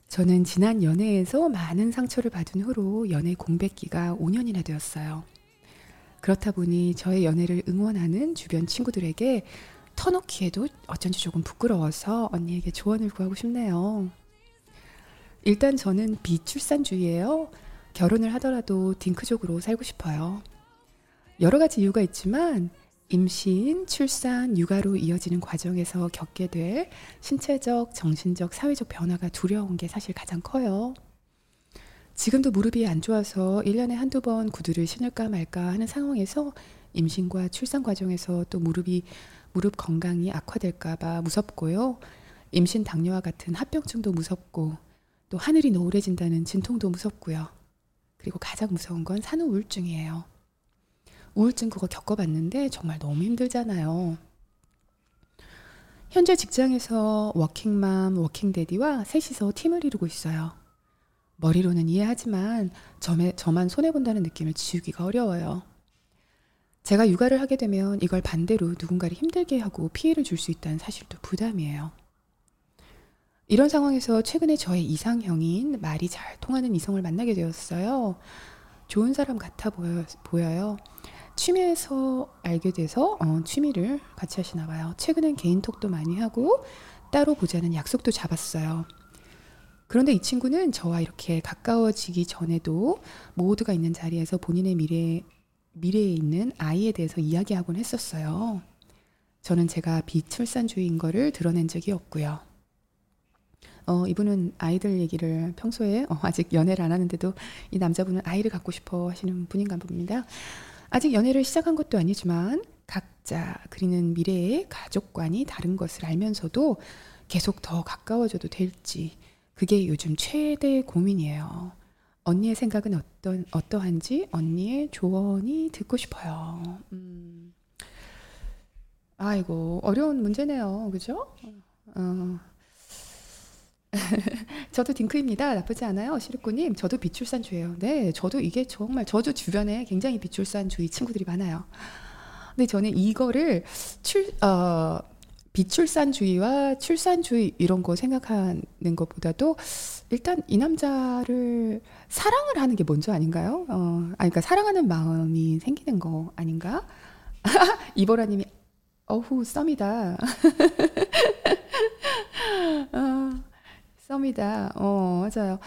저는 지난 연애에서 많은 상처를 받은 후로 연애 공백기가 5년이나 되었어요. 그렇다 보니 저의 연애를 응원하는 주변 친구들에게 터놓기에도 어쩐지 조금 부끄러워서 언니에게 조언을 구하고 싶네요. 일단 저는 비출산주의예요. 결혼을 하더라도 딩크족으로 살고 싶어요. 여러 가지 이유가 있지만 임신, 출산, 육아로 이어지는 과정에서 겪게 될 신체적, 정신적, 사회적 변화가 두려운 게 사실 가장 커요. 지금도 무릎이 안 좋아서 1년에 한두 번 구두를 신을까 말까 하는 상황에서 임신과 출산 과정에서 또 무릎이 무릎 건강이 악화될까봐 무섭고요. 임신 당뇨와 같은 합병증도 무섭고 또 하늘이 노을해진다는 진통도 무섭고요. 그리고 가장 무서운 건 산후 우울증이에요. 우울증 그거 겪어봤는데 정말 너무 힘들잖아요. 현재 직장에서 워킹맘, 워킹데디와 셋이서 팀을 이루고 있어요. 머리로는 이해하지만 저매, 저만 손해본다는 느낌을 지우기가 어려워요. 제가 육아를 하게 되면 이걸 반대로 누군가를 힘들게 하고 피해를 줄 수 있다는 사실도 부담이에요. 이런 상황에서 최근에 저의 이상형인 말이 잘 통하는 이성을 만나게 되었어요. 좋은 사람 같아 보여, 보여요. 취미에서 알게 돼서 어, 취미를 같이 하시나 봐요. 최근엔 개인톡도 많이 하고 따로 보자는 약속도 잡았어요. 그런데 이 친구는 저와 이렇게 가까워지기 전에도 모두가 있는 자리에서 본인의 미래, 미래에 있는 아이에 대해서 이야기하곤 했었어요. 저는 제가 비출산주의인 거를 드러낸 적이 없고요. 어, 이분은 아이들 얘기를 평소에 어, 아직 연애를 안 하는데도 이 남자분은 아이를 갖고 싶어 하시는 분인가 봅니다. 아직 연애를 시작한 것도 아니지만 각자 그리는 미래의 가족관이 다른 것을 알면서도 계속 더 가까워져도 될지 그게 요즘 최대 고민이에요. 언니의 생각은 어떤 어떠한지 언니의 조언이 듣고 싶어요. 음. 아이고 어려운 문제네요, 그죠? 어. 저도 딩크입니다. 나쁘지 않아요, 시르코님. 저도 비출산주예요. 네, 저도 이게 정말 저도 주변에 굉장히 비출산주의 친구들이 많아요. 근데 저는 이거를 출 어, 비출산주의와 출산주의 이런 거 생각하는 것보다도 일단 이 남자를 사랑을 하는 게 먼저 아닌가요? 어, 아니, 그러니까 사랑하는 마음이 생기는 거 아닌가? 이보라님이 어후 썸이다. 어, 썸이다. 어 맞아요.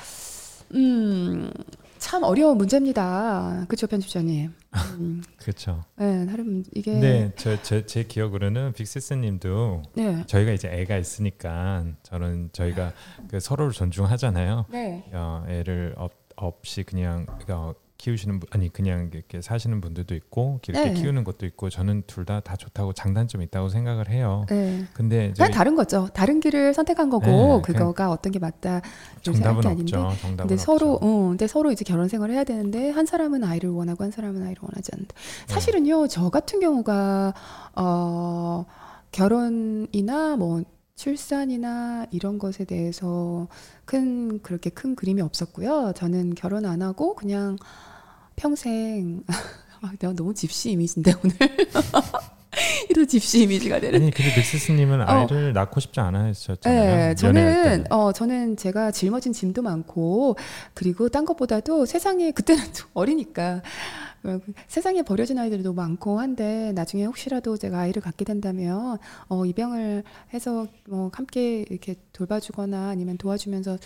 음. 참 어려운 문제입니다. 그렇죠, 편집자님. 음, 그렇죠. 네, 나름 이게 네, 저제 제 기억으로는 빅세스님도 네. 저희가 이제 애가 있으니까 저는 저희가 그 서로를 존중하잖아요. 네. 어, 애를 없, 없이 그냥 어, 키우시는 분 아니 그냥 이렇게 사시는 분들도 있고 이렇게 네. 키우는 것도 있고 저는 둘다다 좋다고 장단점이 있다고 생각을 해요. 네. 근데 그냥 다른 거죠. 다른 길을 선택한 거고 네, 그거가 어떤 게 맞다 정답은 게 아닌데. 없죠. 정답은 근데 서로 없죠. 어, 근데 서로 이제 결혼 생활을 해야 되는데 한 사람은 아이를 원하고 한 사람은 아이를 원하지 않는다. 네. 사실은요, 저 같은 경우가 어 결혼이나 뭐 출산이나 이런 것에 대해서 큰 그렇게 큰 그림이 없었고요. 저는 결혼 안 하고 그냥 평생 아, 내가 너무 집시 이미지인데 오늘 이런 집시 이미지가 되는. 아니 근데 빅세스님은 아이를 낳고 싶지 않아 하셨잖아요. 네, 저는. 어 저는 제가 짊어진 짐도 많고 그리고 딴 것보다도 세상에 그때는 좀 어리니까 어, 세상에 버려진 아이들도 많고 한데 나중에 혹시라도 제가 아이를 갖게 된다면 어 입양을 해서 뭐 함께 이렇게 돌봐주거나 아니면 도와주면서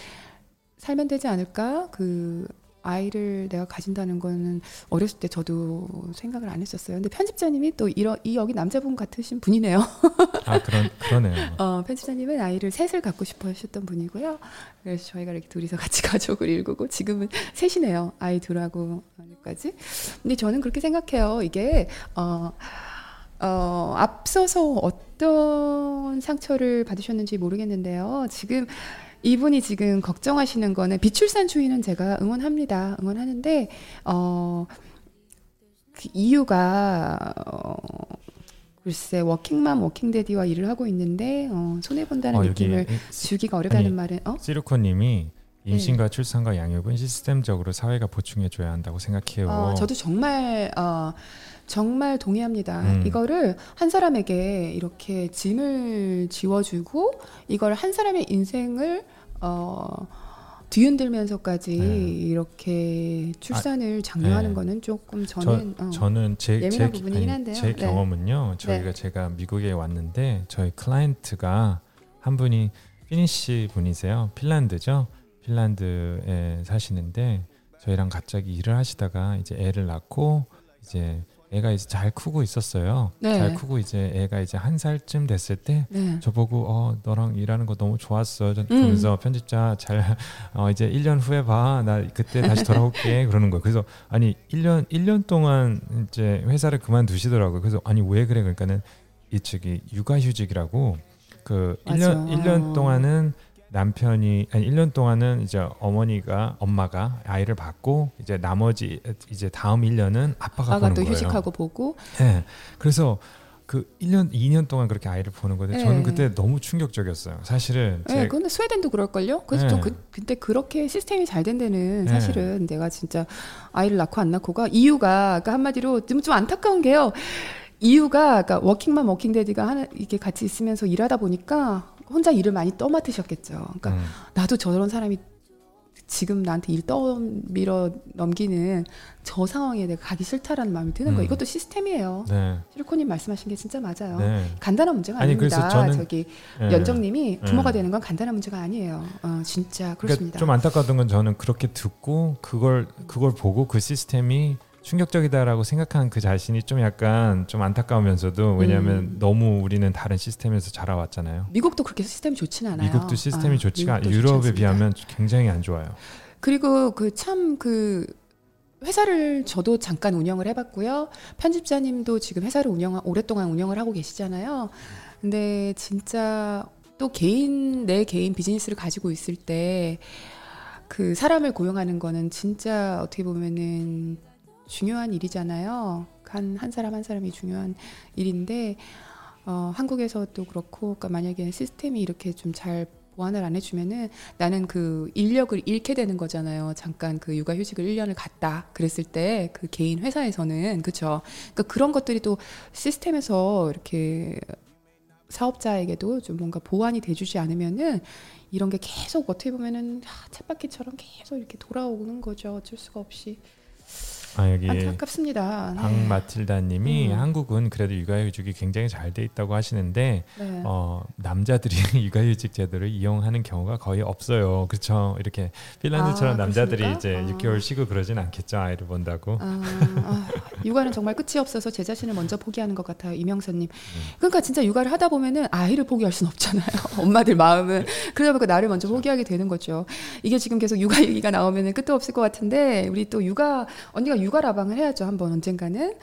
살면 되지 않을까 그 아이를 내가 가진다는 거는 어렸을 때 저도 생각을 안 했었어요. 근데 편집자님이 또 이러, 이 여기 남자분 같으신 분이네요. 아 그런 그러네요. 어, 편집자님은 아이를 셋을 갖고 싶어 하셨던 분이고요. 그래서 저희가 이렇게 둘이서 같이 가족을 일구고 지금은 셋이네요. 아이 둘하고 아이까지. 근데 저는 그렇게 생각해요. 이게 어, 어, 앞서서 어떤 상처를 받으셨는지 모르겠는데요. 지금 이분이 지금 걱정하시는 거는 비출산주의는 제가 응원합니다. 응원하는데 어, 그 이유가 어, 글쎄 워킹맘 워킹데디와 일을 하고 있는데 어, 손해 본다는 어, 느낌을 이- 주기가 어렵다는 아니, 말은 어? 시르코님이 네. 임신과 출산과 양육은 시스템적으로 사회가 보충해 줘야 한다고 생각해요. 어, 저도 정말 어, 정말 동의합니다. 음. 이거를 한 사람에게 이렇게 짐을 지워주고 이걸 한 사람의 인생을 어, 뒤흔들면서까지 네. 이렇게 출산을 장려하는 네. 거는 조금 저는 어, 저는 제, 제, 예민한 부분이긴 한데요. 제 네. 경험은요. 저희가 제가 미국에 왔는데 저희 클라이언트가 한 분이 Finnish 분이세요. 핀란드죠. 핀란드에 사시는데 저희랑 갑자기 일을 하시다가 이제 애를 낳고 이제 애가 이제 잘 크고 있었어요. 네. 잘 크고 이제 애가 이제 한 살쯤 됐을 때 네. 저보고 어 너랑 일하는 거 너무 좋았어. 저- 음. 편집자 잘 어, 이제 1년 후에 봐. 나 그때 다시 돌아올게. 그러는 거예요. 그래서 아니 1년 1년 동안 이제 회사를 그만두시더라고요. 그래서 아니 왜 그래? 그러니까는 이쪽이 육아 휴직이라고 그 맞아. 1년 1년 동안은 남편이 아니 1년 동안은 이제 어머니가 엄마가 아이를 받고 이제 나머지 이제 다음 1년은 아빠가 아가 보는 또 거예요. 휴식하고 보고 네. 그래서 그 1년, 2년 동안 그렇게 아이를 보는 건데 네. 저는 그때 너무 충격적이었어요. 사실은 네, 제 근데 스웨덴도 그럴걸요? 그래서 네. 좀 그, 근데 그렇게 시스템이 잘 된 데는 네. 사실은 내가 진짜 아이를 낳고 안 낳고가 이유가 그러니까 한마디로 좀, 좀 안타까운 게요. 이유가 그러니까 워킹맘 워킹데디가 하나 이게 같이 있으면서 일하다 보니까 혼자 일을 많이 떠맡으셨겠죠. 그러니까 음. 나도 저런 사람이 지금 나한테 일 떠밀어 넘기는 저 상황에 내가 가기 싫다라는 마음이 드는 거예요. 음. 이것도 시스템이에요. 네. 시르코님 말씀하신 게 진짜 맞아요. 네. 간단한 문제가 아니, 아닙니다. 그래서 저는- 저기 예. 연정님이 부모가 네. 되는 건 간단한 문제가 아니에요. 어, 진짜 그러니까 그렇습니다. 좀 안타까웠던 건 저는 그렇게 듣고 그걸 그걸 보고 그 시스템이 충격적이다라고 생각한 그 자신이 좀 약간 좀 안타까우면서도 왜냐하면 음. 너무 우리는 다른 시스템에서 자라왔잖아요. 미국도 그렇게 시스템이 좋지는 않아요. 미국도 시스템이 아, 좋지가 미국도 좋지 유럽에 않습니다. 비하면 굉장히 안 좋아요. 그리고 그참그 회사를 저도 잠깐 운영을 해봤고요. 편집자님도 지금 회사를 운영 오랫동안 운영을 하고 계시잖아요. 근데 진짜 또 개인 내 개인 비즈니스를 가지고 있을 때 그 사람을 고용하는 거는 진짜 어떻게 보면은 중요한 일이잖아요. 한, 한 사람 한 사람이 중요한 일인데 어, 한국에서도 그렇고 그러니까 만약에 시스템이 이렇게 좀 잘 보완을 안 해주면은 나는 그 인력을 잃게 되는 거잖아요. 잠깐 그 육아휴직을 1년을 갔다 그랬을 때 그 개인 회사에서는 그쵸. 그러니까 그런 것들이 또 시스템에서 이렇게 사업자에게도 좀 뭔가 보완이 돼주지 않으면은 이런 게 계속 어떻게 보면은 하, 쳇바퀴처럼 계속 이렇게 돌아오는 거죠. 어쩔 수가 없이 아 여기 안타깝습니다. 네. 박마틸다님이 음. 한국은 그래도 육아휴직이 굉장히 잘 돼 있다고 하시는데 네. 어, 남자들이 육아휴직 제도를 이용하는 경우가 거의 없어요. 그렇죠? 이렇게 핀란드처럼 아, 남자들이? 이제 아. 6개월 쉬고 그러진 않겠죠. 아이를 본다고. 아, 아, 육아는 정말 끝이 없어서 제 자신을 먼저 포기하는 것 같아요, 이명선님. 음. 그러니까 진짜 육아를 하다 보면은 아이를 포기할 수는 없잖아요. 엄마들 마음은 그러다 보니까 나를 먼저 포기하게 되는 거죠. 이게 지금 계속 육아 얘기가 나오면은 끝도 없을 것 같은데 우리 또 육아 언니가 육아 라방을 해야죠 한번 언젠가는.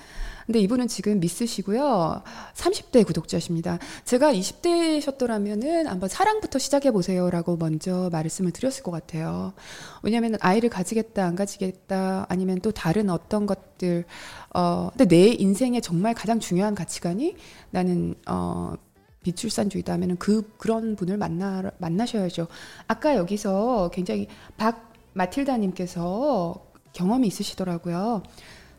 근데 이분은 지금 미스시고요. 30대 구독자십니다. 제가 20대셨더라면은 한번 사랑부터 시작해 보세요라고 먼저 말씀을 드렸을 것 같아요. 왜냐하면 아이를 가지겠다 안 가지겠다 아니면 또 다른 어떤 것들 어 근데 내 인생에 정말 가장 중요한 가치관이 나는 어 비출산주의다 하면은 그 그런 분을 만나 만나셔야죠. 아까 여기서 굉장히 박 마틸다님께서 경험이 있으시더라고요.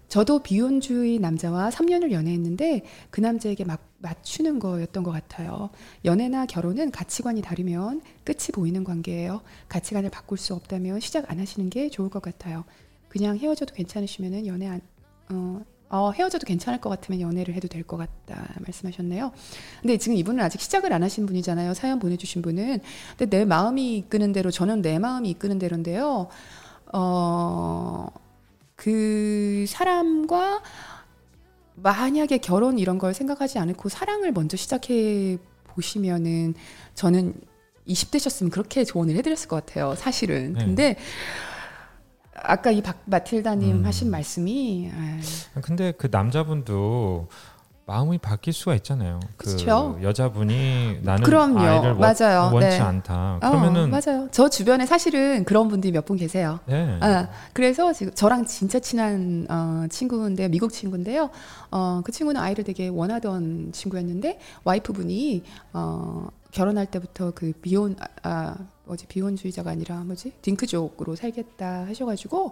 저도 비혼주의 남자와 3년을 연애했는데 그 남자에게 막 맞추는 거였던 것 같아요. 연애나 결혼은 가치관이 다르면 끝이 보이는 관계예요. 가치관을 바꿀 수 없다면 시작 안 하시는 게 좋을 것 같아요. 그냥 헤어져도 괜찮으시면은 연애 안, 어, 어, 헤어져도 괜찮을 것 같으면 연애를 해도 될 것 같다 말씀하셨네요. 근데 지금 이분은 아직 시작을 안 하신 분이잖아요. 사연 보내주신 분은. 근데 내 마음이 이끄는 대로 저는 내 마음이 이끄는 대로인데요. 어, 그 사람과 만약에 결혼 이런 걸 생각하지 않고 사랑을 먼저 시작해 보시면은 저는 20대셨으면 그렇게 조언을 해드렸을 것 같아요. 사실은. 네. 근데 아까 이 박 마틸다님 음. 하신 말씀이 아이, 근데 그 남자분도 마음이 바뀔 수가 있잖아요. 그 그쵸. 여자분이 나는 그럼요. 아이를 원- 맞아요. 원치 네. 않다. 어, 그러면은 맞아요. 저 주변에 사실은 그런 분들이 몇 분 계세요. 네. 아, 그래서 지금 저랑 진짜 친한 어, 친구인데 미국 친구인데요. 어, 그 친구는 아이를 되게 원하던 친구였는데 와이프분이 어, 결혼할 때부터 그 비혼 아, 아 뭐지 비혼주의자가 아니라 뭐지 딩크족으로 살겠다 하셔가지고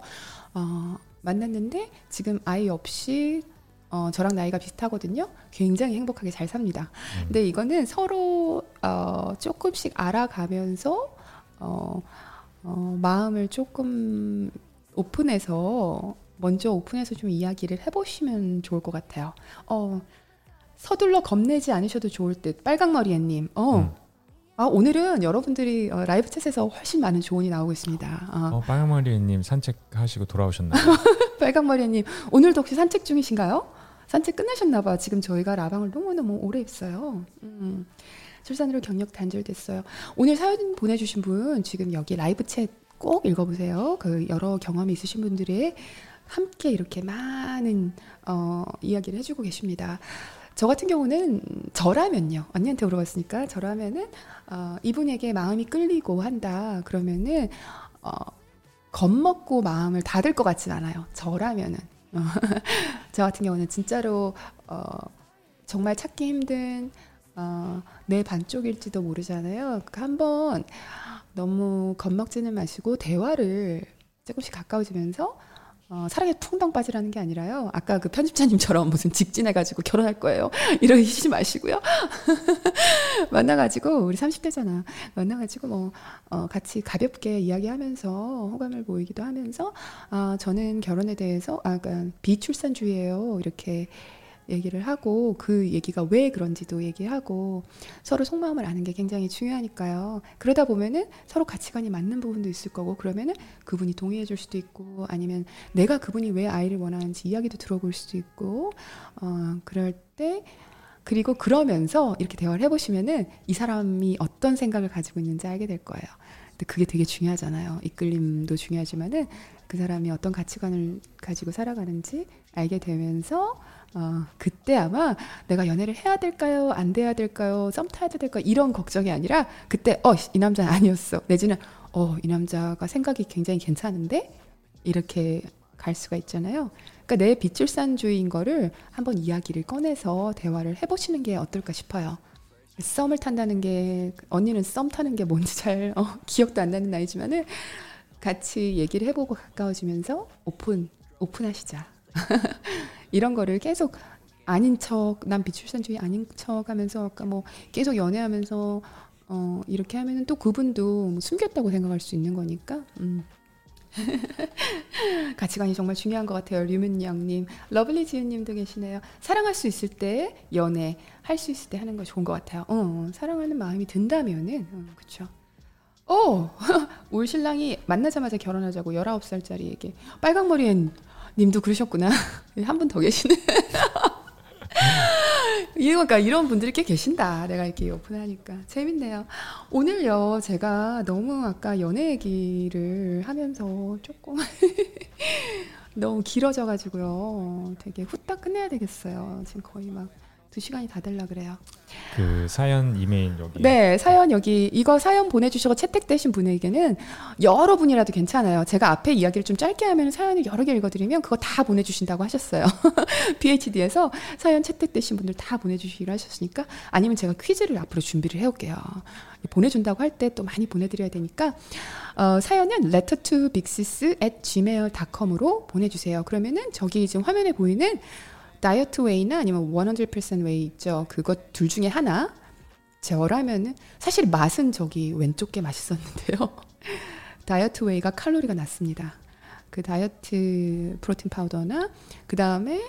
어, 만났는데 지금 아이 없이 어, 저랑 나이가 비슷하거든요. 굉장히 행복하게 잘 삽니다. 근데 이거는 서로 어, 조금씩 알아가면서 어, 어, 마음을 조금 오픈해서 먼저 오픈해서 좀 이야기를 해보시면 좋을 것 같아요. 어, 서둘러 겁내지 않으셔도 좋을 듯. 빨강머리 애님. 어. 음. 아, 오늘은 여러분들이 어, 라이브 챗에서 훨씬 많은 조언이 나오고 있습니다. 어, 어, 빨강머리님 산책하시고 돌아오셨나요? 빨강머리애님, 오늘도 혹시 산책 중이신가요? 산책 끝나셨나 봐. 지금 저희가 라방을 너무너무 오래 했어요. 음, 출산으로 경력 단절됐어요. 오늘 사연 보내주신 분 지금 여기 라이브 챗 꼭 읽어보세요. 그 여러 경험이 있으신 분들의 함께 이렇게 많은 어, 이야기를 해주고 계십니다. 저 같은 경우는 저라면요. 언니한테 물어봤으니까 저라면은 어, 이분에게 마음이 끌리고 한다. 그러면은 어, 겁먹고 마음을 닫을 것 같진 않아요. 저라면은. 어, 저 같은 경우는 진짜로 어, 정말 찾기 힘든 어, 내 반쪽일지도 모르잖아요. 그 한번 너무 겁먹지는 마시고 대화를 조금씩 가까워지면서 어, 사랑에 풍덩 빠지라는 게 아니라요. 아까 그 편집자님처럼 무슨 직진해가지고 결혼할 거예요. 이러시지 마시고요. 만나가지고 우리 30대잖아. 만나가지고 뭐 어, 같이 가볍게 이야기하면서 호감을 보이기도 하면서 아 저는 결혼에 대해서 아 그러니까 비출산주의예요. 이렇게 얘기를 하고 그 얘기가 왜 그런지도 얘기하고 서로 속마음을 아는 게 굉장히 중요하니까요. 그러다 보면은 서로 가치관이 맞는 부분도 있을 거고 그러면은 그분이 동의해 줄 수도 있고 아니면 내가 그분이 왜 아이를 원하는지 이야기도 들어볼 수도 있고 어 그럴 때 그리고 그러면서 이렇게 대화를 해보시면은 이 사람이 어떤 생각을 가지고 있는지 알게 될 거예요. 근데 그게 되게 중요하잖아요. 이끌림도 중요하지만은 그 사람이 어떤 가치관을 가지고 살아가는지 알게 되면서 어, 그때 아마 내가 연애를 해야 될까요? 안 돼야 될까요? 썸 타야 될까요? 이런 걱정이 아니라 그때 어, 이 남자는 아니었어. 내지는 어, 이 남자가 생각이 굉장히 괜찮은데 이렇게 갈 수가 있잖아요. 그러니까 내 비출산주의인 거를 한번 이야기를 꺼내서 대화를 해보시는 게 어떨까 싶어요. 썸을 탄다는 게 언니는 썸 타는 게 뭔지 잘 어, 기억도 안 나는 나이지만은 같이 얘기를 해보고 가까워지면서 오픈 오픈하시자. 이런 거를 계속 아닌 척, 난 비출산주의 아닌 척 하면서 아까 뭐 계속 연애하면서 어, 이렇게 하면은 또 그분도 뭐 숨겼다고 생각할 수 있는 거니까. 음. 가치관이 정말 중요한 것 같아요. 류문영님, 러블리 지은님도 계시네요. 사랑할 수 있을 때 연애 할 수 있을 때 하는 거 좋은 것 같아요. 어, 사랑하는 마음이 든다면은 어, 그렇죠. 오, 울 신랑이 만나자마자 결혼하자고 19살짜리에게 빨강머리엔 님도 그러셨구나. 한 분 더 계시네. 그러니까 이런 분들이 꽤 계신다. 내가 이렇게 오픈하니까 재밌네요. 오늘요 제가 너무 아까 연애 얘기를 하면서 조금 너무 길어져가지고요. 되게 후딱 끝내야 되겠어요. 지금 거의 막 두 시간이 다 될라 그래요. 그 사연 이메일 여기. 네, 사연 여기 이거 사연 보내주시고 채택되신 분에게는 여러 분이라도 괜찮아요. 제가 앞에 이야기를 좀 짧게 하면 사연을 여러 개 읽어드리면 그거 다 보내주신다고 하셨어요. PHD에서 사연 채택되신 분들 다 보내주시기로 하셨으니까 아니면 제가 퀴즈를 앞으로 준비를 해올게요. 보내준다고 할 때 또 많이 보내드려야 되니까 어, 사연은 letter to big sis at gmail.com으로 보내주세요. 그러면은 저기 지금 화면에 보이는 다이어트 whey나 아니면 100% whey 있죠. 그것 둘 중에 하나 제어라면은 사실 맛은 저기 왼쪽 게 맛있었는데요. 다이어트 whey가 칼로리가 낮습니다. 그 다이어트 프로틴 파우더나 그 다음에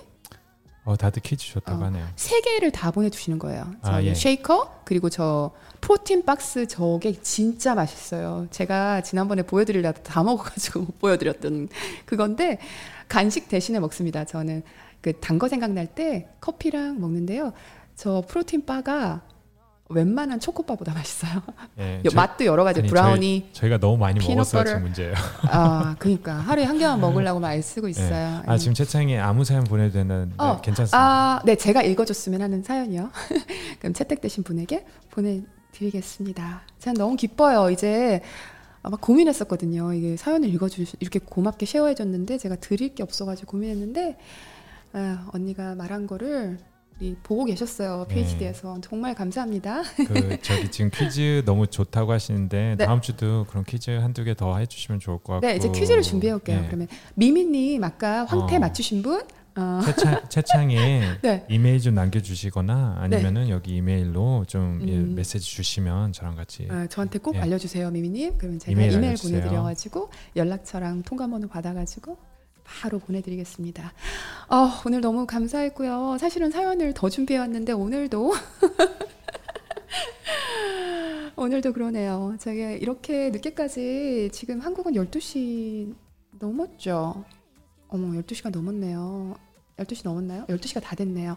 어 다들 퀴즈 좋다고 어, 하네요. 세 개를 다 보내주시는 거예요. 아, 예. 쉐이커 그리고 저 프로틴 박스 저게 진짜 맛있어요. 제가 지난번에 보여드리려다 다 먹어가지고 못 보여드렸던 그건데 간식 대신에 먹습니다. 저는 그 단 거 생각날 때 커피랑 먹는데요. 저 프로틴 바가 웬만한 초코바보다 맛있어요. 예, 요 저희- 맛도 여러 가지 아니, 브라우니. 저희 가 너무 많이 먹었어요. 지금 문제예요. 아, 그러니까 하루에 한 개만 먹으려고 말 쓰고 예. 있어요. 아 지금 채창에 아무 사연 보내도 되는 어, 괜찮습니다. 아, 네, 제가 읽어줬으면 하는 사연이요. 그럼 채택되신 분에게 보내드리겠습니다. 제가 너무 기뻐요. 이제 아마 고민했었거든요. 이게 사연을 읽어주 이렇게 고맙게 쉐어해줬는데 제가 드릴 게 없어가지고 고민했는데 아, 언니가 말한 거를 보고 계셨어요. 네. PhD에서 정말 감사합니다. 그 저기 지금 퀴즈 너무 좋다고 하시는데 네. 다음 주도 그런 퀴즈 한두 개 더 해주시면 좋을 것 같고. 네, 이제 퀴즈를 준비해 올게요. 예. 그러면 미미님 아까 황태 어. 맞추신 분, 어, 채창, 채창에 네. 이메일 좀 남겨주시거나 아니면은 여기 이메일로 좀 예, 음. 메시지 주시면 저랑 같이 어, 저한테 꼭 예. 알려주세요, 미미님. 그러면 제가 이메일 이메일. 보내드려가지고 연락처랑 통화번호 받아가지고 바로 보내드리겠습니다. 어, 오늘 너무 감사했고요. 사실은 사연을 더 준비해왔는데 오늘도 오늘도 그러네요. 제가 이렇게 늦게까지 지금 한국은 12시 넘었죠. 어머, 12시가 넘었네요. 12시 넘었나요? 12시가 다 됐네요.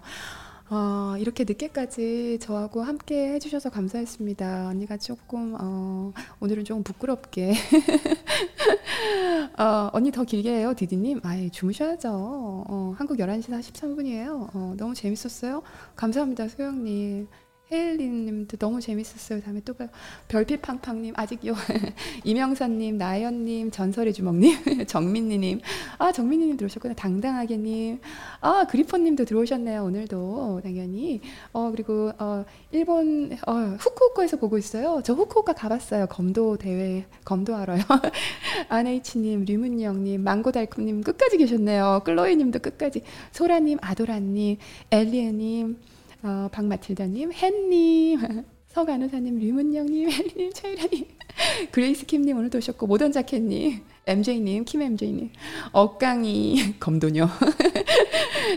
어, 이렇게 늦게까지 저하고 함께 해주셔서 감사했습니다. 언니가 조금, 어, 오늘은 조금 부끄럽게. 어, 언니 더 길게 해요, 디디님. 아예 주무셔야죠. 어, 한국 11시 43분이에요. 어, 너무 재밌었어요. 감사합니다, 소영님. 혜일님도 너무 재밌었어요. 다음에 또 봐요. 별빛팡팡님 아직요. 이명선님, 나연님, 전설의 주먹님, 정민니님, 아 정민니님 들어오셨구나. 당당하게님, 아 그리폰님도 들어오셨네요. 오늘도 당연히. 어 그리고 어 일본 어 후쿠오카에서 보고 있어요. 저 후쿠오카 가봤어요. 검도 대회 검도하러요. 안H님, 류문영님, 망고달콤님 끝까지 계셨네요. 클로이님도 끝까지. 소라님, 아도라님, 엘리에님, 어, 박마틸다님, 헨님, 서간호사님, 류문영님, 헬리님, 최유라님, 그레이스 킴님 오늘도 오셨고 모던 자켓님, MJ님, 킴 MJ님, 억강이, 검도녀,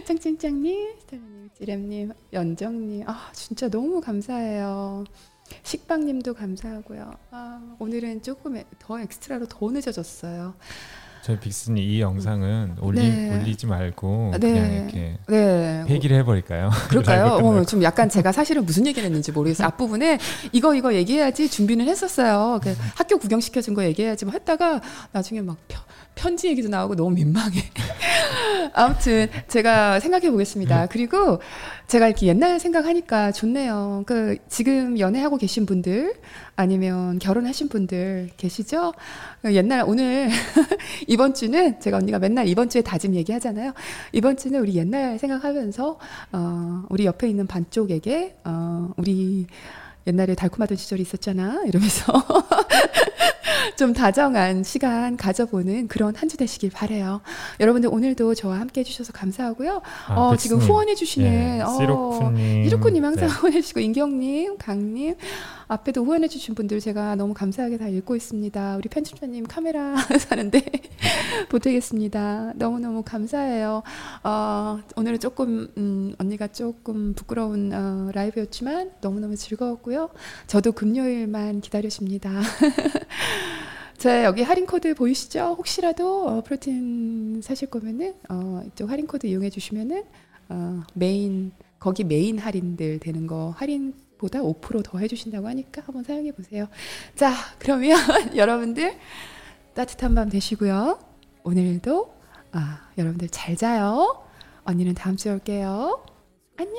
짱짱짱님, 스텔라님, 찌렘님, 연정님, 아 진짜 너무 감사해요. 식빵님도 감사하고요. 아, 오늘은 조금 더 엑스트라로 더 늦어졌어요. 저희 빅스님 이 영상은 올리, 네. 올리지 말고 네. 그냥 이렇게 네. 폐기를 해버릴까요? 그럴까요? 어, 좀 약간 제가 사실은 무슨 얘기를 했는지 모르겠어요. 앞부분에 이거 이거 얘기해야지 준비는 했었어요. 그 학교 구경 시켜준 거 얘기해야지 뭐 했다가 나중에 막 편, 편지 얘기도 나오고 너무 민망해. 아무튼 제가 생각해 보겠습니다. 그리고 제가 이렇게 옛날 생각하니까 좋네요. 그 지금 연애하고 계신 분들 아니면 결혼하신 분들 계시죠? 옛날 오늘 이번 주는 제가 언니가 맨날 이번 주에 다짐 얘기하잖아요. 이번 주는 우리 옛날 생각하면서 어, 우리 옆에 있는 반쪽에게 어, 우리 옛날에 달콤하던 시절이 있었잖아 이러면서 좀 다정한 시간 가져보는 그런 한 주 되시길 바래요. 여러분들 오늘도 저와 함께 해주셔서 감사하고요. 아, 어, 지금 빅스님. 후원해주시는 예, 어, 시로쿠님 이루꾸님 항상 네. 후원해주시고 인경님, 강님 앞에도 후원해주신 분들 제가 너무 감사하게 다 읽고 있습니다. 우리 편집자님 카메라 사는데 보태겠습니다. 너무 너무 감사해요. 어, 오늘은 조금 음, 언니가 조금 부끄러운 어, 라이브였지만 너무 너무 즐거웠고요. 저도 금요일만 기다려집니다. 자 여기 할인 코드 보이시죠? 혹시라도 어, 프로틴 사실 거면은 어, 이쪽 할인 코드 이용해 주시면은 어, 메인 거기 메인 할인들 되는 거 할인 보다 5%더 해주신다고 하니까 한번 사용해 보세요. 자 그러면 여러분들 따뜻한 밤 되시고요. 오늘도 아, 여러분들 잘 자요. 언니는 다음 주에 올게요. 안녕.